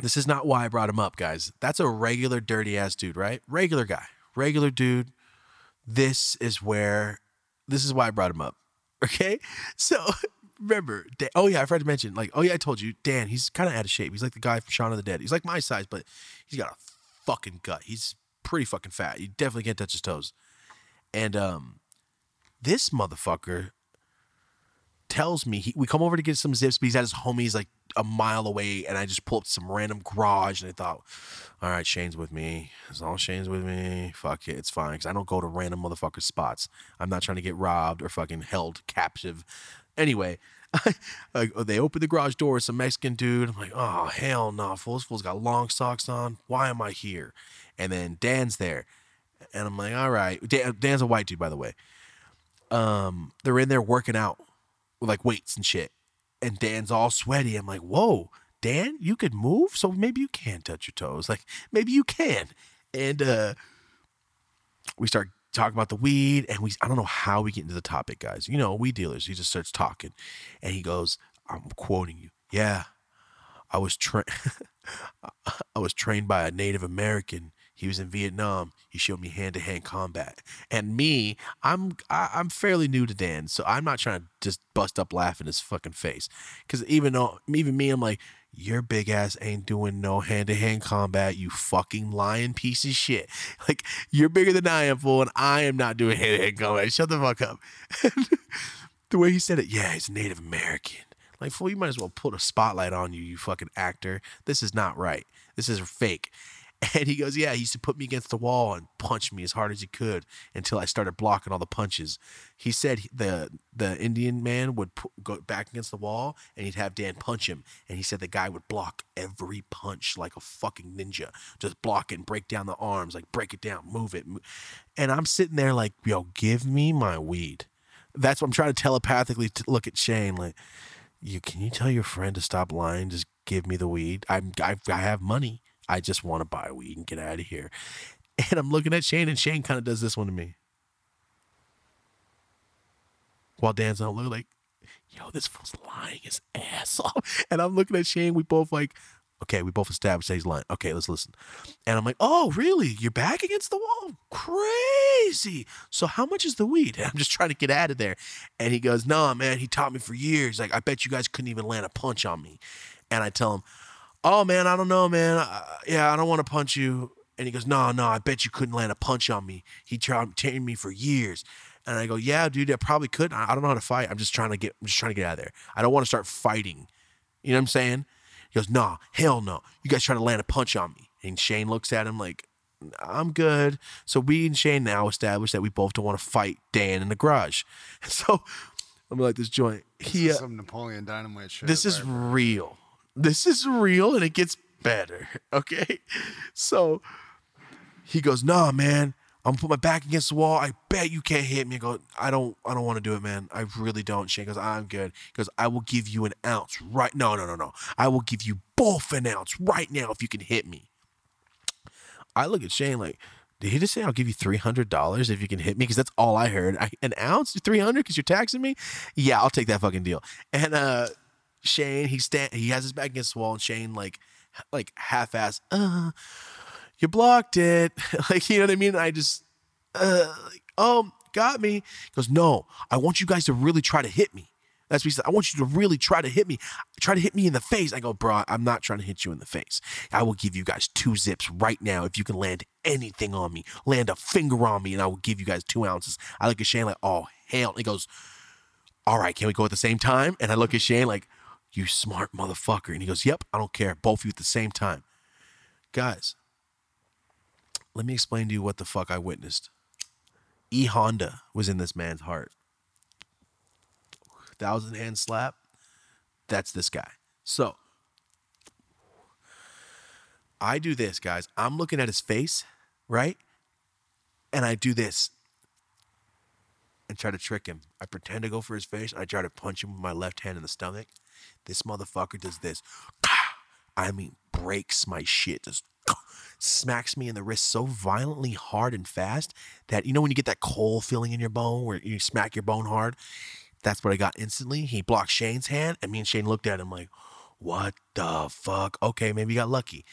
this is not why I brought him up, guys. That's a regular dirty ass dude, right? Regular guy, regular dude. This is where, this is why I brought him up. Okay. So, *laughs* remember, Dan, oh yeah, I forgot to mention, like, oh yeah, I told you, Dan, he's kind of out of shape. He's like the guy from Shaun of the Dead. He's like my size, but he's got a fucking gut. He's pretty fucking fat. You definitely can't touch his toes. And um, this motherfucker tells me he, we come over to get some zips, but he's at his homies like a mile away, and I just pull up some random garage, and I thought, all right, Shane's with me. As long as Shane's with me, fuck it, it's fine, because I don't go to random motherfucker spots. I'm not trying to get robbed or fucking held captive. Anyway. *laughs* like, they open the garage door. Some Mexican dude. I'm like, oh hell no, fool. This fool's got long socks on. Why am I here? And then Dan's there, and I'm like, all right. Dan, Dan's a white dude, by the way. Um, they're in there working out with like weights and shit, and Dan's all sweaty. I'm like, whoa, Dan, you could move, so maybe you can touch your toes. Like maybe you can. And uh, we start talking about the weed, and we I don't know how we get into the topic, guys. You know, weed dealers. He just starts talking, and he goes, I'm quoting you. Yeah, I was trained. *laughs* I was trained by a Native American. He was in Vietnam. He showed me hand to hand combat. And me, I'm I, I'm fairly new to Dan, so I'm not trying to just bust up laughing his fucking face. Because even though even me, I'm like, your big ass ain't doing no hand to hand combat. You fucking lying piece of shit. *laughs* Like you're bigger than I am, fool, and I am not doing hand to hand combat. Shut the fuck up. *laughs* the way he said it, yeah, he's Native American. Like, fool, you might as well put a spotlight on you, you fucking actor. This is not right. This is fake. *laughs* And he goes, Yeah, he used to put me against the wall and punch me as hard as he could until I started blocking all the punches. He said the the Indian man would go back against the wall and he'd have Dan punch him. And he said the guy would block every punch like a fucking ninja. Just block it and break down the arms, like break it down, move it. And I'm sitting there like, Yo, give me my weed. That's what I'm trying to telepathically t- look at Shane like, you can you tell your friend to stop lying? Just give me the weed. I'm I, I have money. I just want to buy weed and get out of here. *laughs* And I'm looking at Shane, and Shane kind of does this one to me. While Dan's not looking like, yo, this fool's lying his *laughs* ass off. And I'm looking at Shane. We both like, okay, we both established that he's lying. Okay, let's listen. And I'm like, oh, really? You're back against the wall? Crazy. So how much is the weed? And *laughs* I'm just trying to get out of there. And he goes, no, man, he taught me for years. Like, I bet you guys couldn't even land a punch on me. And I tell him, oh, man, I don't know, man. Uh, yeah, I don't want to punch you. And he goes, no, no, I bet you couldn't land a punch on me. He tried training me for years. And I go, yeah, dude, I probably could. I I don't know how to fight. I'm just trying to get, I'm just trying to get out of there. I don't want to start fighting. You know what I'm saying? He goes, nah, hell no. You guys trying to land a punch on me. And Shane looks at him like, I'm good. So we and Shane now established that we both don't want to fight Dan in the garage. *laughs* So I'm like, this joint. He, uh, Some Napoleon Dynamite shit. this is right? real. This is real and it gets better. *laughs* Okay. So he goes, nah, man. I'm gonna put my back against the wall. I bet you can't hit me. I go, I don't I don't want to do it, man. I really don't. Shane goes, I'm good. He goes, I will give you an ounce right. Now. No, no, no, no. I will give you both an ounce right now if you can hit me. I look at Shane like, did he just say I'll give you three hundred dollars if you can hit me? Because that's all I heard. I, an ounce, three hundred, because you're taxing me. Yeah, I'll take that fucking deal. And uh, Shane, he stand, he has his back against the wall, and Shane like, like half-ass, uh, you blocked it, *laughs* like you know what I mean. I just, uh, like, oh, got me. He goes, no, I want you guys to really try to hit me. That's what he said. I want you to really try to hit me. Try to hit me in the face. I go, bro, I'm not trying to hit you in the face. I will give you guys two zips right now if you can land anything on me. Land a finger on me, and I will give you guys two ounces. I look at Shane like, oh, hell. He goes, all right, can we go at the same time? And I look at Shane like, you smart motherfucker. And he goes, yep, I don't care. Both of you at the same time. Guys, let me explain to you what the fuck I witnessed. E Honda was in this man's heart thousand hand slap. That's this guy. So I do this, guys. I'm looking at his face, right? And I do this and try to trick him. I pretend to go for his face. I try to punch him with my left hand in the stomach. This motherfucker does this. I mean, breaks my shit. Just smacks me in the wrist so violently hard and fast that you know when you get that cold feeling in your bone where you smack your bone hard that's what I got instantly. He blocked Shane's hand, and me and Shane looked at him like, what the fuck? Okay, maybe you got lucky.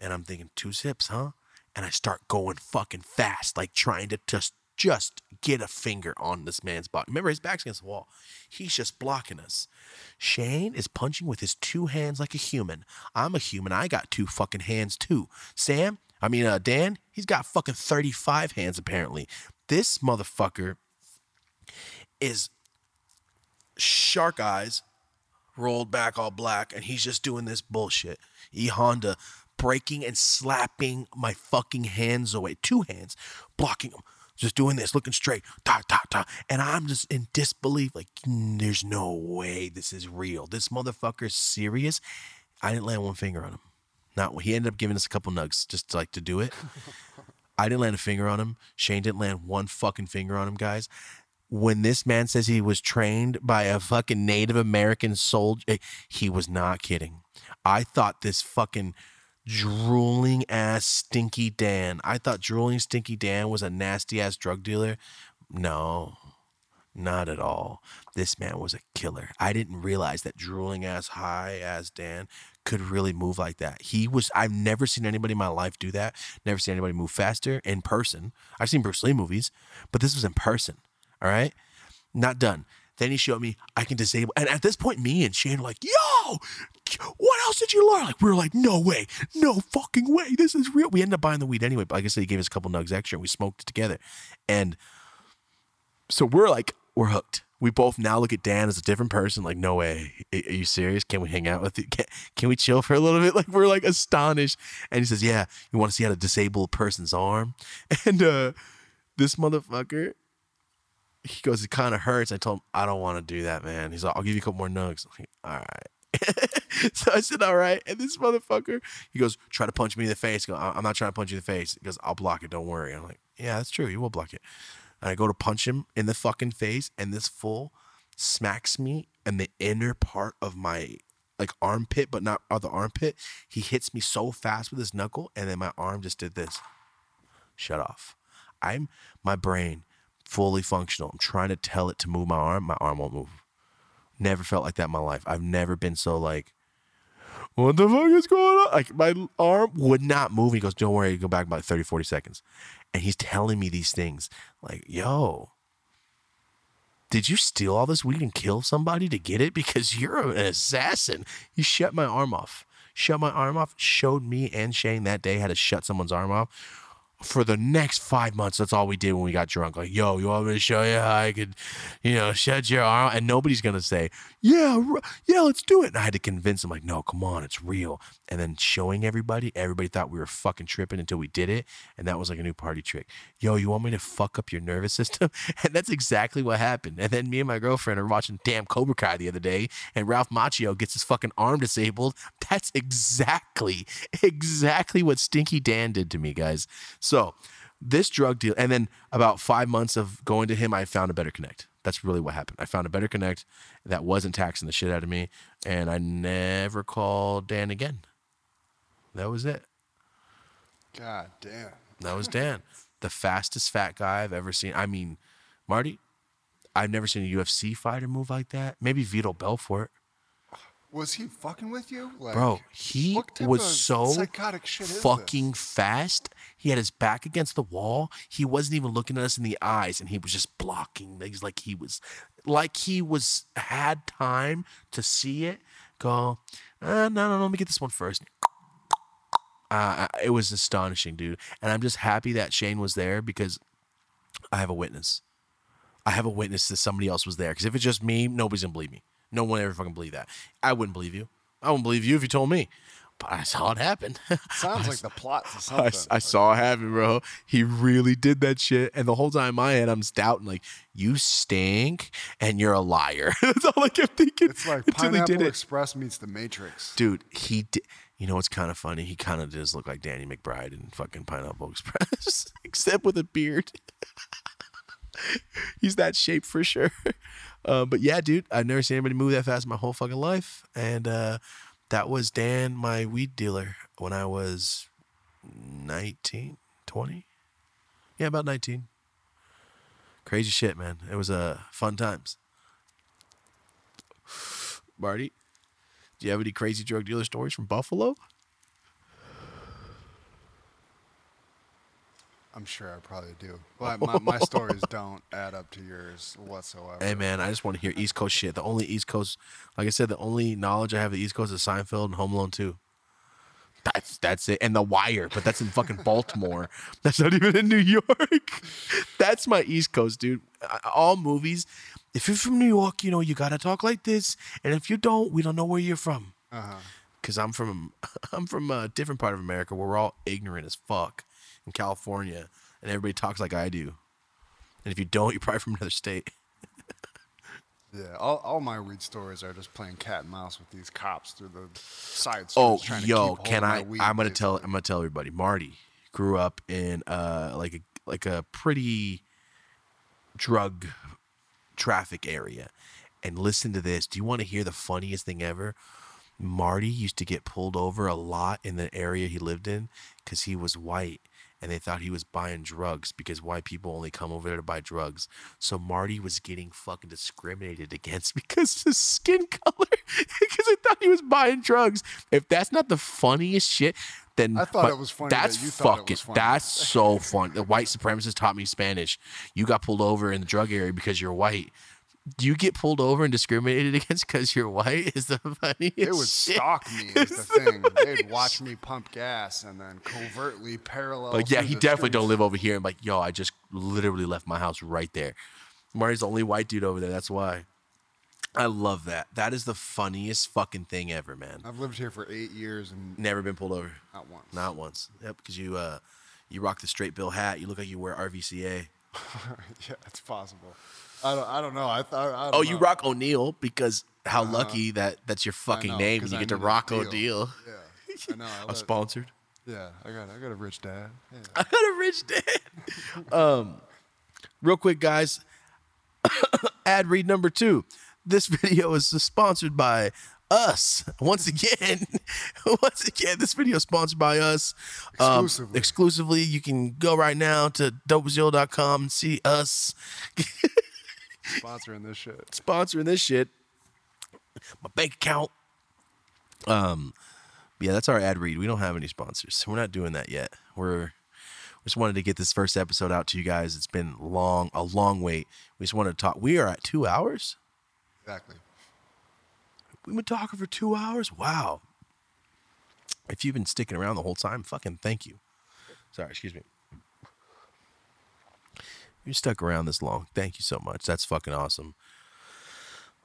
And I'm thinking, two zips, huh? And I start going fucking fast, like trying to just just get a finger on this man's body. Remember, his back's against the wall. He's just blocking us. Shane is punching with his two hands like a human. I'm a human. I got two fucking hands too. Sam, I mean, uh, Dan, he's got fucking 35 hands apparently. This motherfucker is shark eyes rolled back all black and he's just doing this bullshit. E Honda breaking and slapping my fucking hands away. Two hands blocking them. Just doing this, looking straight, ta ta ta, and I'm just in disbelief. Like, "Mm, there's no way this is real. This motherfucker's serious. I didn't land one finger on him. Not he ended up giving us a couple nugs just to, like to do it. *laughs* I didn't land a finger on him. Shane didn't land one fucking finger on him, guys when this man says he was trained by a fucking Native American soldier, he was not kidding. I thought this fucking drooling ass stinky Dan. I thought drooling stinky Dan was a nasty ass drug dealer. No, not at all. This man was a killer. I didn't realize that drooling ass high ass Dan could really move like that. He was I've never seen anybody in my life do that. Never seen anybody move faster in person. I've seen Bruce Lee movies, but this was in person. All right. Not done. Then he showed me I can disable. And at this point, me and Shane were like, yo, what else did you learn? Like, we were like, no way, no fucking way. This is real. We ended up buying the weed anyway. But like I said, he gave us a couple nugs extra and we smoked it together. And so we're like, we're hooked. We both now look at Dan as a different person. Like, no way. Are you serious? Can we hang out with you? Can, can we chill for a little bit? *laughs* Like, we're like astonished. And he says, yeah, you want to see how to disable a person's arm? *laughs* And uh, this motherfucker, he goes, it kind of hurts. I told him, I don't want to do that, man. He's like, I'll give you a couple more nugs. I'm like, all right. *laughs* so I said, all right. And this motherfucker, he goes, try to punch me in the face. I go, I'm not trying to punch you in the face. He goes, I'll block it. Don't worry. I'm like, yeah, that's true. You will block it. And I go to punch him in the fucking face, and this fool smacks me in the inner part of my like armpit, but not other armpit. He hits me so fast with his knuckle, and then my arm just did this. Shut off. I'm my brain fully functional. I'm trying to tell it to move my arm. My arm won't move. Never felt like that in my life. I've never been so like, what the fuck is going on? Like my arm would not move. He goes, don't worry, go back about 30, 40 seconds. And he's telling me these things like, yo, did you steal all this weed and kill somebody to get it? Because you're an assassin. You shut my arm off. shut my arm off, showed me and Shane that day how to shut someone's arm off. For the next five months, that's all we did when we got drunk. Like, yo, you want me to show you how I could, you know, shut your arm? And nobody's gonna say, yeah, yeah, let's do it. And I had to convince them, like, no, come on, it's real. And then showing everybody, everybody thought we were fucking tripping until we did it, and that was like a new party trick. Yo, you want me to fuck up your nervous system? *laughs* And that's exactly what happened. And then me and my girlfriend are watching damn Cobra Kai the other day, and Ralph Macchio gets his fucking arm disabled. That's exactly, *laughs* exactly what Stinky Dan did to me, guys. So this drug deal, and then about five months of going to him, I found a better connect. That's really what happened. I found a better connect that wasn't taxing the shit out of me, and I never called Dan again. That was it. God damn. That was Dan, *laughs* the fastest fat guy I've ever seen. I mean, Marty, I've never seen a UFC fighter move like that. Maybe Vito Belfort, Was he fucking with you? Like, bro. He was so psychotic shit fucking fast. He had his back against the wall. He wasn't even looking at us in the eyes, and he was just blocking. He's like he was, like he was had time to see it. Go, uh, no, no, no. Let me get this one first. Uh, it was astonishing, dude. And I'm just happy that Shane was there because I have a witness. I have a witness that somebody else was there. Because if it's just me, nobody's gonna believe me. No one ever fucking believe that. I wouldn't believe you. I wouldn't believe you if you told me. But I saw it happen. *laughs* Sounds like the plot to *laughs* I, something. I saw it happen, bro. He really did that shit. And the whole time in my head, I'm just doubting, like, you stink and you're a liar. *laughs* That's all I kept thinking. It's like until he Pineapple did it. Express meets The Matrix. Dude, he did. You know what's kind of funny? He kind of does look like Danny McBride in fucking Pineapple Express, except with a beard. He's that shape for sure. Uh, but yeah, dude, I've never seen anybody move that fast in my whole fucking life. And uh, that was Dan, my weed dealer, when I was 19, 20. Yeah, about 19. Crazy shit, man. It was uh, fun times. Marty, do you have any crazy drug dealer stories from Buffalo? I'm sure I probably do. *laughs* But my, my stories don't add up to yours whatsoever. Hey man, I just want to hear East Coast shit. The only East Coast, like I said, the only knowledge I have of the East Coast is Seinfeld and Home Alone 2. That's that's it. And The Wire, but that's in fucking *laughs* Baltimore. That's not even in New York. *laughs* That's my East Coast, dude. All movies. If you're from New York, you know you gotta talk like this, and if you don't, we don't know where you're from. Uh-huh. Cause I'm from I'm from a different part of America where we're all ignorant as fuck in California, and everybody talks like I do. And if you don't, you're probably from another state. *laughs* Yeah, all, all my weed stories are just playing cat and mouse with these cops through the side Oh, streets. trying to yo, can I? I'm gonna tell. I'm gonna tell everybody. Marty grew up in uh like a like a pretty drug traffic area, and listen to this. Do you want to hear the funniest thing ever? Marty used to get pulled over a lot in the area he lived in because he was white. And they thought he was buying drugs because white people only come over there to buy drugs. So Marty was getting fucking discriminated against *laughs* because of his skin color. *laughs* because they thought he was buying drugs. If that's not the funniest shit, then I thought it was funny that That's it fucking. was funny. That's so fun. The white supremacist taught me Spanish. You got pulled over in the drug area because you're white. Do you get pulled over and discriminated *laughs* against because you're white is the funniest. It would shit. stalk me *laughs* is the thing. They'd watch me pump gas and then covertly parallel. Like, yeah, he definitely don't live over here. I'm like, yo, I just literally left my house right there. Marty's the only white dude over there. That's why. I love that. That is the funniest fucking thing ever, man. I've lived here for eight years and Never been pulled over. not once. Not once. Yep, because you uh, you rock the straight bill hat. You look like you wear RVCA. *laughs* yeah, it's possible. I don't. I don't know. I thought. Oh, you know. rock O'Neill because how lucky that that's your fucking know, name and you I get to rock deal. O'Neill. Yeah, I *laughs* know. I I'm sponsored. yeah, I got. I got a rich dad. Yeah. *laughs* I got a rich dad. *laughs* um, real quick, guys. *coughs* Ad read number two. This video is sponsored by us once again. once again, this video is sponsored by us Um, Exclusively. exclusively. You can go right now to dopezero.com and see us Sponsoring this shit. sponsoring this shit. My bank account. Um, yeah, that's our ad read. We don't have any sponsors. We're not doing that yet. We're we just wanted to get this first episode out to you guys. It's been long, a long wait. We just wanted to talk. We are at two hours. Exactly. We've been talking for two hours. Wow. If you've been sticking around the whole time, fucking thank you. Sorry, excuse me. You stuck around this long. Thank you so much. That's fucking awesome.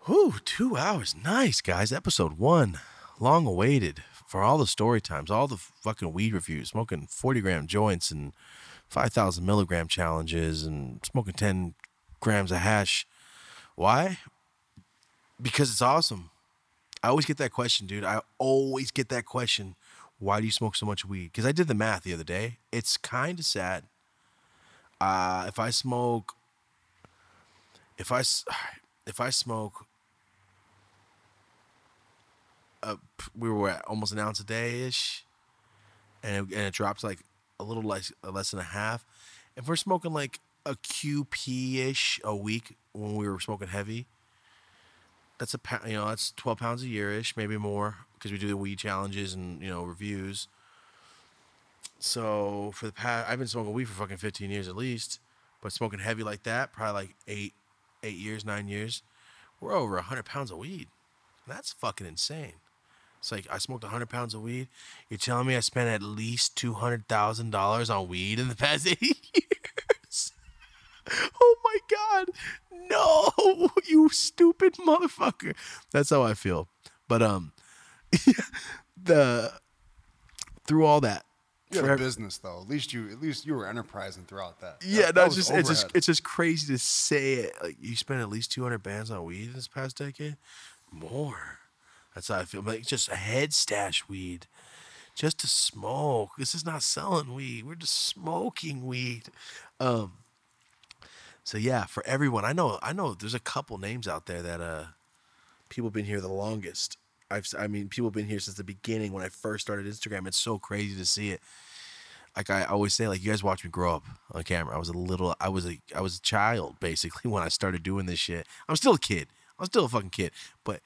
Whew, two hours. Nice, guys. Episode one. Long awaited for all the story times, all the fucking weed reviews, smoking 40 gram joints and 5,000 milligram challenges and smoking 10 grams of hash. Why? Because it's awesome. I always get that question, dude. I always get that question. Why do you smoke so much weed? Because I did the math the other day. It's kind of sad. Uh, if I smoke, if I *sighs* if I smoke, uh, we were at almost an ounce a day ish, and it, and it drops like a little less less than a half. If we're smoking like a QP ish a week when we were smoking heavy, that's a you know that's 12 pounds a year ish maybe more because we do the weed challenges and you know reviews so for the past i've been smoking weed for fucking 15 years at least but smoking heavy like that probably like eight eight years nine years we're over 100 pounds of weed. That's fucking insane. It's like i smoked 100 pounds of weed. You're telling me i spent at least $200000 on weed in the *laughs* past eight years? Oh my god. No *laughs* you stupid motherfucker. That's how i feel. But um *laughs* the through all that You for had a business though. At least you, at least you were enterprising throughout that. yeah That- no that it's was just it's just it's just crazy to say it. Like you spent at least 200 bands on weed in this past decade? More. That's how i feel. Like just a head stash weed. Just to smoke. This is not selling weed. We're just smoking weed. Um so yeah for everyone i know i know there's a couple names out there that uh people been here the longest i've i mean people have been here since the beginning when i first started instagram it's so crazy to see it like I always say, like you guys watched me grow up on camera. I was a little, I was a, I was a child *laughs* basically when I started doing this shit. I'm still a kid. I'm still a fucking kid, but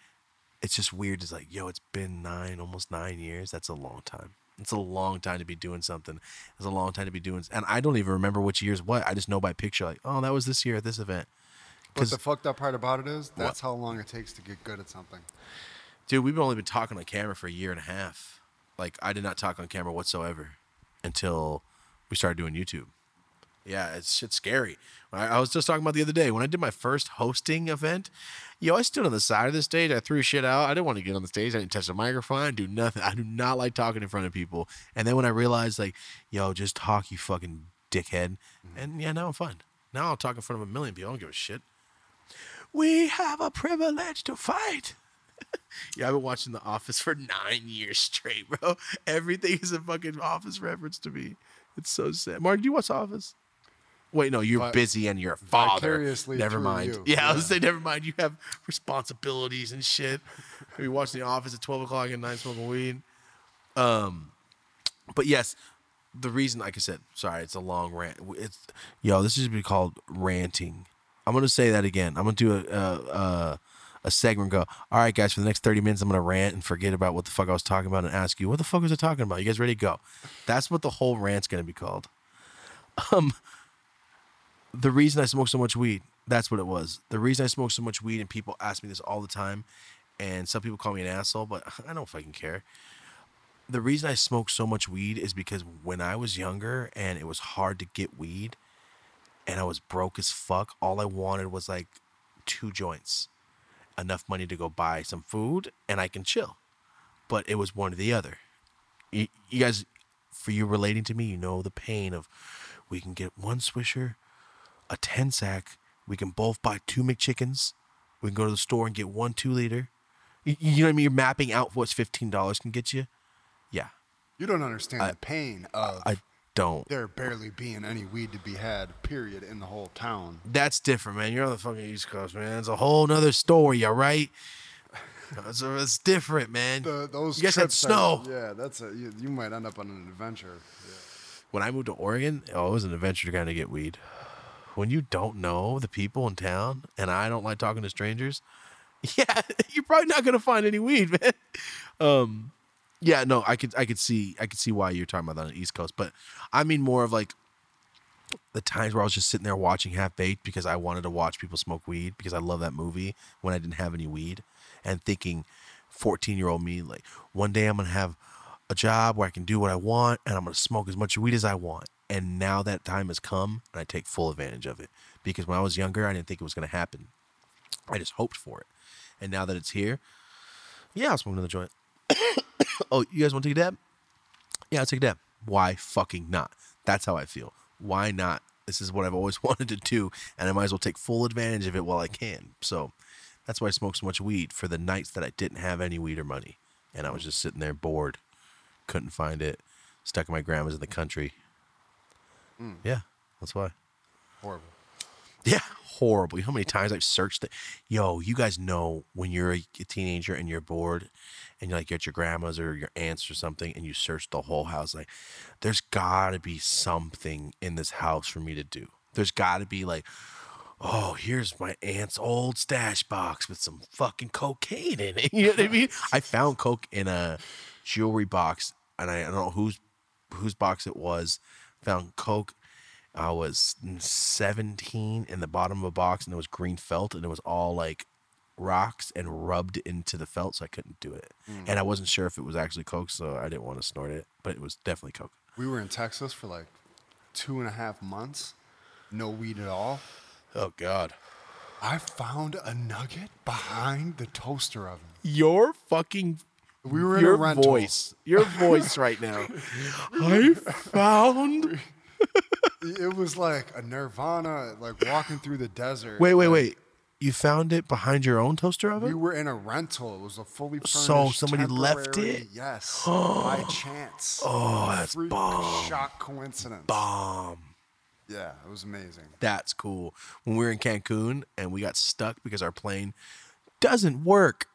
it's just weird. It's like, yo, it's been nine, almost nine years. That's a long time. It's a long time to be doing something. It's a long time to be doing, and I don't even remember which year's what. I just know by picture, like, oh, that was this year at this event. But the fucked up part about it is that's how long it takes to get good at something. Dude, we've only been talking on camera for a year and a half. Like, I did not talk on camera whatsoever until we started doing YouTube. Yeah, it's shit's scary. I, I was just talking about the other day when I did my first hosting event. Yo, I stood on the side of the stage. I threw shit out. I didn't want to get on the stage. I didn't touch the microphone. Do nothing. I do not like talking in front of people. And then when I realized, like, yo, just talk, you fucking dickhead. Mm-hmm. And yeah, now I'm fine. Now I'll talk in front of a million people. I don't give a shit. We have a privilege to fight. *laughs* Yeah, I've been watching The Office for nine years straight, bro. *laughs* Everything is a fucking Office reference to me. It's so sad. Mark, do you watch The Office? Wait, no, you're Vi- busy and you're a father. Never mind. you. Yeah, I was say never mind. You have responsibilities and shit. We watch The Office at twelve o'clock at night smoking weed. Um, but yes, the reason, like I said, sorry, it's a long rant. It's yo, this is be called ranting. I'm gonna say that again. I'm gonna do a a, a, a segment. Go. All right, guys. For the next 30 minutes, I'm gonna rant and forget about what the fuck I was talking about and ask you what the fuck was I talking about. You guys ready to go? That's what the whole rant's gonna be called. Um, the reason I smoke so much weed. That's what it was. The reason I smoke so much weed, and people ask me this all the time, and some people call me an asshole, but *laughs* I don't fucking care the reason I smoke so much weed is because when I was younger and it was hard to get weed and I was broke as fuck, all I wanted was like two joints, enough money to go buy some food, and I can chill. But it was one or the other. You, you guys, for you relating to me, you know the pain of we can get one swisher, a 10 sack, we can both buy two McChickens, we can go to the store and get one two liter. You, you know what I mean? You're mapping out what's $15 can get you. Yeah. You don't understand the pain of I don't. there barely being any weed to be had, period, in the whole town. That's different, man. You're on the fucking East Coast, man. It's a whole nother story, all right? It's, it's different, man. The, those you guys had trips are- snow. yeah, that's a you, you might end up on an adventure. Yeah. When I moved to Oregon, oh, it was an adventure to kind of get weed. When you don't know the people in town, and I don't like talking to strangers, *laughs* yeah, you're probably not gonna find any weed, man. Um, yeah, no, I could, I could see, I could see why you're talking about that on the East Coast, but I mean more of like the times where I was just sitting there watching Half Baked because I wanted to watch people smoke weed because I love that movie when I didn't have any weed and thinking 14 year old me like one day I'm gonna have a job where I can do what I want and I'm to smoke as much weed as I want. And now that time has come and I take full advantage of it. Because when I was younger, I didn't think it was to happen. I just hoped for it. And now that it's here, yeah, I'll smoke another joint. *coughs* oh, you guys want to take a dab? Yeah, I'll take a dab. Why fucking not? That's how I feel. Why not? This is what I've always *laughs* wanted to do, and I might as well take full advantage of it while I can. So that's why I smoke so much weed for the nights that I didn't have any weed or money. And I was just sitting there bored, couldn't find it, stuck in my grandma's in the country. Hmm. Yeah, that's why. Horrible. Yeah, horrible. You know how many times I've searched it? Yo, you guys know when you're a teenager and you're bored and you're like you're at your grandma's or your aunt's or something and you search the whole house, like, there's gotta be something in this house for me to do. There's gotta be like, oh, here's my aunt's old stash box with some fucking cocaine in it. *laughs* You know what I mean? I *laughs* found coke in a jewelry box and I, I don't know whose whose box it was. Found coke I was 17 in the bottom of a box and it was green felt and it was all like rocks and rubbed into the felt so I couldn't do it. Mm. And I wasn't sure if it was actually coke so I didn't want to snort it, but it was definitely coke. We were in Texas for like two and a half months, no weed at all. Oh god. I found a nugget behind the toaster oven. Your fucking We were in your a rental. voice. Your voice right now. *laughs* I found *laughs* It was like a nirvana, like walking through the desert. Wait, wait, Like, wait. You found it behind your own toaster oven? We were in a rental. It was a fully furnished. So somebody left it? Yes, *gasps* by chance. Oh, that's Freak bomb. Shock coincidence. Bomb. Yeah, it was amazing. That's cool. When we were in Cancun and we got stuck because our plane doesn't work.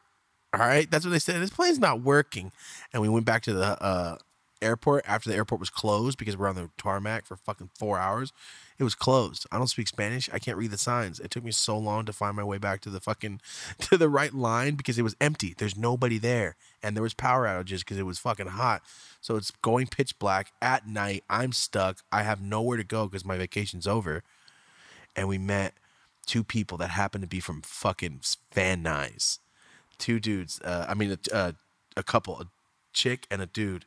All right. That's what they said. This plane's not working. And we went back to the uh, airport after the airport was closed because we're on the tarmac for fucking four hours. It was closed. I don't speak Spanish. I can't read the signs. It took me so long to find my way back to the fucking *laughs* to the right line because it was empty. There's nobody there. And there was power outages because it was fucking hot. So it's going pitch black at night. I'm stuck. I have nowhere to go because my vacation's over and we met two people that happened to be from fucking Van Nuys. Two dudes. Uh, I mean, a, a couple, a chick and a dude.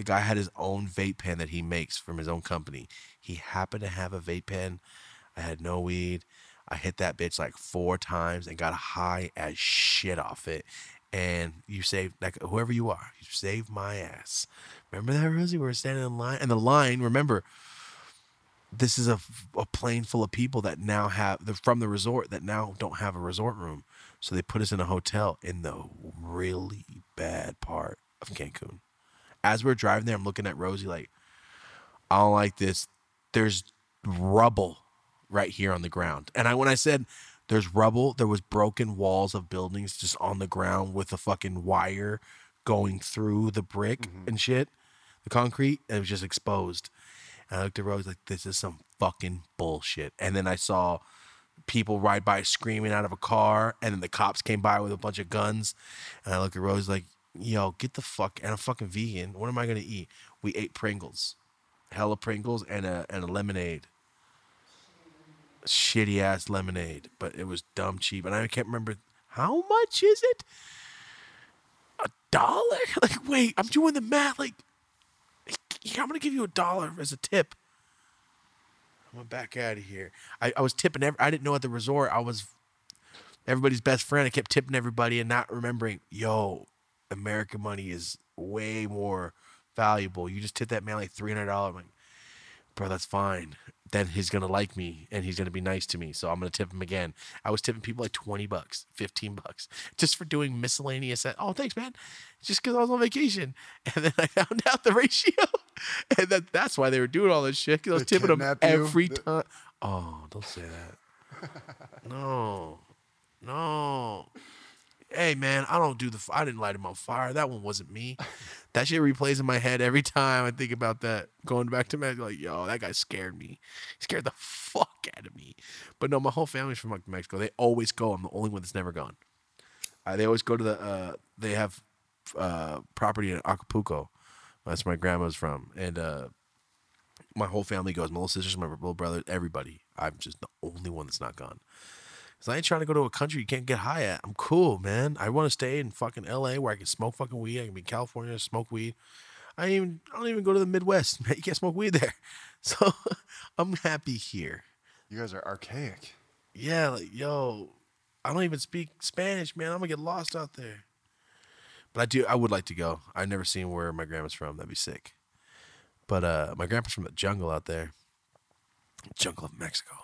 The guy had his own vape pen that he makes from his own company. He happened to have a vape pen. I had no weed. I hit that bitch like four times and got high as shit off it. And you saved, like, whoever you are, you saved my ass. Remember that, Rosie? We were standing in line. And the line, remember, this is a, a plane full of people that now have they're from the resort that now don't have a resort room so they put us in a hotel in the really bad part of cancun as we're driving there i'm looking at rosie like i don't like this there's rubble right here on the ground and i when i said there's rubble there was broken walls of buildings just on the ground with a fucking wire going through the brick mm-hmm. and shit the concrete and it was just exposed and I looked at Rose like, this is some fucking bullshit. And then I saw people ride by screaming out of a car, and then the cops came by with a bunch of guns. And I look at Rose like, yo, get the fuck. And I'm fucking vegan. What am I gonna eat? We ate Pringles, hella Pringles, and a and a lemonade. Shitty ass lemonade, but it was dumb cheap. And I can't remember how much is it. A dollar? *laughs* Like, wait, I'm doing the math. Like, I'm gonna give you a dollar as a tip. I went back out of here. I, I was tipping. Every, I didn't know at the resort I was everybody's best friend. I kept tipping everybody and not remembering. Yo, American money is way more valuable. You just tip that man like three hundred dollars. Like, bro, that's fine. Then he's gonna like me and he's gonna be nice to me. So I'm gonna tip him again. I was tipping people like twenty bucks, fifteen bucks, just for doing miscellaneous. Oh, thanks, man. Just because I was on vacation, *laughs* and then I found out the ratio, *laughs* and that that's why they were doing all this shit. Because I was tipping them you? every time. Oh, don't say that. *laughs* no, no. Hey man, I don't do the. I didn't light him on fire. That one wasn't me. That shit replays in my head every time I think about that. Going back to Mexico, like, yo, that guy scared me. He scared the fuck out of me. But no, my whole family's from Mexico. They always go. I'm the only one that's never gone. Uh, they always go to the. Uh, they have uh, property in Acapulco. That's where my grandma's from, and uh, my whole family goes. My little sisters, my little brother, everybody. I'm just the only one that's not gone. Cause I ain't trying to go to a country you can't get high at. I'm cool, man. I want to stay in fucking LA where I can smoke fucking weed. I can be in California, smoke weed. I even I don't even go to the Midwest. *laughs* Man, you can't smoke weed there. *laughs* So *laughs* I'm happy here. You guys are archaic. Yeah, like yo, I don't even speak Spanish, man. I'm gonna get lost out there. But I do. I would like to go. I've never seen where my grandma's from. That'd be sick. But uh, my grandpa's from the jungle out there, jungle of Mexico.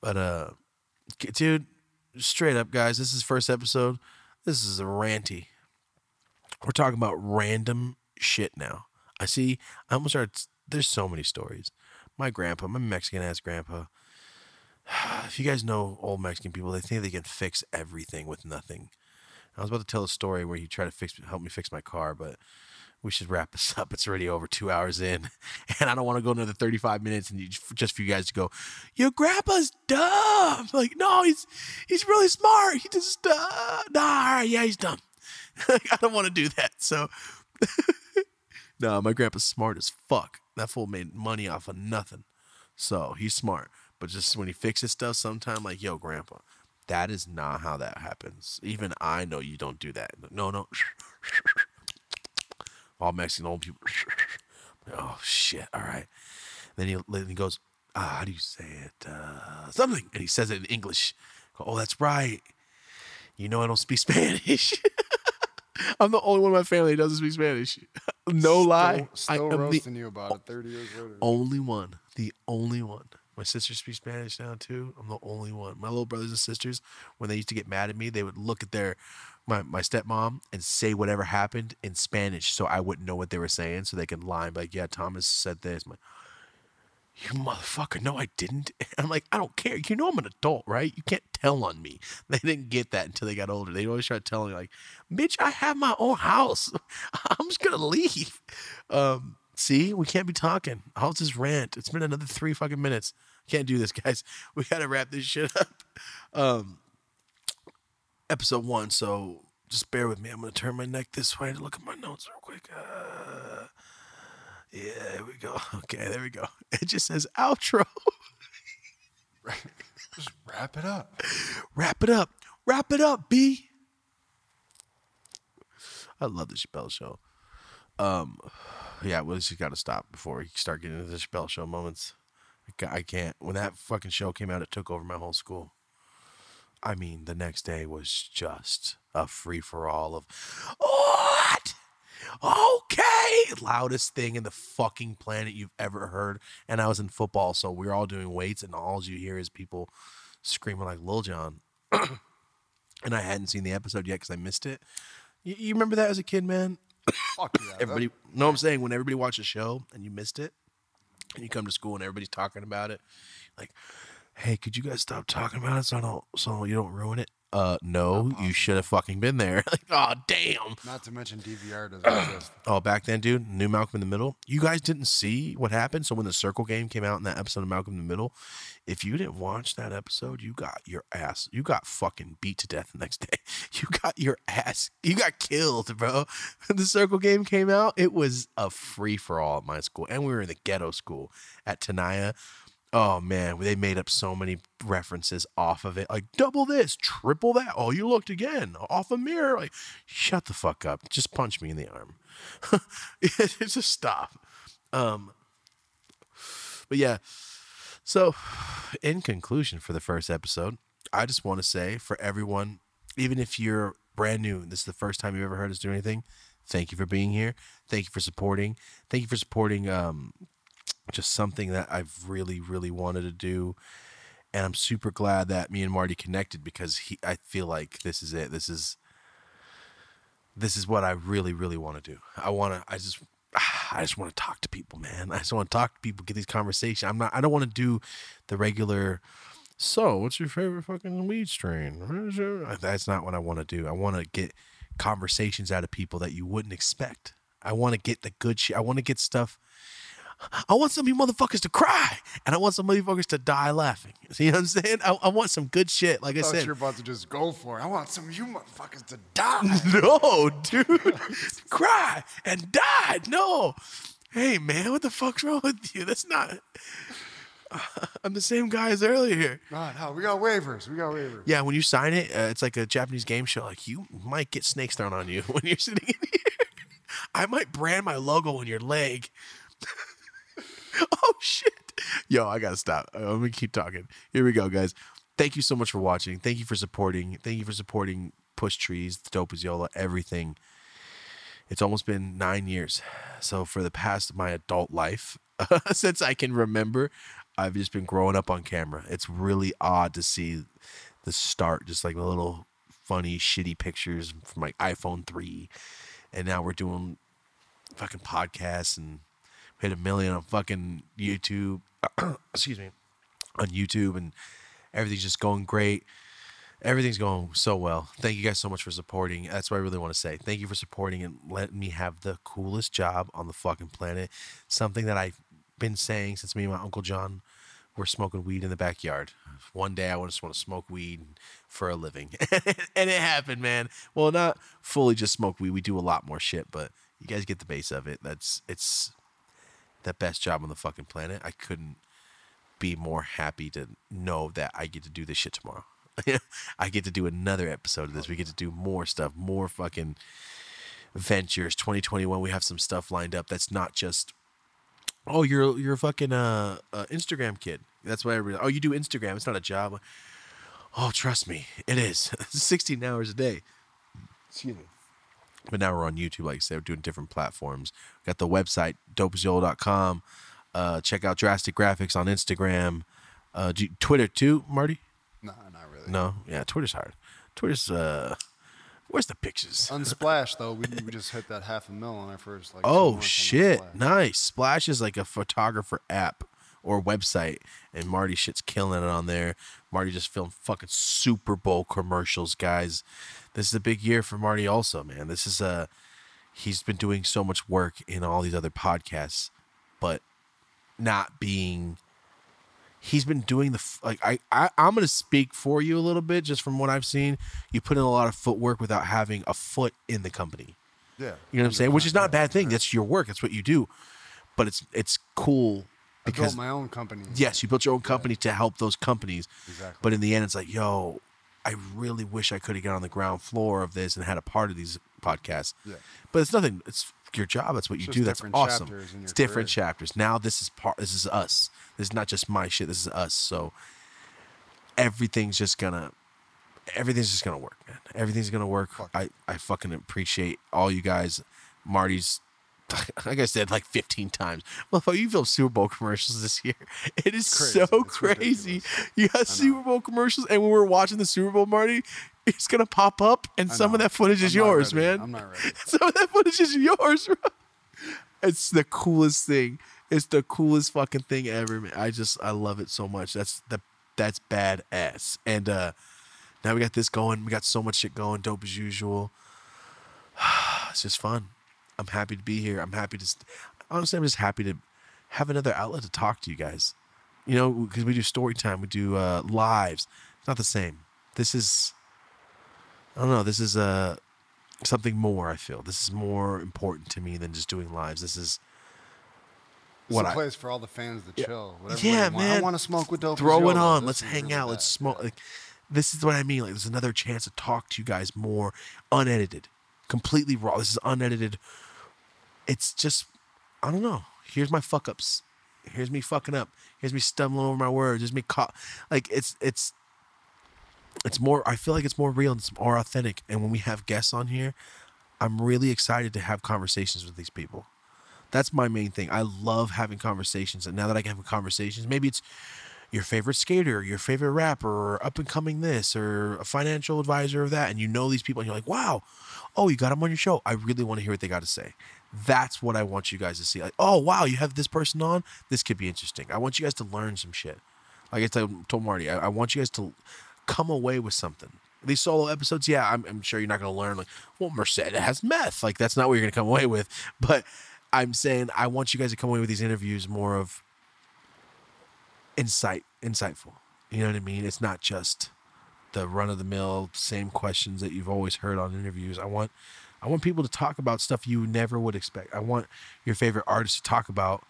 But uh, dude, straight up, guys, this is first episode. This is a ranty. We're talking about random shit now. I see. I almost started. There's so many stories. My grandpa, my Mexican ass grandpa. *sighs* If you guys know old Mexican people, they think they can fix everything with nothing. I was about to tell a story where he tried to fix help me fix my car, but we should wrap this up. It's already over two hours in, *laughs* and I don't want to go another thirty-five minutes and you, just for you guys to go, your grandpa's dumb. Like, no, he's he's really smart. He just uh, nah, yeah, he's dumb. *laughs* like, I don't want to do that. So, *laughs* no, my grandpa's smart as fuck. That fool made money off of nothing. So he's smart. But just when he fixes stuff, sometime like, yo, grandpa, that is not how that happens. Even I know you don't do that. No, no. All Mexican old people. *laughs* Oh shit! All right. Then he then he goes, ah, how do you say it? Uh, something, and he says it in English. Oh, that's right. You know I don't speak *laughs* Spanish. I'm the only one in my family that doesn't speak Spanish. *laughs* no lie. Still, I still am the roasting you about it 30 years later. only one. The only one. My sister speaks Spanish now too. I'm the only one. My little brothers and sisters, when they used to get mad at me, they would look at their my, my stepmom and say whatever happened in Spanish so I wouldn't know what they were saying so they could lie and like, yeah, Thomas said this. I'm like, you motherfucker, no, I didn't. And *laughs* I'm like, I don't care. You know I'm an adult, right? You can't tell on me. *laughs* They didn't get that until they got older. They always try telling me like, bitch, I have my own house. *laughs* I'm just gonna leave. Um, see, we can't be talking. I'll just rant. It's been another three fucking minutes. Can't do this, guys. We gotta wrap this shit up. Um, episode one. So just bear with me. I'm gonna turn my neck this way to look at my notes real quick. Uh, yeah, here we go. *laughs* Okay, there we go. *laughs* It just says outro. *laughs* Just wrap it up. Wrap it up. Wrap it up, B. I love the Chappelle show. Um, yeah, well, just got to stop before we start getting into the Chappelle show moments. I can't. When that fucking show came out, it took over my whole school. I mean, the next day was just a free for all of what? Okay, loudest thing in the fucking planet you've ever heard. And I was in football, so we were all doing weights, and all you hear is people screaming like Lil Jon. *clears throat* and I hadn't seen the episode yet because I missed it. You, you remember that as a kid, man? Fuck yeah. *coughs* Everybody, know what I'm saying? When everybody watched a show and you missed it, and you come to school and everybody's talking about it, like, hey, could you guys stop talking about it so I don't, so you don't ruin it? Uh, no, you should have fucking been there. *laughs* like, oh damn. Not to mention DVR doesn't *clears throat* exist. Oh, back then, dude, new Malcolm in the Middle. You guys didn't see what happened. So when the Circle Game came out in that episode of Malcolm in the Middle, if you didn't watch that episode, you got your ass. You got fucking beat to death the next *laughs* day. You got your ass. You got killed, bro. When the Circle Game came out. It was a free for all at my school, and we were in the ghetto school at Tenaya. Oh man, they made up so many references off of it. Like double this, triple that. Oh, you looked again off a mirror. Like, shut the fuck up. Just punch me in the arm. *laughs* *laughs* just stop. Um, but yeah. So, in conclusion, for the first episode, I just want to say for everyone, even if you're brand new, this is the first time you've ever heard us do anything. Thank you for being here. Thank you for supporting. Thank you for supporting um, just something that I've really, really wanted to do. And I'm super glad that me and Marty connected because he I feel like this is it. This is this is what I really, really want to do. I wanna I just *sighs* I just want to talk to people, man. I just want to talk to people, get these conversations. I'm not I don't want to do the regular so what's your favorite fucking weed strain? *laughs* That's not what I want to do. I want to get conversations out of people that you wouldn't expect. I want to get the good shit. I want to get stuff I want some of you motherfuckers to cry, and I want some motherfuckers to die laughing. *laughs* See what I'm saying? I, I want some good shit. Like I I said, you're about to just go for it. I want some of you motherfuckers to *laughs* die. no, dude, *laughs* cry and die. No, hey man, what the fuck's wrong with you? That's not. I'm the same guy as earlier. no, no, we got waivers. We got waivers. Yeah, when you sign it, uh, it's like a Japanese game show. Like you might get snakes thrown on you when you're sitting in here. I might brand my logo on your leg. *laughs* oh shit. Yo, I gotta stop. Uh, Let me keep talking. Here we go, guys. Thank you so much for watching. Thank you for supporting. Thank you for supporting Push Trees, Yola, everything. It's almost been nine years. So for the past my adult life, *laughs* since I can remember, I've just been growing up on camera. It's really odd to see the start, just like the little funny, shitty pictures from like iPhone 3. And now we're doing fucking podcasts and hit a million on fucking YouTube. *clears throat* Excuse me. On YouTube and everything's just going great. Everything's going so well. Thank you guys so much for supporting. That's what I really want to say. Thank you for supporting and letting me have the coolest job on the fucking planet. Something that I've been saying since me and my Uncle John were smoking weed in the backyard. One day I just want to smoke weed for a living. *laughs* and it happened, man. Well, not fully just smoke weed. We do a lot more shit, but you guys get the base of it. That's it's the best job on the fucking planet. I couldn't be more happy to know that I get to do this shit tomorrow. *laughs* I get to do another episode of this. We get to do more stuff, more fucking ventures. 2021, we have some stuff lined up that's not just oh, you're you're a fucking uh, uh Instagram kid. That's why everybody. Oh, you do Instagram. It's not a job. Oh, trust me, it is. *laughs* 16 hours a day. Excuse me. But now we're on YouTube, like I said, we're doing different platforms. Got the website, dopeasyola.com. Uh, check out Drastic Graphics on Instagram. Uh, do you- Twitter too, Marty? No, not really. No, yeah, Twitter's hard. Twitter's uh, where's the pictures? Unsplash though, we, we just hit that half a mil on our first like. oh, shit, nice. Splash is like a photographer app or website, and Marty shit's killing it on there. Marty just filmed fucking Super Bowl commercials, guys. This is a big year for Marty, also, man. This is a he's been doing so much work in all these other podcasts, but not being. He's been doing the like I, I I'm gonna speak for you a little bit just from what I've seen. You put in a lot of footwork without having a foot in the company. Yeah. You know what I'm saying? Which is not a bad thing. That's your work. That's what you do. But it's it's cool because built my own company. yes, you built your own company to help those companies. Exactly. But in the end, it's like, yo, I really wish I could have got on the ground floor of this and had a part of these podcasts. Yeah. But it's nothing. It's your job. That's what you do. That's awesome. It's different career. chapters. Now this is part. This is us. This is not just my shit. This is us. So everything's just gonna. Everything's just gonna work, man. Everything's gonna work. Fuck. I I fucking appreciate all you guys. Marty's like I said like 15 times. Well, you filmed Super Bowl commercials this year. *laughs* It is Crazy. so It's crazy. ridiculous. You got Super Bowl commercials, and when we were watching the Super Bowl, Marty, it's gonna pop up, and some of that footage is yours, ready. man. I'm not ready. *laughs* Some of that footage is yours, bro. It's the coolest thing. It's the coolest fucking thing ever, man. I just I love it so much. That's the that's badass. And uh now we got this going. We got so much shit going. Dope as usual. *sighs* it's just fun. I'm happy to be here. I'm happy to. St- Honestly, I'm just happy to have another outlet to talk to you guys. You know, because we do story time, we do uh, lives. It's not the same. This is. I don't know. This is uh, something more. I feel this is more important to me than just doing lives. This is It's what a I place for all the fans to chill. Whatever Yeah, man. I want to smoke with dope. throw it on. Let's hang really out. Let's smoke. Yeah. Like this is what I mean. Like there's another chance to talk to you guys more unedited, completely raw. This is unedited. It's just I don't know. Here's my fuck ups. Here's me fucking up. Here's me stumbling over my words. Here's me caught. Like it's it's it's more. I feel like it's more real and it's more authentic. And when we have guests on here, I'm really excited to have conversations with these people. That's my main thing. I love having conversations. And now that I can have conversations, maybe it's your favorite skater, your favorite rapper, or up and coming this, or a financial advisor of that, and you know these people, and you're like, wow, oh, you got them on your show. I really want to hear what they got to say. That's what I want you guys to see. Like, oh, wow, you have this person on. This could be interesting. I want you guys to learn some shit. Like I told, Marty, I, I want you guys to come away with something. These solo episodes, yeah, I'm, I'm sure you're not going to learn like, well, Merced has meth. Like that's not what you're going to come away with. *laughs* But I'm saying I want you guys to come away with these interviews more of insight, insightful. You know what I mean? It's not just the run of the mill same questions that you've always heard on interviews. I want I want people to talk about stuff you never would expect. I want your favorite artists to talk about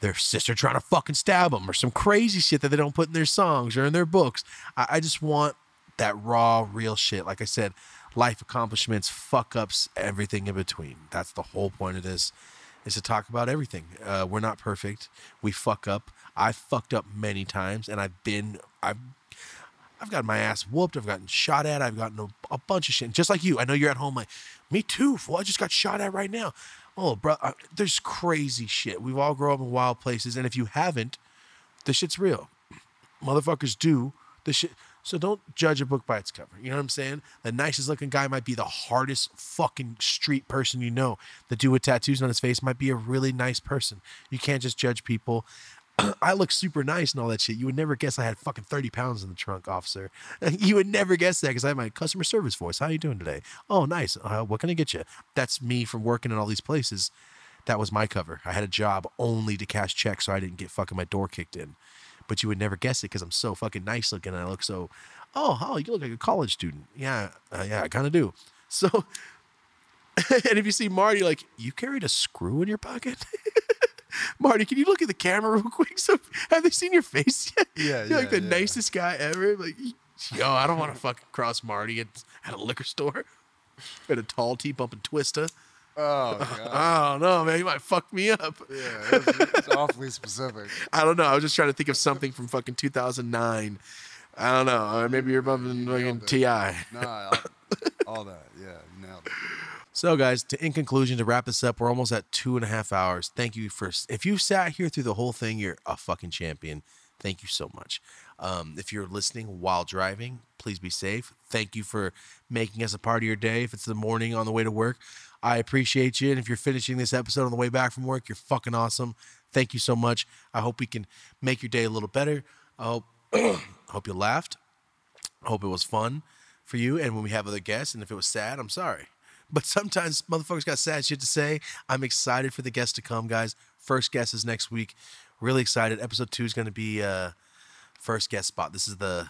their sister trying to fucking stab them or some crazy shit that they don't put in their songs or in their books. I, I just want that raw, real shit. Like I said, life accomplishments, fuck ups, everything in between. That's the whole point of this is to talk about everything. Uh, we're not perfect. We fuck up. I fucked up many times, and I've been I've I've gotten my ass whooped. I've gotten shot at. I've gotten a, a bunch of shit. Just like you, I know you're at home like, me too. Fool, I just got shot at right now. Oh, bro, uh, there's crazy shit. We've all grown up in wild places, and if you haven't, the shit's real. Motherfuckers do the shit. So don't judge a book by its cover. You know what I'm saying? The nicest looking guy might be the hardest fucking street person you know. The dude with tattoos on his face might be a really nice person. You can't just judge people. *clears throat* I look super nice and all that shit. You would never guess I had fucking 30 pounds in the trunk, officer. *laughs* You would never guess that because I have my customer service voice. How are you doing today? Oh, nice. Uh, what can I get you? That's me from working in all these places. That was my cover. I had a job only to cash checks so I didn't get fucking my door kicked in but you would never guess it because I'm so fucking nice looking. And I look so, oh, oh, you look like a college student. Yeah, uh, yeah, I kind of do. So, *laughs* and if you see Marty, like, you carried a screw in your pocket? *laughs* Marty, can you look at the camera real quick? *laughs* So, have they seen your face yet? Yeah, You're yeah, like the yeah. nicest guy ever. Like, yo, I don't want to fucking cross Marty at, at a liquor store *laughs* at a tall tea bumping Twista. Oh, *laughs* God. I don't know, man. You might fuck me up. yeah, it's, it's awfully specific. I don't know. I was just trying to think of something from fucking 2009. I don't know. Or maybe you're bumping fucking. Ti. Nah, all, all that. Yeah, nailed it. So, guys, to in conclusion, to wrap this up, we're almost at two and a half hours. Thank you for if you sat here through the whole thing, you're a fucking champion. Thank you so much. Um, if you're listening while driving, please be safe. Thank you for making us a part of your day. If it's the morning on the way to work, I appreciate you. And if you're finishing this episode on the way back from work, you're fucking awesome. Thank you so much. I hope we can make your day a little better. I hope, *clears throat* hope you laughed. I hope it was fun for you. And when we have other guests, and if it was sad, I'm sorry. But sometimes motherfuckers got sad shit to say. I'm excited for the guests to come, guys. First guest is next week. Really excited. Episode two is going to be uh, first guest spot. This is the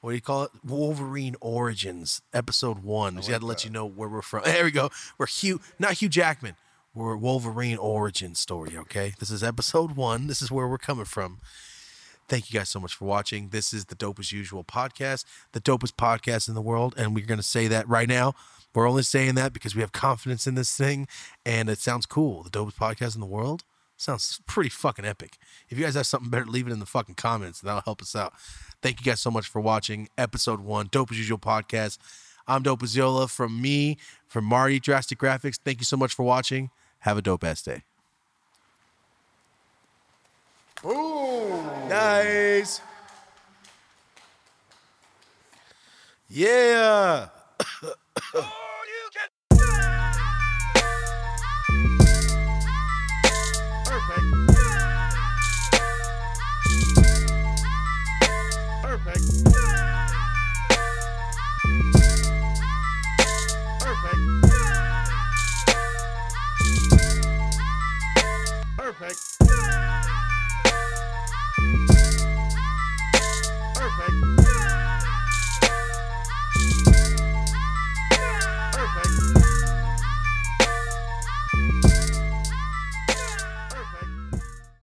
what do you call it? Wolverine Origins, episode one. Just got to let you know where we're from. *laughs* There we go. We're Hugh, not Hugh Jackman. We're Wolverine Origin story. Okay, this is episode one. This is where we're coming from. Thank you guys so much for watching. This is the Dope as Usual podcast, the dopest podcast in the world. And we're going to say that right now. We're only saying that because we have confidence in this thing and it sounds cool. The dopest podcast in the world sounds pretty fucking epic. If you guys have something better, leave it in the fucking comments. And that'll help us out. Thank you guys so much for watching episode one, Dope as Usual podcast. I'm Dope as Yola from me, from Marty Drastic Graphics. Thank you so much for watching. Have a dope ass day. Ooh. Nice. Yeah. Perfect.